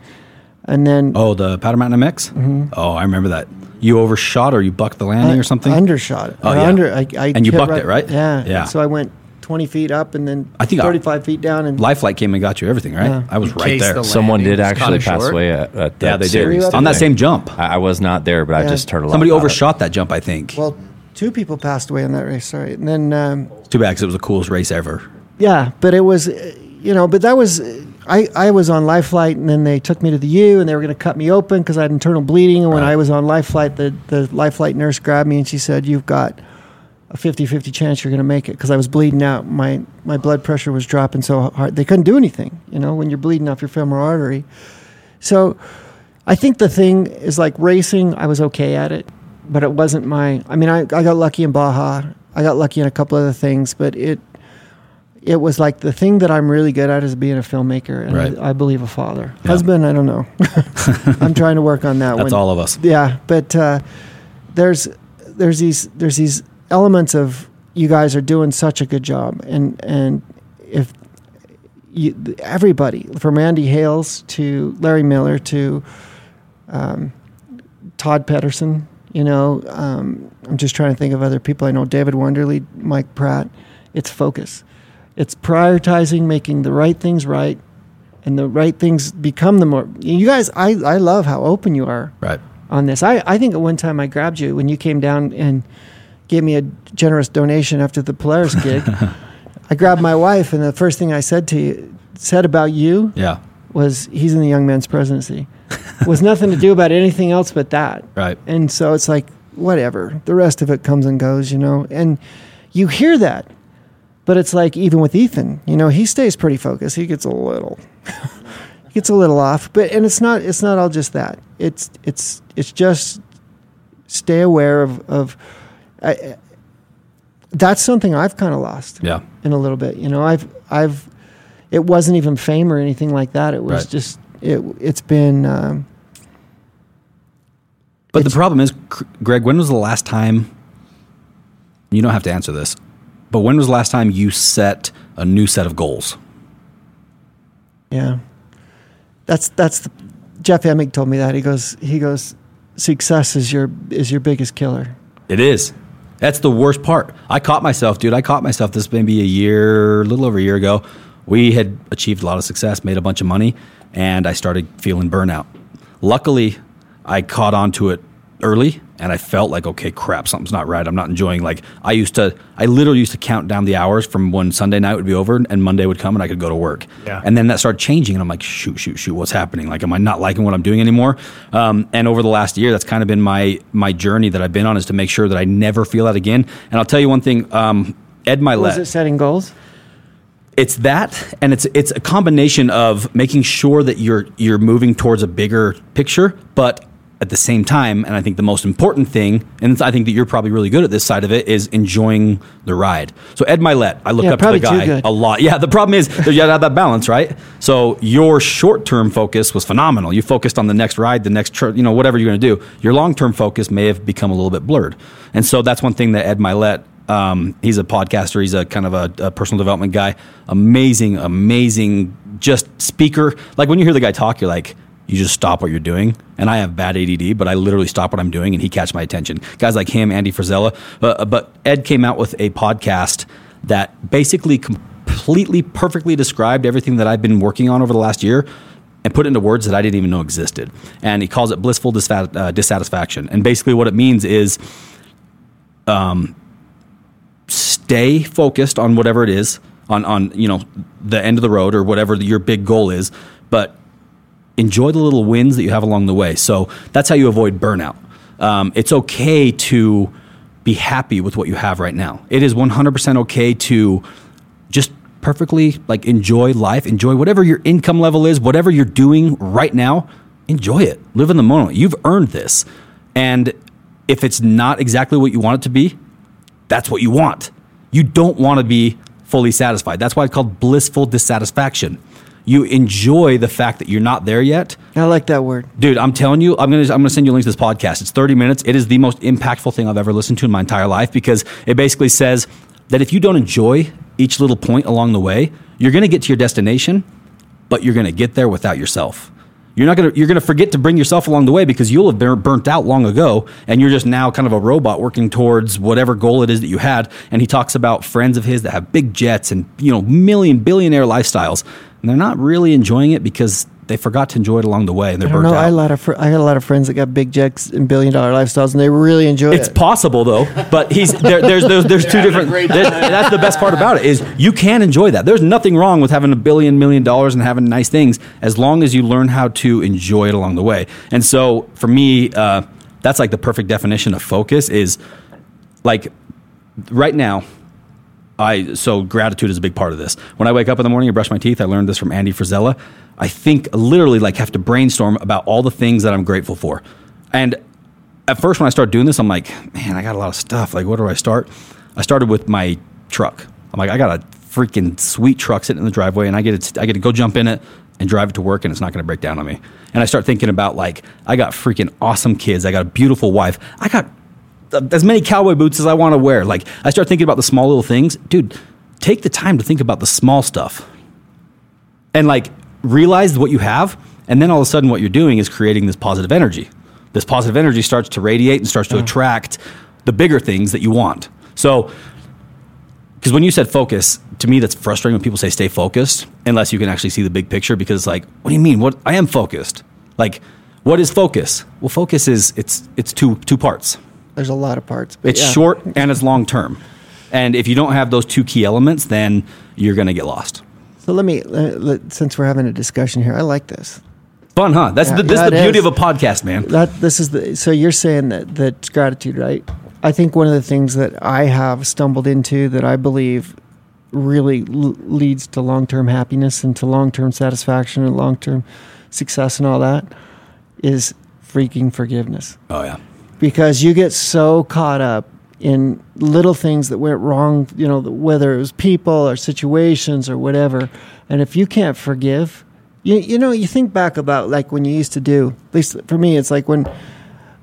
and then Oh, the Powder Mountain MX? Mm-hmm. Oh, I remember that. You overshot or you bucked the landing or something? undershot. Oh, Or yeah. under, I, I And you hit bucked it, right? Yeah, Yeah. So I went twenty feet up and then I think I- thirty-five feet down and Life Flight came and got you everything, right? Yeah. I was right there. the Someone did actually pass short. away at, at yeah, that they series did. On that same jump. I, I was not there, but I just heard a lot. Somebody about it. overshot that jump, I think. well, two people passed away in that race. Sorry, and then. Um, It's too bad because it was the coolest race ever. Yeah, but it was, uh, you know, but that was, I, I was on life flight and then they took me to the U and they were going to cut me open because I had internal bleeding. And when Right. I was on life flight, the, the life flight nurse grabbed me and she said, You've got a 50 50 chance you're going to make it because I was bleeding out. My, my blood pressure was dropping so hard. They couldn't do anything, you know, when you're bleeding off your femoral artery. So I think the thing is like racing, I was okay at it, but it wasn't my, I mean, I, I got lucky in Baja. I got lucky in a couple other things, but it, it was like the thing that I'm really good at is being a filmmaker and Right. I, I believe a father. Yeah. Husband, I don't know. I'm trying to work on that That's one. all of us. Yeah, but uh, there's there's these there's these elements of you guys are doing such a good job, and and if you, everybody from Andy Hales to Larry Miller to um, Todd Pedersen, you know, um, I'm just trying to think of other people I know. David Wonderly, Mike Pratt. It's focus. It's prioritizing, making the right things right, and the right things become the more. You guys, I I love how open you are Right. on this. I, I think at one time I grabbed you when you came down and gave me a generous donation after the Polaris gig. I grabbed my wife, and the first thing I said to you, said about you Yeah. was he's in the young man's presidency. was nothing to do about anything else but that. Right. And so it's like whatever. The rest of it comes and goes, you know. And you hear that, but it's like even with Ethan, you know, he stays pretty focused. He gets a little, he gets a little off. But and it's not it's not all just that. It's it's it's just stay aware of of. I, that's something I've kind of lost Yeah. in a little bit. You know, I've I've it wasn't even fame or anything like that. It was Right. just it. It's been um, But the problem is, Greg, when was the last time? You don't have to answer this, but when was the last time you set a new set of goals? yeah. That's that's the, Jeff Emig told me that he goes he goes success is your is your biggest killer. It is. That's the worst part. I caught myself, dude. I caught myself this maybe a year, a little over a year ago. We had achieved a lot of success, made a bunch of money, and I started feeling burnout. Luckily, I caught on to it early and I felt like, okay, crap, something's not right. I'm not enjoying like I used to I literally used to count down the hours from when Sunday night would be over and Monday would come and I could go to work. Yeah. And then that started changing and I'm like, shoot, shoot, shoot, what's happening? Like, am I not liking what I'm doing anymore? Um, and over the last year, that's kind of been my my journey that I've been on is to make sure that I never feel that again. And I'll tell you one thing, um, Ed Was Mylett it setting goals? it's that and it's it's a combination of making sure that you're you're moving towards a bigger picture but at the same time and i think the most important thing and i think that you're probably really good at this side of it is enjoying the ride so ed mylett i look Yeah, up to the guy a lot yeah the problem is you gotta have that balance right so your short-term focus was phenomenal you focused on the next ride the next tr- you know whatever you're going to do your long-term focus may have become a little bit blurred and so that's one thing that ed mylett um, he's a podcaster. He's a kind of a, a personal development guy. Amazing, amazing, just speaker. Like when you hear the guy talk, you're like, you just stop what you're doing. And I have bad ADD, but I literally stop what I'm doing, and he catch my attention. Guys like him, Andy Frisella. But, but Ed came out with a podcast that basically completely, perfectly described everything that I've been working on over the last year and put into words that I didn't even know existed. And he calls it blissful uh, dissatisfaction. And basically, what it means is um, stay focused on whatever it is on on you know the end of the road or whatever your big goal is but enjoy the little wins that you have along the way so that's how you avoid burnout um, it's okay to be happy with what you have right now it is 100% okay to just perfectly like enjoy life enjoy whatever your income level is whatever you're doing right now enjoy it live in the moment you've earned this and if it's not exactly what you want it to be that's what you want. You don't want to be fully satisfied. That's why it's called blissful dissatisfaction. You enjoy the fact that you're not there yet. I like that word. Dude, I'm telling you, I'm gonna I'm gonna send you a link to this podcast. It's 30 minutes. It is the most impactful thing I've ever listened to in my entire life because it basically says that if you don't enjoy each little point along the way, you're gonna get to your destination, but you're gonna get there without yourself. You're not gonna you're gonna forget to bring yourself along the way because you'll have been burnt out long ago, and you're just now kind of a robot working towards whatever goal it is that you had. And he talks about friends of his that have big jets and you know million billionaire lifestyles, and they're not really enjoying it because they forgot to enjoy it along the way, and they're I don't burnt know. out. I had a lot of fr- I got a lot of friends that got big jets and billion dollar lifestyles, and they really enjoy It's it. possible though, but he's there, there's there's, there's two different. there's- that's the best part about it is you can enjoy that. There's nothing wrong with having a billion million dollars and having nice things as long as you learn how to enjoy it along the way. And so for me, uh, that's like the perfect definition of focus is like right now. I so gratitude is a big part of this. When I wake up in the morning and brush my teeth, I learned this from Andy Frisella. I think literally like have to brainstorm about all the things that I'm grateful for. And at first when I started doing this, I'm like, man, I got a lot of stuff. Like, where do I start? I started with my truck. I'm like, I got a freaking sweet truck sitting in the driveway, and I get to, I get to go jump in it and drive it to work, and it's not going to break down on me. And I start thinking about like, I got freaking awesome kids. I got a beautiful wife. I got Uh, as many cowboy boots as I want to wear. Like, I start thinking about the small little things, dude. Take the time to think about the small stuff. And like realize what you have and then all of a sudden what you're doing is creating this positive energy. This positive energy starts to radiate and starts to attract the bigger things that you want. So because when you said focus to me that's frustrating when people say stay focused unless you can actually see the big picture because it's like what do you mean? What i am focused. Like what is focus? Well focus is it's it's two two parts There's a lot of parts. It's yeah. short and it's long term and if you don't have those two key elements then you're going to get lost So let me, since we're having a discussion here, I like this. Fun, huh? That's Yeah, the, this yeah, is the beauty is. of a podcast, man. That this is the so you're saying that that gratitude, right? I think one of the things that I have stumbled into that I believe really l- leads to long-term happiness and to long-term satisfaction and long-term success and all that is freaking forgiveness. Oh yeah. Because you get so caught up in little things that went wrong, you know, whether it was people or situations or whatever. And if you can't forgive, you, you know, you think back about like when you used to do, at least for me, it's like when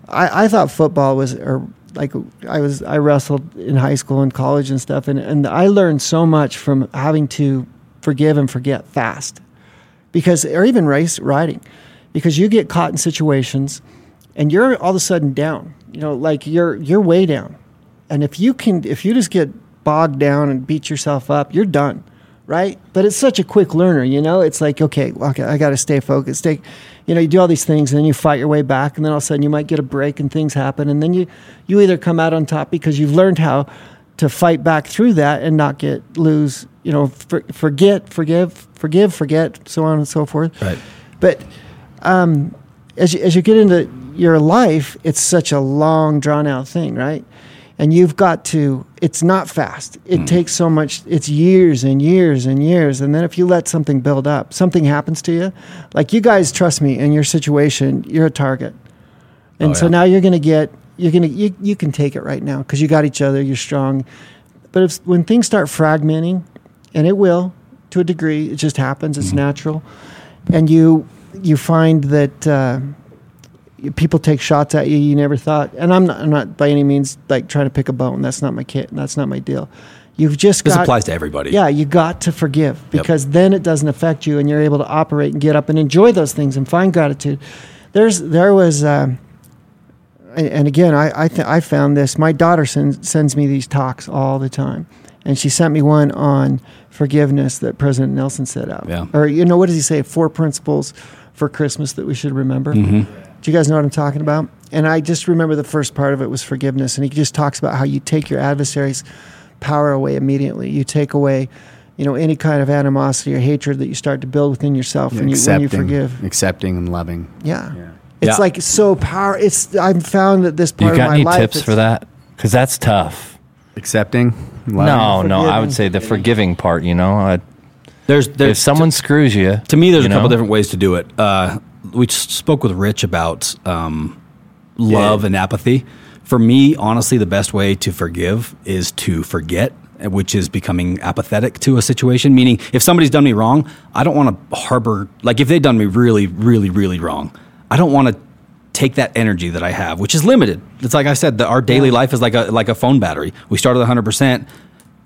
I, I thought football was, or like I was, I wrestled in high school and college and stuff. And, and I learned so much from having to forgive and forget fast because, or even race riding, because you get caught in situations and you're all of a sudden down. You know, like you're you're way down. And if you can if you just get bogged down and beat yourself up, you're done. Right? But it's such a quick learner, you know? It's like, okay, okay, I gotta stay focused. Stay you know, you do all these things and then you fight your way back and then all of a sudden you might get a break and things happen and then you you either come out on top because you've learned how to fight back through that and not get lose, you know, for, forget, forgive, forgive, forget, so on and so forth. Right. But um, as you, as you get into your life, it's such a long, drawn out thing, right? And you've got to. It's not fast. It takes so much. It's years and years and years. And then if you let something build up, something happens to you. Like you guys, trust me. In your situation, you're a target, and Oh, so yeah. now you're going to get. You're going to. You, you can take it right now because you got each other. You're strong. But if when things start fragmenting, and it will to a degree, it just happens. It's natural, and you you find that uh, people take shots at you you never thought. And I'm not, I'm not by any means like trying to pick a bone. That's not my kit. That's not my deal. You've just This got, applies to everybody. Yeah, you got to forgive because then it doesn't affect you, and you're able to operate and get up and enjoy those things and find gratitude. There's there was. Um, and and again, I I, th- I found this. My daughter sends sends me these talks all the time, and she sent me one on forgiveness that President Nelson set out. Yeah. Or you know what does he say? Four principles for Christmas that we should remember. Mm-hmm. Do you guys know what I'm talking about? And I just remember the first part of it was forgiveness, and he just talks about how you take your adversary's power away immediately. You take away, you know, any kind of animosity or hatred that you start to build within yourself when you when you forgive. accepting and loving. Yeah. It's Yeah. like so power. It's I've found that this part You got of my any life. tips for that? Because that's tough. Accepting. loving. No, no, I would say the forgiving part. You know, I, There's there's if someone screws you, to me, there's you a couple different ways to do it. Uh, we spoke with Rich about um, love and apathy. For me, honestly, the best way to forgive is to forget, which is becoming apathetic to a situation. Meaning, if somebody's done me wrong, I don't want to harbor, like, if they've done me really, really, really wrong, I don't want to take that energy that I have, which is limited. It's like I said, the, our daily life is like a like a phone battery. We start at 100. percent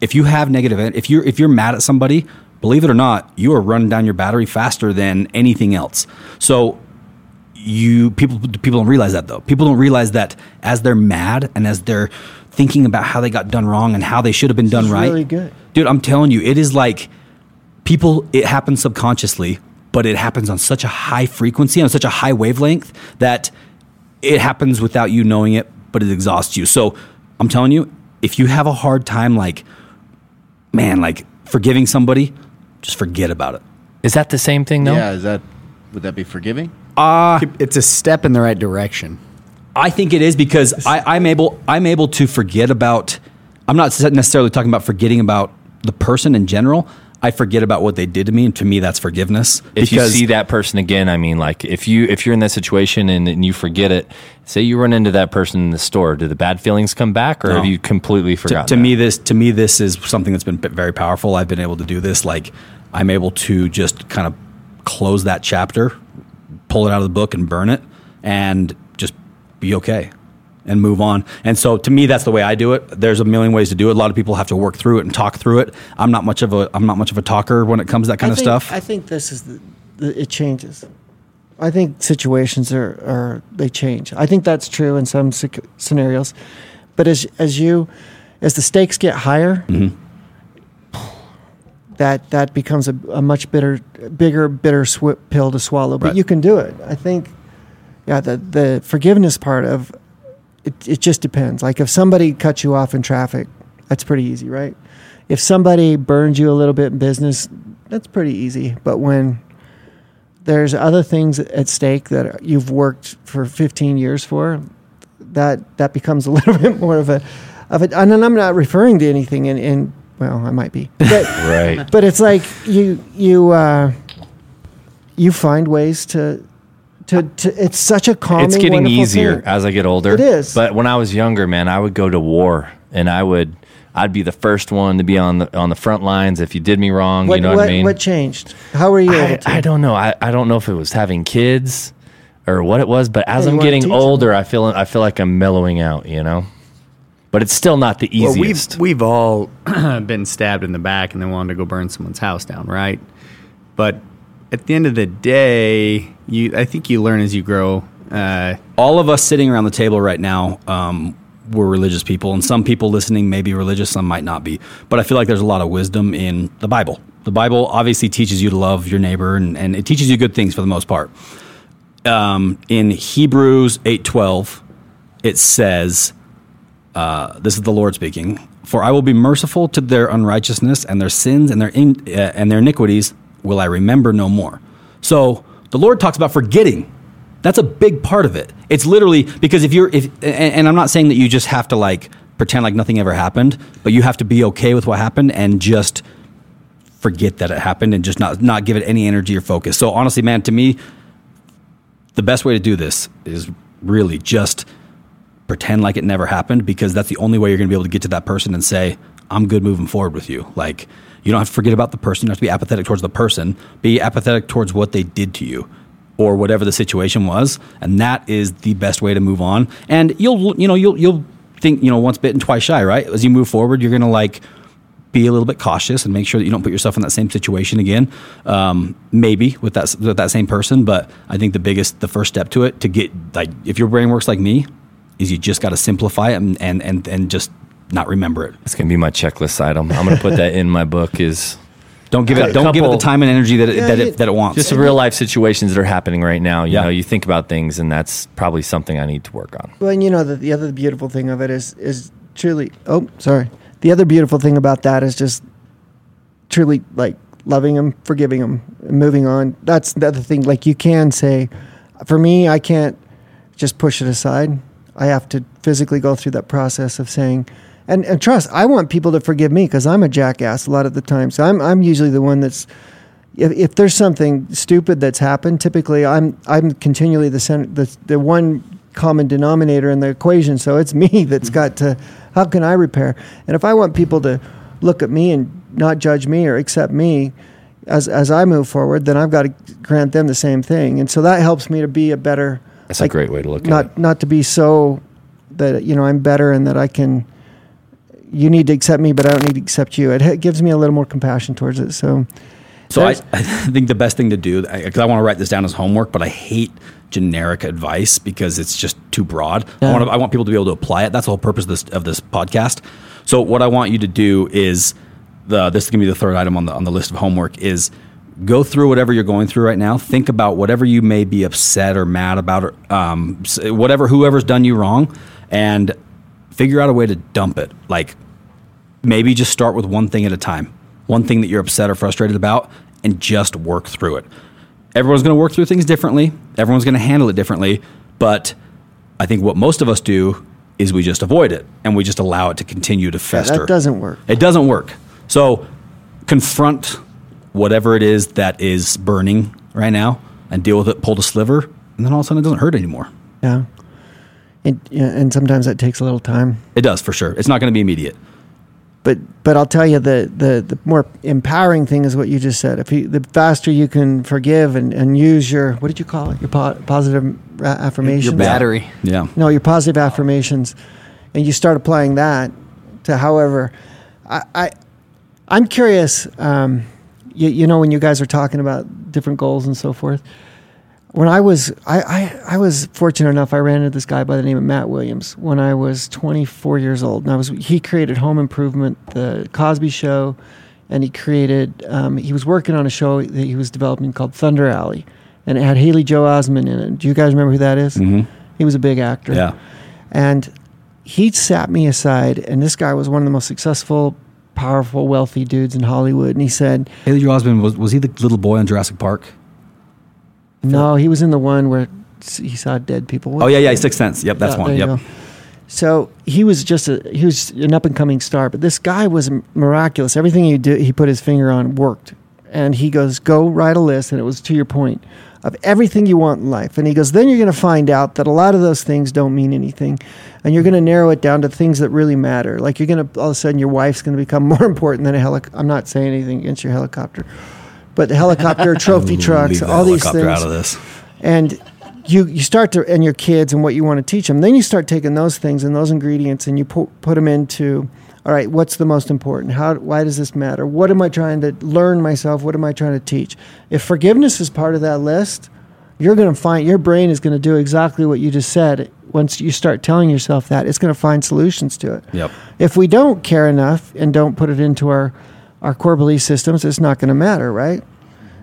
If you have negative, if you're if you're mad at somebody, believe it or not, you are running down your battery faster than anything else. So you people people don't realize that though. People don't realize that as they're mad and as they're thinking about how they got done wrong and how they should have been done is right. really good. Dude, I'm telling you, it is like people it happens subconsciously, but it happens on such a high frequency on such a high wavelength that it happens without you knowing it, but it exhausts you. So I'm telling you, if you have a hard time like man, like forgiving somebody, just forget about it. Is that the same thing though? Yeah, is that would that be forgiving? Uh, it's a step in the right direction. I think it is because I, I'm able I'm able to forget about. I'm not necessarily talking about forgetting about the person in general. I forget about what they did to me, and to me, that's forgiveness. If you see that person again, I mean, like if you if you're in that situation and, and you forget it, say you run into that person in the store, do the bad feelings come back, or No. have you completely to, forgotten? to that? me, this to me this is something that's been very powerful. I've been able to do this. Like I'm able to just kind of close that chapter, pull it out of the book, and burn it, and just be okay and move on. And so to me that's the way I do it. There's a million ways to do it. A lot of people have to work through it and talk through it. I'm not much of a I'm not much of a talker when it comes to that kind I of think- stuff. I think this is the, the it changes. I think situations are, are they change. I think that's true in some sec- scenarios, but as as you as the stakes get higher, Mm-hmm. That that becomes a, a much bitter, bigger, bitter swi- pill to swallow. But Right. you can do it. I think, yeah, the the forgiveness part of it, it just depends. Like if somebody cuts you off in traffic, that's pretty easy, right? If somebody burns you a little bit in business, that's pretty easy. But when there's other things at stake that you've worked for 15 years for, that that becomes a little bit more of a of it. And I'm not referring to anything in, in well, I might be, but Right. but it's like you you uh, you find ways to to, to it's such a calming. it's getting easier thing. as I get older. It is. But when I was younger, man, I would go to war and I would I'd be the first one to be on the on the front lines if you did me wrong. What, you know what, what, I mean? what changed? How were you able I, to? I don't know. I, I don't know if it was having kids or what it was, but as Yeah, I'm getting teach older, I feel I feel like I'm mellowing out, you know. But it's still not the Well, easiest. we've we've all been stabbed in the back and then wanted to go burn someone's house down, right? But at the end of the day, you I think you learn as you grow. Uh, all of us sitting around the table right now um, we're religious people and some people listening may be religious some might not be but i feel like there's a lot of wisdom in the bible the bible obviously teaches you to love your neighbor and, and it teaches you good things for the most part um, in hebrews 8.12 it says uh, this is the lord speaking for i will be merciful to their unrighteousness and their sins and their, in, uh, and their iniquities will i remember no more so the lord talks about forgetting that's a big part of it. It's literally because if you're if and, and I'm not saying that you just have to like pretend like nothing ever happened, but you have to be okay with what happened and just forget that it happened and just not not give it any energy or focus. So honestly, man, to me, the best way to do this is really just pretend like it never happened because that's the only way you're going to be able to get to that person and say, "I'm good moving forward with you." Like you don't have to forget about the person. You don't have to be apathetic towards the person. Be apathetic towards what they did to you or whatever the situation was, and that is the best way to move on. And you'll you know you'll you'll think you know once bitten twice shy, right? As you move forward, you're going to like be a little bit cautious and make sure that you don't put yourself in that same situation again. Um, maybe with that with that same person, but I think the biggest, the first step to it to get like if your brain works like me, is you just got to simplify it and and and, and just not remember it. It's gonna be my checklist item. I'm gonna put that in my book. Is Don't give it don't give it the time and energy that it, Yeah, that it that it wants. just real life situations that are happening right now. You Yeah. know, you think about things, and that's probably something I need to work on. Well, and you know the, the other beautiful thing of it is is truly. Oh, sorry. The other beautiful thing about that is just truly like loving them, forgiving them, moving on. That's the other thing. Like you can say, for me, I can't just push it aside. I have to physically go through that process of saying, and, and trust. I want people to forgive me because I'm a jackass a lot of the time. So I'm I'm usually the one that's if, if there's something stupid that's happened, typically I'm I'm continually the center, the the one common denominator in the equation. So it's me that's got to how can I repair? And if I want people to look at me and not judge me or accept me as as I move forward, then I've got to grant them the same thing. And so that helps me to be a better That's like, a great way to look at it. not to be so that you know I'm better and that I can. You need to accept me, but I don't need to accept you. It, it gives me a little more compassion towards it. So, So I, I think the best thing to do, because I, want to write this down as homework, but I hate generic advice because it's just too broad. I, Yeah. want to, I want people to be able to apply it. That's the whole purpose of this, of this podcast. So what I want you to do is the this is going to be the third item on the on the list of homework is go through whatever you're going through right now. Think about whatever you may be upset or mad about, or um, whatever whoever's done you wrong, and figure out a way to dump it. Like maybe just start with one thing at a time, one thing that you're upset or frustrated about, and just work through it. Everyone's going to work through things differently, everyone's going to handle it differently, but I think what most of us do is we just avoid it and we just allow it to continue to fester. that doesn't work. It doesn't work. So confront whatever it is that is burning right now and deal with it, pull the sliver, and then all of a sudden it doesn't hurt anymore. Yeah. And, and sometimes that takes a little time. It does for sure. It's not going to be immediate. But but I'll tell you the, the, the more empowering thing is what you just said. If you, the faster you can forgive and, and use your what did you call it? Your po- positive ra- affirmations. your battery. Yeah. No, your positive affirmations, and you start applying that to however. I, I I'm curious. Um, you, you know when you guys are talking about different goals and so forth. When I was I, I, I was fortunate enough I ran into this guy by the name of Matt Williams when I was 24 years old and I was he created Home Improvement the Cosby Show and he created um, he was working on a show that he was developing called Thunder Alley and it had Haley Joel Osment in it. Do you guys remember who that is? Mm-hmm. He was a big actor. Yeah. And he sat me aside, and this guy was one of the most successful powerful, wealthy dudes in Hollywood, and he said, Haley Osment was was he the little boy on Jurassic Park? "No, he was in the one where he saw dead people." Oh yeah, yeah, Sixth Sense. Yep, that's Yeah, one. Yep. go. So he was just a he was an up and coming star, but this guy was miraculous. Everything he did, he put his finger on worked. And he goes, "Go write a list," and it was to your point of everything you want in life. And he goes, "Then you're going to find out that a lot of those things don't mean anything, and you're going to narrow it down to things that really matter. Like you're going to all of a sudden your wife's going to become more important than a helicopter. I'm not saying anything against your helicopter, but the helicopter, trophy trucks, all these things out of this. and you you start to and your kids and what you want to teach them then you start taking those things and those ingredients and you put put them into all right what's the most important? How why does this matter? What am i trying to learn myself? What am i trying to teach? If forgiveness is part of that list you're going to find your brain is going to do exactly what you just said. Once you start telling yourself that it's going to find solutions to it. Yep. if we don't care enough and don't put it into our our core belief systems it's not going to matter right?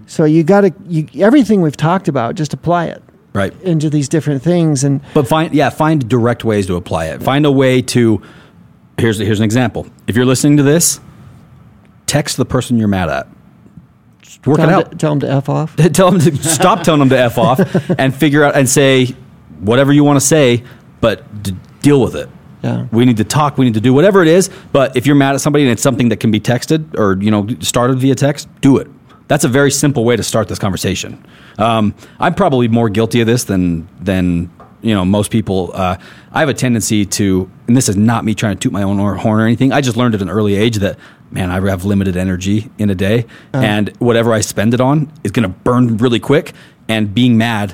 So you got to you, everything we've talked about just apply it Right. into these different things and But find yeah, find direct ways to apply it. Find a way to here's here's an example. If you're listening to this, text the person you're mad at. Just work tell it out. to, tell them to f off tell them to stop telling them to f off and figure out and say whatever you want to say, but d- deal with it. Yeah. We need to talk. We need to do whatever it is. But if you're mad at somebody and it's something that can be texted or you know started via text, do it. That's a very simple way to start this conversation. Um, I'm probably more guilty of this than than you know most people. Uh, I have a tendency to, and this is not me trying to toot my own horn or anything. I just learned at an early age that man, I have limited energy in a day, and whatever I spend it on is going to burn really quick. And being mad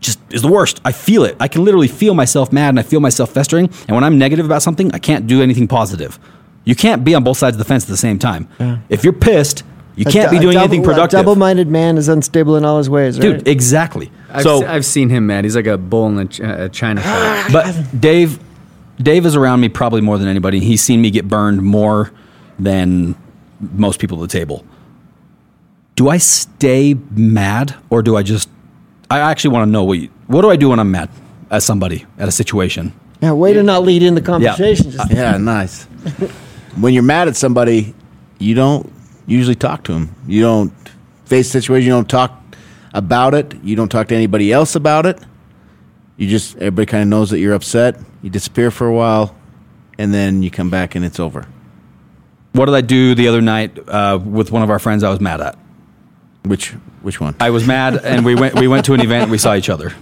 just is the worst. I feel it. I can literally feel myself mad and I feel myself festering. And when I'm negative about something, I can't do anything positive. You can't be on both sides of the fence at the same time. If you're pissed, you can't be doing anything productive. A double minded man is unstable in all his ways right? Dude, exactly. I've, so, I've seen him mad. He's like a bull in a, ch- a china shop. but Dave, Dave is around me probably more than anybody. He's seen me get burned more than most people at the table. Do I stay mad or do I just? I actually want to know what. You, what do I do when I'm mad at somebody at a situation? yeah way to not lead in the conversation just Yeah, nice. when you're mad at somebody, you don't usually talk to them. You don't face the situation. You don't talk about it. You don't talk to anybody else about it. You just everybody kind of knows that you're upset. You disappear for a while, and then you come back and it's over. What did I do the other night uh, with one of our friends I was mad at? Which which one? I was mad and we went we went to an event and we saw each other.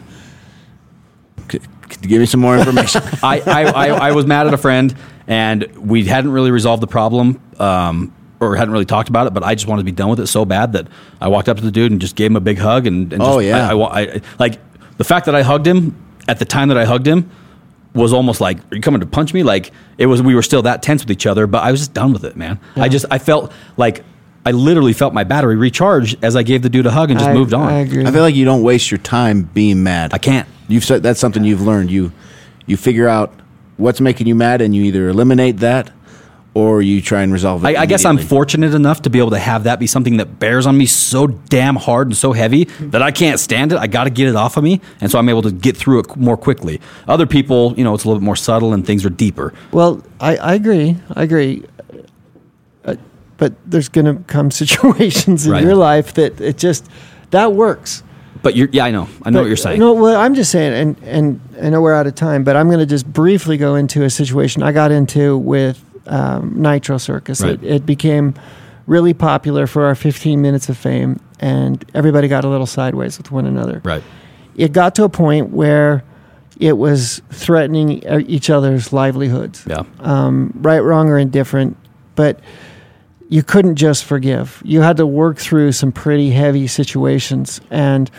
You give me some more information? I, I, I, I was mad at a friend and we hadn't really resolved the problem um, or hadn't really talked about it, but I just wanted to be done with it so bad that I walked up to the dude and just gave him a big hug and, and Oh, just- yeah. I, I I- like the fact that I hugged him at the time that I hugged him was almost like are you coming to punch me like it was we were still that tense with each other but I was just done with it man I just I felt like I literally felt my battery recharge as I gave the dude a hug and just I, moved on I agree I feel like you don't waste your time being mad. I can't You've said that's something you've learned. You you figure out what's making you mad, and you either eliminate that or you try and resolve it. I, I guess I'm fortunate enough to be able to have that be something that bears on me so damn hard and so heavy that I can't stand it. I got to get it off of me, and so I'm able to get through it more quickly. Other people, you know, it's a little bit more subtle and things are deeper. well I, I agree I agree uh, but there's gonna come situations in Right. your life that it just that works But you're, yeah, I know, I know But, what you're saying. No, well, I'm just saying, and and I know we're out of time, but I'm going to just briefly go into a situation I got into with um, Nitro Circus. Right. It, it became really popular for our 15 minutes of fame, and everybody got a little sideways with one another. right, It got to a point where it was threatening e- each other's livelihoods yeah, um, right, wrong, or indifferent, but you couldn't just forgive. You had to work through some pretty heavy situations, and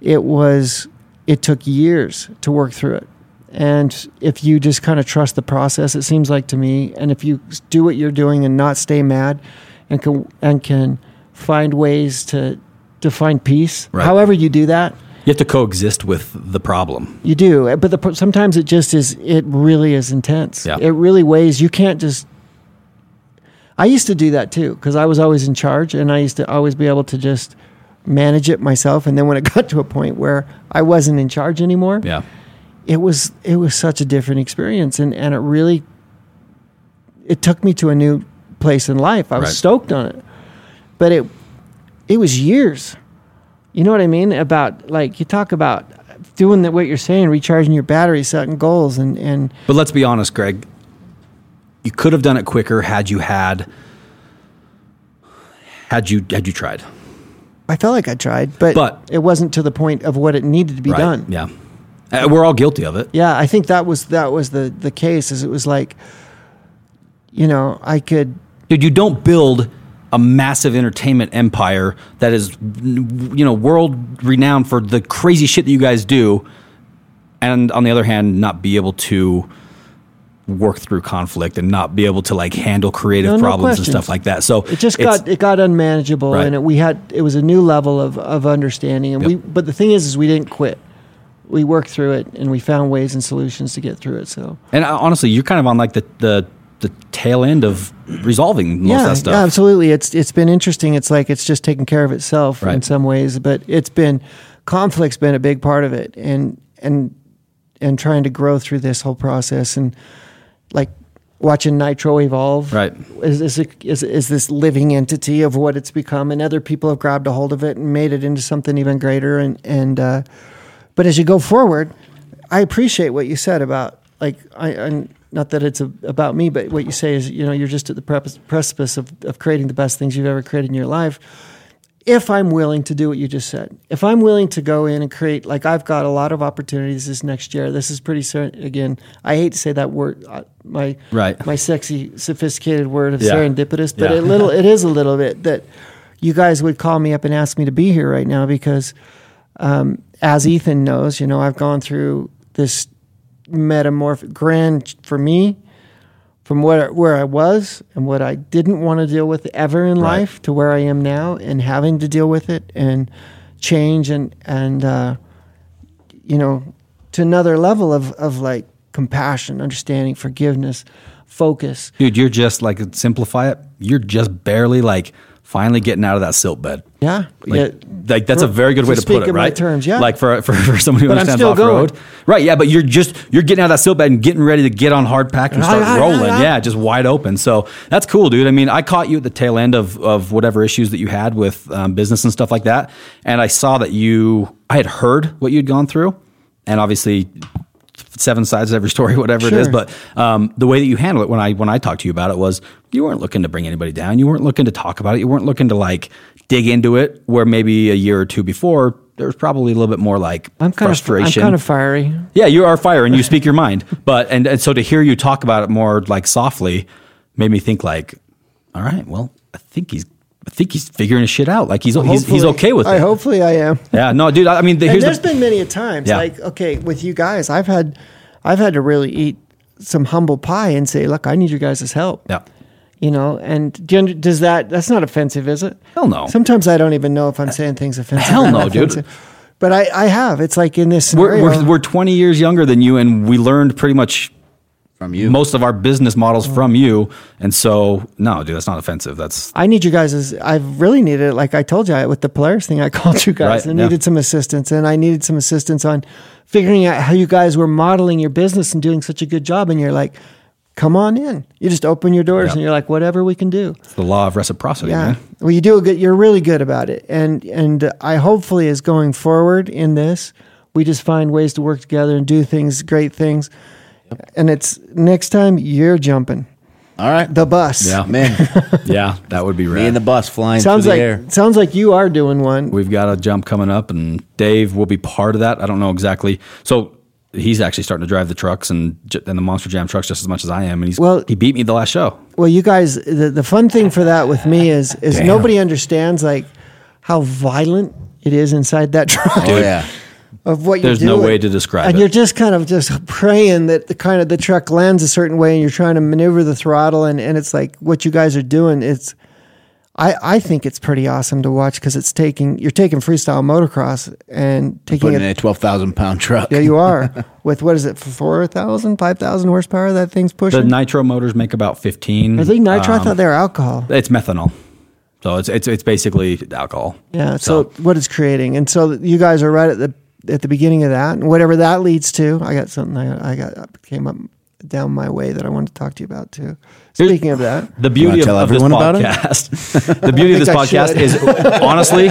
it was it took years to work through it. And if you just kind of trust the process, it seems like to me, and if you do what you're doing and not stay mad, and can and can find ways to to find peace, Right. however you do that, you have to coexist with the problem. you do, eh, but the, sometimes it just is. It really is intense. Yeah. It really weighs. You can't just. I used to do that too because I was always in charge, and I used to always be able to just manage it myself. And then when it got to a point where I wasn't in charge anymore, Yeah, it was it was such a different experience, and and it really. It took me to a new place in life. I was Right. stoked on it, but it it was years. You know what I mean? About like you talk about doing the, what you're saying, recharging your battery, setting goals, and and But let's be honest, Greg. You could have done it quicker had you had had you had you tried. I felt like I tried, but, But- it wasn't to the point of what it needed to be Right. done. Yeah. Uh, we're all guilty of it. Yeah, I think that was that was the the case. Is it was like, you know, I could Dude, you don't build a massive entertainment empire that is you know world renowned for the crazy shit that you guys do and on the other hand not be able to work through conflict and not be able to like handle creative No, no problems and stuff like that. So it just got it got unmanageable Right. and it, we had it was a new level of, of understanding and Yep. we but the thing is is we didn't quit we worked through it and we found ways and solutions to get through it so And uh, honestly, you're kind of on like the the, the tail end of resolving most yeah, of that stuff. yeah absolutely it's it's been interesting it's like it's just taking care of itself in some ways but it's been conflict's been a big part of it and and and trying to grow through this whole process and like watching nitro evolve Right. is, is, is, is this living entity of what it's become and other people have grabbed a hold of it and made it into something even greater and and uh, but as you go forward i appreciate what you said about like i and not that it's a, about me but what you say is you know you're just at the prep- precipice of, of creating the best things you've ever created in your life if i'm willing to do what you just said if i'm willing to go in and create like i've got a lot of opportunities this next year this is pretty certain again i hate to say that word uh, my Right. my sexy sophisticated word of Yeah. serendipitous but Yeah. a little it is a little bit that you guys would call me up and ask me to be here right now because um, as ethan knows you know i've gone through this metamorph grand for me from where where I was and what I didn't want to deal with ever in Right. life to where I am now and having to deal with it and change and and uh, you know to another level of of like compassion, understanding, forgiveness, focus. Dude, you're just like simplify it. You're just barely like finally getting out of that silt bed. Yeah, Like, yeah. like that's a very good way to speak put it, right? terms, yeah. Like for for, for someone who But understands off road, right? Yeah, but you're just you're getting out of that silt bed and getting ready to get on hard pack and start rolling. Yeah, just wide open. So that's cool, dude. I mean, I caught you at the tail end of of whatever issues that you had with um, business and stuff like that, and I saw that you. I had heard what you'd gone through, and obviously. Seven sides of every story, whatever it is. But um, the way that you handle it when I when I talked to you about it was you weren't looking to bring anybody down. You weren't looking to talk about it. You weren't looking to like dig into it. Where maybe a year or two before there was probably a little bit more like I'm kind frustration. of I'm kind of fiery. yeah, you are fire and you speak your mind. But and, and so to hear you talk about it more like softly made me think like, all right, well, I think he's I think he's figuring his shit out. Like he's he's, he's okay with I it. hopefully I am. Yeah, no, dude. I I mean, the, and here's there's the, been many a times Yeah. like okay with you guys i've had i've had to really eat some humble pie and say look i need your guys' help yeah. you know and do you does that that's not offensive is it Hell no. sometimes i don't even know if i'm saying things offensive Hell no, not dude. offensive. but i i have it's like in this We're, we're we're 20 years younger than you, and we learned pretty much from you. most of our business Oh. models from you. And so, no, dude, that's not offensive. That's I need you guys as I've really needed it. Like I told you I, with the Polaris thing, I called you guys. Right, I yeah. needed some assistance, and I needed some assistance on figuring out how you guys were modeling your business and doing such a good job. And you're like, "Come on in." You just open your doors, Yeah. and you're like, "Whatever we can do." the law of reciprocity, Yeah. man. Well, you do a good. You're really good about it, and and I hopefully is going forward in this. We just find ways to work together and do things, great things. And it's next time you're jumping All right. the bus. Yeah. Man, Yeah, that would be me and the bus flying Sounds through like the air. sounds like you are doing one. We've got a jump coming up, and Dave will be part of that. I don't know exactly. So he's actually starting to drive the trucks and and the Monster Jam trucks just as much as I am, and he's Well- he beat me the last show. Well, you guys, the, the fun thing for that with me is is Damn. nobody understands like how violent it is inside that truck Oh, yeah. Of what There's you're doing. There's no way to describe it. and it. you're just kind of just praying that the kind of the truck lands a certain way, and you're trying to maneuver the throttle, and and it's like what you guys are doing. It's I, I think it's pretty awesome to watch because it's taking you're taking freestyle motocross and taking Putting in a 12,000 pound truck. Yeah, you are with what is it, 4,000, 5,000 horsepower that thing's pushing. The nitro motors make about 15. I think nitro. I Um, thought they were alcohol. it's methanol, so it's it's it's basically alcohol. Yeah. So, what it's creating, and so you guys are right at the at the beginning of that, and whatever that leads to. I got something. I, I got came up down my way that I wanted to talk to you about too. Speaking of that, The beauty of, of this everyone about it? podcast, the beauty of this I podcast should. is honestly,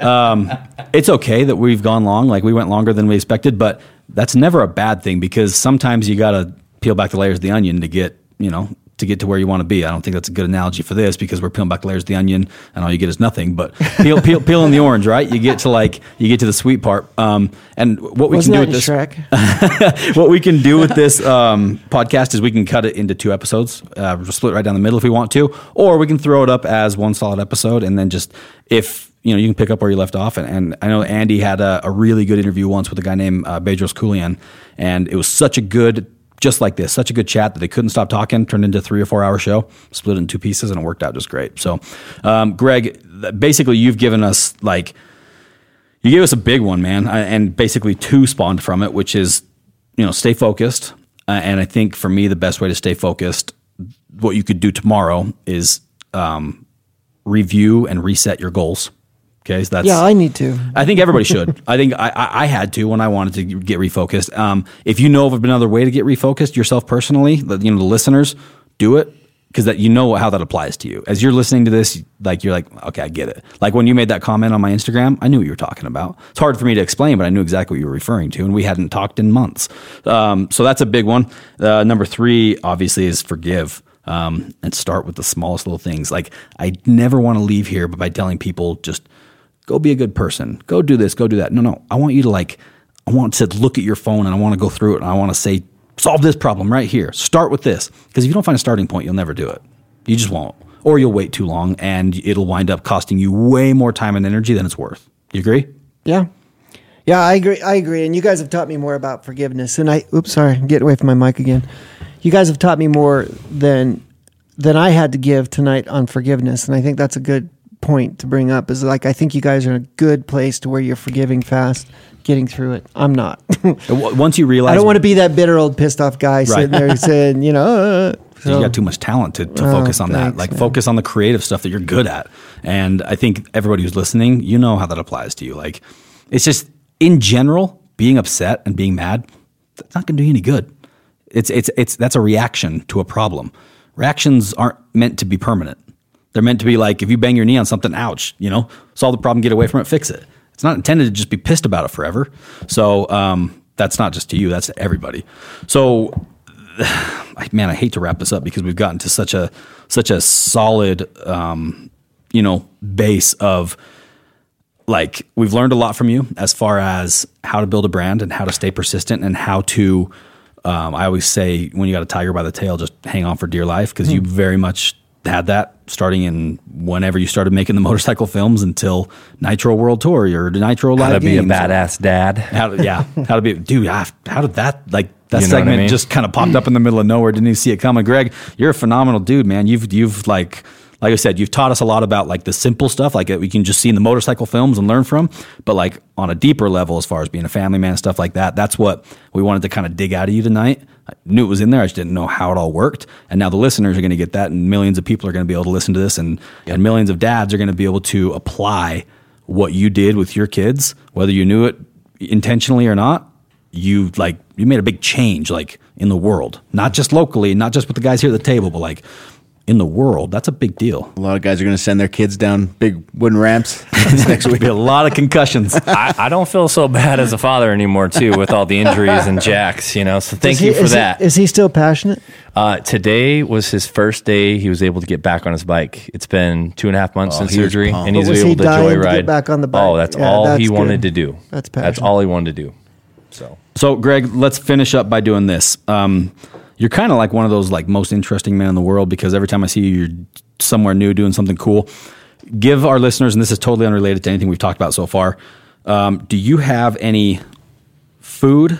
um, it's okay that we've gone long. Like we went longer than we expected, but that's never a bad thing because sometimes you got to peel back the layers of the onion to get, you know, to get to where you want to be. I don't think that's a good analogy for this because we're peeling back layers of the onion and all you get is nothing. But peel, peel, peeling the orange, right? You get to like you get to the sweet part. Um, and what we wasn't can do with this, what we can do with this um, podcast is we can cut it into two episodes, uh, split right down the middle if we want to, or we can throw it up as one solid episode, and then just if you know you can pick up where you left off. And, and I know Andy had a, a really good interview once with a guy named uh, Bedros Keuilian, and it was such a good. Just like this, such a good chat that they couldn't stop talking. Turned into a three or four hour show, split it in two pieces, and it worked out just great. So, um, Greg, basically, you've given us like you gave us a big one, man, and basically two spawned from it, which is you know stay focused. Uh, and I think for me, the best way to stay focused, what you could do tomorrow is um, review and reset your goals. Okay, so that's Yeah, I need to. I think everybody should. I think I, I, I had to when I wanted to get refocused. Um, if you know of another way to get refocused yourself personally, the- you know the listeners, do it because that you know how that applies to you. As you're listening to this, like you're like, okay, I get it. Like when you made that comment on my Instagram, I knew what you were talking about. It's hard for me to explain, but I knew exactly what you were referring to, and we hadn't talked in months. Um, so that's a big one. Uh, number three, obviously, is forgive. Um, and start with the smallest little things. Like I never want to leave here, but by telling people just go be a good person. Go do this, go do that. No, no. I want you to like, I want to look at your phone and I want to go through it and I want to say, solve this problem right here. Start with this. Because if you don't find a starting point, you'll never do it. You just won't. Or you'll wait too long and it'll wind up costing you way more time and energy than it's worth. You agree? Yeah. Yeah, I agree. I agree. And you guys have taught me more about forgiveness. And I, oops, sorry, I'm getting away from my mic again. You guys have taught me more than than I had to give tonight on forgiveness. And I think that's a good point to bring up. Is like I think you guys are in a good place to where you're forgiving fast, getting through it. I'm not. Once you realize I don't want to be that bitter old pissed off guy sitting there saying, you know. Uh, you got too much talent to, to Oh, focus on that. Like man. focus on the creative stuff that you're good at. And I think everybody who's listening, you know how that applies to you. Like it's just in general, being upset and being mad, that's not gonna do you any good. It's it's it's that's a reaction to a problem. Reactions aren't meant to be permanent. They're meant to be like if you bang your knee on something, ouch, you know, solve the problem, get away from it, fix it. It's not intended to just be pissed about it forever. So um, that's not just to you, that's to everybody. So man, I hate to wrap this up because we've gotten to such a such a solid, um, you know, base of like we've learned a lot from you as far as how to build a brand and how to stay persistent and how to. Um, I always say when you got a tiger by the tail, just hang on for dear life because you very much had that starting in whenever you started making the motorcycle films until Nitro World Tour or Nitro Live How to be a badass dad. How to, yeah, how to be, dude. How, how did that like that You know what I segment mean? just kind of popped up in the middle of nowhere? Didn't even see it coming. Greg, you're a phenomenal dude, man. You've you've like like I said, you've taught us a lot about like the simple stuff, like we can just see in the motorcycle films and learn from. But like on a deeper level, as far as being a family man, stuff like that, that's what we wanted to kind of dig out of you tonight. I knew it was in there. I just didn't know how it all worked. And now the listeners are going to get that, and millions of people are going to be able to listen to this, and and millions of dads are going to be able to apply what you did with your kids, whether you knew it intentionally or not. You like you made a big change, like in the world, not just locally, not just with the guys here at the table, but like in the world. That's a big deal. A lot of guys are going to send their kids down big wooden ramps next week. Be a lot of concussions. I, I don't feel so bad as a father anymore, too, with all the injuries and jacks, you know. So thank he- you for is he- that. is he still passionate? Uh, today was his first day. He was able to get back on his bike. It's been two and a half months Oh, since surgery, pumped. and But he's was able he to dying to get back on the bike? Oh, that's Yeah, all that's he wanted to do. That's passionate. that's all he wanted to do. So So, Greg, let's finish up by doing this. Um, you're kind of like one of those like most interesting men in the world because every time I see you, you're somewhere new doing something cool. Give our listeners, and this is totally unrelated to anything we've talked about so far. Um, do you have any food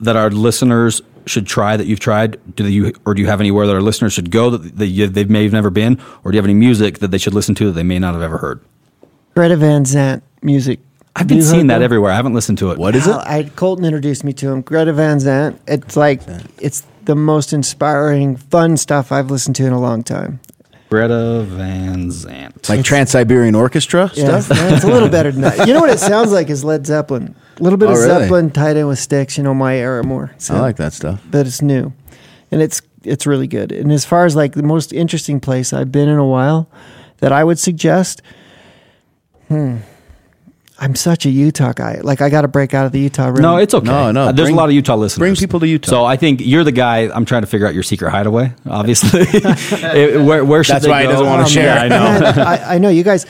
that our listeners should try that you've tried? Do you or do you have anywhere that our listeners should go that they, they may have never been, or do you have any music that they should listen to that they may not have ever heard? Greta Van Zant music. I've been seeing that that? everywhere. I haven't listened to it. What is it? I Colton introduced me to him. Greta Van Zant. It's like it's the most inspiring, fun stuff I've listened to in a long time. Greta Van Zant. Like Trans Siberian Orchestra Yeah, stuff? yeah, it's a little better than that. You know what it sounds like is Led Zeppelin. A little bit Oh, of really? Zeppelin tied in with Styx. You know, my era more. So, I like that stuff. But it's new. and it's it's really good. And as far as like the most interesting place I've been in a while, that I would suggest, hmm, I'm such a Utah guy. Like I got to break out of the Utah. Rim. No, it's okay. No, no, Uh, there's bring- a lot of Utah listeners. bring people to Utah. So I think you're the guy. I'm trying to figure out your secret hideaway. Obviously, It- where, where should That's they why he doesn't wanna Um, share. Yeah, I know. I, I know you guys.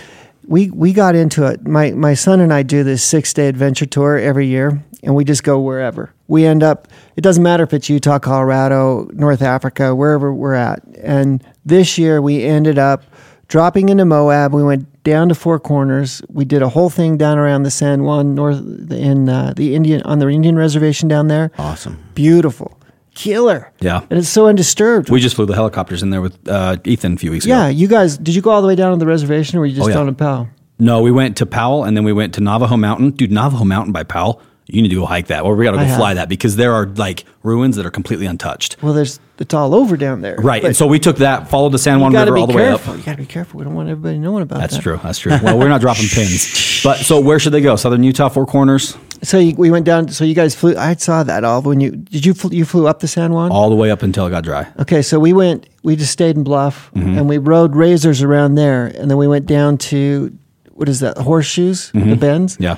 We we got into it. My my son and I do this six day adventure tour every year, and we just go wherever. We end up. It doesn't matter if it's Utah, Colorado, North Africa, wherever we're at. And this year we ended up dropping into Moab. We went down to Four Corners. We did a whole thing down around the San Juan North in uh, the Indian on the Indian reservation down there. Awesome. Beautiful, killer. Yeah. and it's so undisturbed. We just flew the helicopters in there with uh, Ethan a few weeks yeah, ago. Yeah, you guys, did you go all the way down to the reservation, or were you just Oh, yeah. down in Powell? No, we went to Powell and then we went to Navajo Mountain. Dude, Navajo Mountain by Powell. You need to go hike that, or we got to I go have. fly that because there are like ruins that are completely untouched. Well, there's it's all over down there. Right, and so we took that, followed the San Juan River all the way up. You got to be careful. We don't want everybody knowing about that. That's that. true. That's true. Well, we're not dropping pins. But so where should they go? Southern Utah, Four Corners, So you, we went down. So you guys flew. I saw that all when you did. You flew, you flew up the San Juan. all the way up until it got dry. Okay, so we went. We just stayed in Bluff, Mm-hmm. and we rode razors around there, and then we went down to what is that? Horseshoes, the bends. Mm-hmm. Yeah.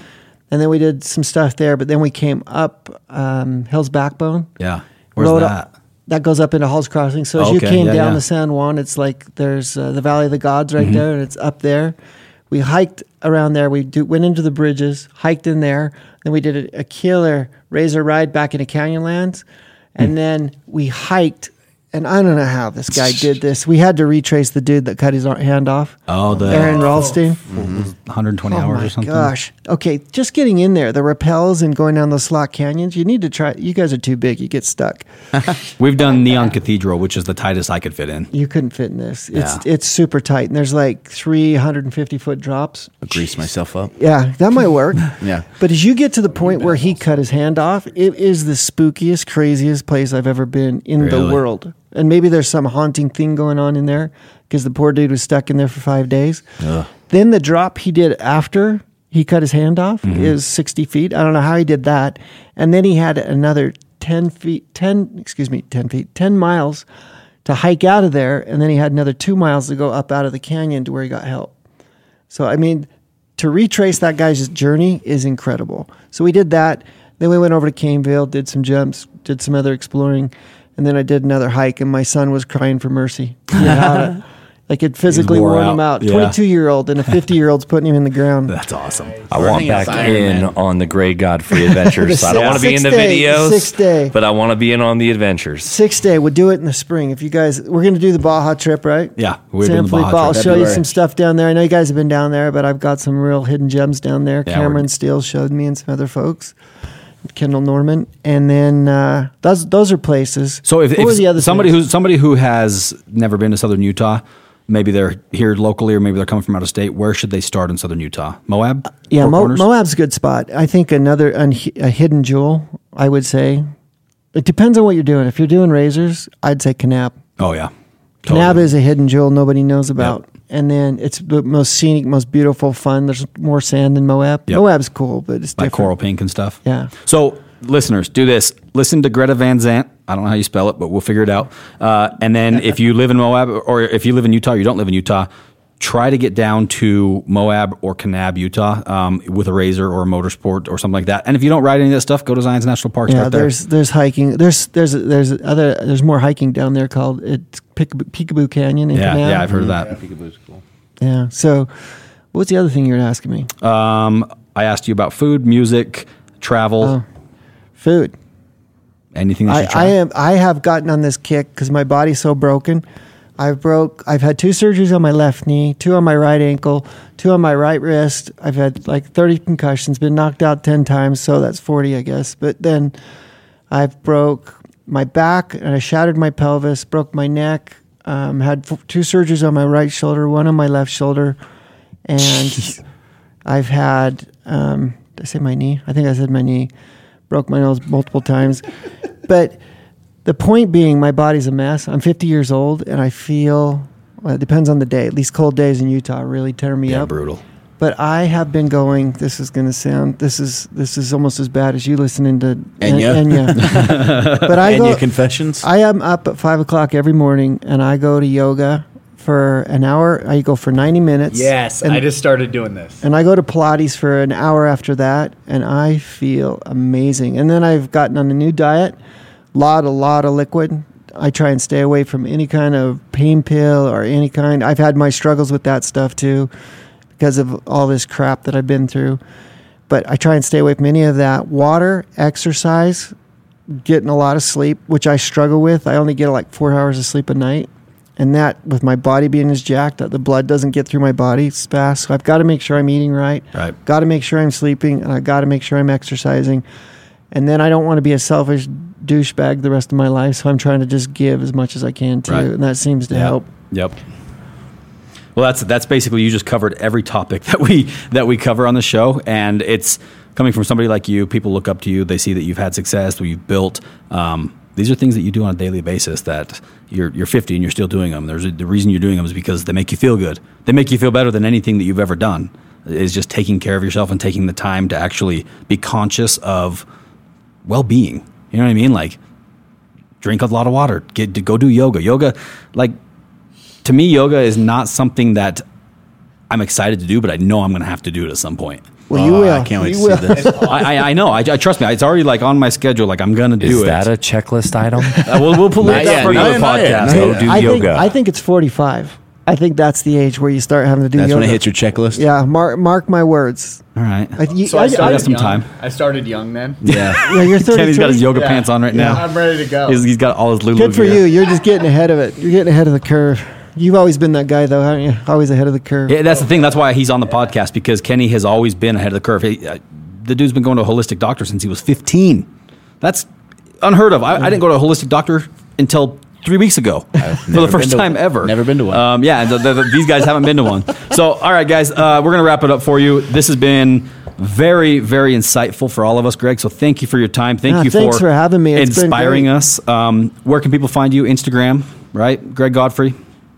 And then we did some stuff there, but then we came up um, Hell's Backbone. Yeah. Where's that? Up, that goes up into Hall's Crossing. So as you came yeah, down yeah. the San Juan, it's like there's uh, the Valley of the Gods Mm-hmm. right there, and it's up there. We hiked around there. We do, went into the bridges, hiked in there. Then we did a, a killer razor ride back into Canyonlands, and Hmm. then we hiked. And I don't know how this guy did this. We had to retrace the dude that cut his hand off. Oh, the Aron Ralston. 120 Oh hours or something. gosh. Okay, just getting in there, the rappels and going down those slot canyons. You need to try. You guys are too big. You get stuck. We've done Neon Cathedral, which is the tightest I could fit in. You couldn't fit in this. It's Yeah. it's super tight, and there's like 350 foot drops. I'll grease myself up. Yeah, that might work. Yeah. But as you get to the point where he cut his hand off, it is the spookiest, craziest place I've ever been in the world. And maybe there's some haunting thing going on in there because the poor dude was stuck in there for five days. Then the drop he did after he cut his hand off Mm-hmm. is 60 feet. I don't know how he did that. And then he had another 10 feet, 10, excuse me, 10 feet, 10 miles to hike out of there. And then he had another two miles to go up out of the canyon to where he got help. So I mean, to retrace that guy's journey is incredible. So we did that. Then we went over to Caineville, did some jumps, did some other exploring, and then I did another hike. And my son was crying for mercy. He had it. like it physically wore wore him out. out. Yeah. Twenty-two year old and a fifty-year-old's putting him in the ground. That's awesome. I want back in Man. on the Greg Godfrey adventures. I don't want to be in the day- videos, six day. but I want to be in on the adventures. Six day. We'll do it in the spring. If you guys, we're going to do the Baja trip, right? Yeah, we're San doing the Baja I'll trip. show you some stuff down there. I know you guys have been down there, but I've got some real hidden gems down there. Yeah, Cameron Steele showed me and some other folks. Kendall Norman, and then uh, those those are places. So if, if the other somebody who somebody who has never been to Southern Utah, maybe they're here locally or maybe they're coming from out of state, where should they start in Southern Utah? Moab? yeah, Mo- Moab's a good spot. I think another unhi- a hidden jewel. I would say it depends on what you're doing. If you're doing razors, I'd say Kanab. Oh yeah. Kanab Totally. is a hidden jewel nobody knows about. And then it's the most scenic, most beautiful, fun. There's more sand in Moab. Yep. Moab's cool, but it's like different. coral pink and stuff. Yeah. So, listeners, do this. Listen to Greta Van Zant. I don't know how you spell it, but we'll figure it out. Uh, and then, if you live in Moab or if you live in Utah, you don't live in Utah. Try to get down to Moab or Kanab, Utah, um, with a razor or a motorsport or something like that. And if you don't ride any of that stuff, go to Zion's National Park. Yeah, right there. there's there's hiking. There's there's there's other there's more hiking down there called it's Peekaboo, Peekaboo Canyon in yeah, Kanab. yeah, I've heard of that. Yeah. Peekaboo's cool. Yeah. So, what's the other thing you were asking me? Um, I asked you about food, music, travel, Oh. Food. anything that I, you try. I am I have gotten on this kick because my body's so broken. I've broke. I've had two surgeries on my left knee, two on my right ankle, two on my right wrist. I've had like thirty concussions, been knocked out ten times, so that's forty, I guess. But then I've broke my back and I shattered my pelvis, broke my neck. Um, had f- two surgeries on my right shoulder, one on my left shoulder, and I've had. Um, did I say my knee? I think I said my knee. Broke my nose multiple times, but the point being, my body's a mess. I'm 50 years old, and I feel. Well, it depends on the day. At least cold days in Utah really tear me yeah, up. brutal. But I have been going. This is going to sound. This is this is almost as bad as you listening to En- Enya? Enya. but I and go. your confessions. I am up at five o'clock every morning, and I go to yoga for an hour. I go for ninety minutes. Yes, and, I just started doing this. and I go to Pilates for an hour after that, and I feel amazing. And then I've gotten on a new diet, lot a lot of liquid. I try and stay away from any kind of pain pill or any kind. I've had my struggles with that stuff too, because of all this crap that I've been through. But I try and stay away from any of that. Water, exercise, getting a lot of sleep, which I struggle with. I only get like four hours of sleep a night. And that, with my body being as jacked, that the blood doesn't get through my body as fast. So I've got to make sure I'm eating right. Right. Got to make sure I'm sleeping, and I got to make sure I'm exercising. And then I don't want to be a selfish douchebag the rest of my life. So I'm trying to just give as much as I can too, Right. and that seems to help. Yep. Well, that's that's basically you just covered every topic that we that we cover on the show, and it's coming from somebody like you. People look up to you. They see that you've had success, that you've built. Um, these are things that you do on a daily basis. That you're you're 50 and you're still doing them. There's a, the reason you're doing them is because they make you feel good. They make you feel better than anything that you've ever done. Is just taking care of yourself and taking the time to actually be conscious of well-being. You know what I mean? Like drink a lot of water. Get go do yoga. Yoga, like to me, yoga is not something that I'm excited to do, but I know I'm going to have to do it at some point. Well, you Oh, will. I can't wait You to see will. this. I, I, I know. I, I trust me. It's already like on my schedule. Like I'm going to do Is it. that a checklist item? Uh, we'll we'll pull it up for another podcast. Go do I yoga. think I think it's 45. I think that's the age where you start having to do That's yoga. when it hits your checklist. Yeah, mark mark my words. All right. I, you, So I, I I started got some young. time. I started young then. Yeah. yeah, you're 33. Kenny's got his yoga Yeah. pants on right now. I'm ready to go. He's, he's got all his Lulu. Good for gear. you. You're just getting ahead of it. You're getting ahead of the curve. You've always been that guy, though, haven't you? Always ahead of the curve. Yeah, that's the thing. That's why he's on the podcast because Kenny has always been ahead of the curve. He, uh, the dude's been going to a holistic doctor since he was 15. That's unheard of. I, I didn't go to a holistic doctor until three weeks ago for the first time one. ever. Never been to one. Um, yeah, the, the, the- these guys haven't been to one. So, all right, guys, uh, we're gonna wrap it up for you. This has been very, very insightful for all of us, Greg. So, thank you for your time. Thank Yeah, you thanks for for having me. It's inspiring us. Um, where can people find you? Instagram, right? Greg Godfrey.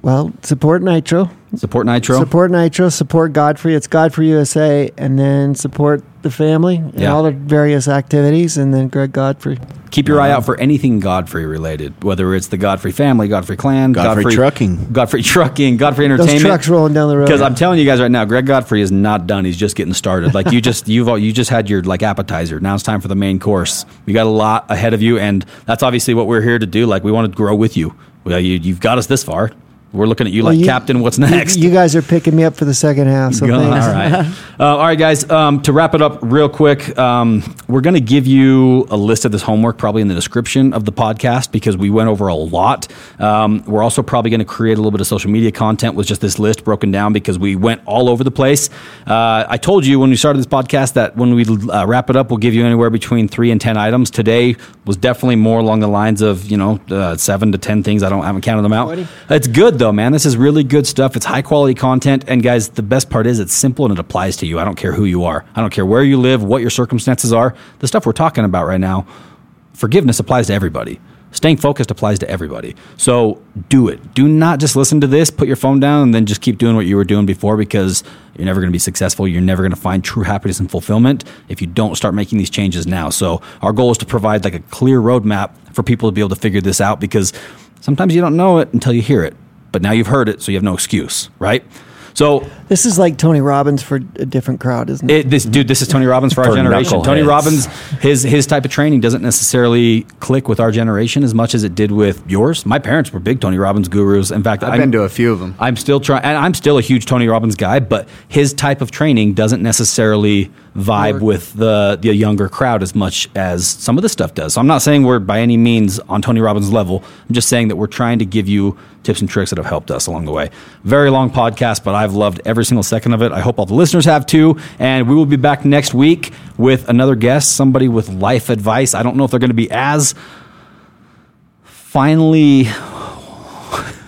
Well, support Nitro. Support Nitro. Support Nitro. Support Godfrey. It's Godfrey USA. And then support the family and Yeah. all the various activities. And then Greg Godfrey. Keep your eye out for anything Godfrey related, whether it's the Godfrey family, Godfrey clan, Godfrey Trucking. Godfrey Trucking, Godfrey Those Entertainment. trucks rolling down the road. Because I'm telling you guys right now, Greg Godfrey is not done. He's just getting started. Like you just you've you just had your like appetizer. Now it's time for the main course. We got a lot ahead of you, and that's obviously what we're here to do. Like we want to grow with you. Well, you you've got us this far. We're looking at you Well, like you- Captain. What's next? You, guys are picking me up for the second half. So Go-. All right. Uh, all right, guys. Um, to wrap it up real quick, um, we're going to give you a list of this homework probably in the description of the podcast because we went over a lot. Um, we're also probably going to create a little bit of social media content with just this list broken down because we went all over the place. Uh, I told you when we started this podcast that when we uh, wrap it up, we'll give you anywhere between three and 10 items. Today was definitely more along the lines of, you know, uh, seven to 10 things. I don't I haven't counted them out. It's good though, man. This is really good stuff. It's high quality content. And guys, the best part is it's simple and it applies to you. I don't care who you are. I don't care where you live, what your circumstances are. The stuff we're talking about right now, forgiveness applies to everybody. Staying focused applies to everybody. So do it. Do not just listen to this, put your phone down, and then just keep doing what you were doing before because you're never going to be successful. You're never going to find true happiness and fulfillment if you don't start making these changes now. So our goal is to provide like a clear roadmap for people to be able to figure this out because sometimes you don't know it until you hear it. But now you've heard it, so you have no excuse, right? So This is like Tony Robbins for a different crowd, isn't it? it, this dude, this is Tony Robbins for our generation. Tony. Robbins, his his type of training doesn't necessarily click with our generation as much as it did with yours. My parents were big Tony Robbins gurus. In fact, I've I'm, been to a few of them. I'm still trying, and I'm still a huge Tony Robbins guy. But his type of training doesn't necessarily vibe with the the younger crowd as much as some of this stuff does. So I'm not saying we're by any means on Tony Robbins' level. I'm just saying that we're trying to give you tips and tricks that have helped us along the way. Very long podcast, but I've loved every single second of it. I hope all the listeners have too. And we will be back next week with another guest, somebody with life advice. I don't know if they're going to be as finally.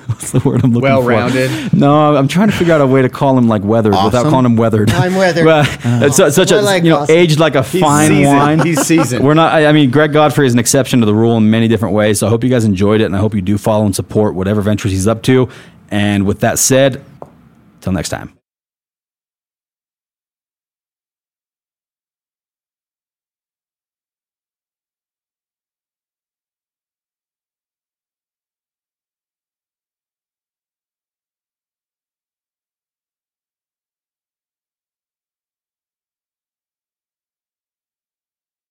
What's the word I'm looking for? Well-rounded? No, I'm trying to figure out a way to call him like weathered without calling him weathered. I'm weathered. Well, it's su- such a like you know awesome. aged like a fine seasoned. wine. He's seasoned. We're not. I I mean, Greg Godfrey is an exception to the rule in many different ways. So I hope you guys enjoyed it, and I hope you do follow and support whatever ventures he's up to. And with that said, till next time.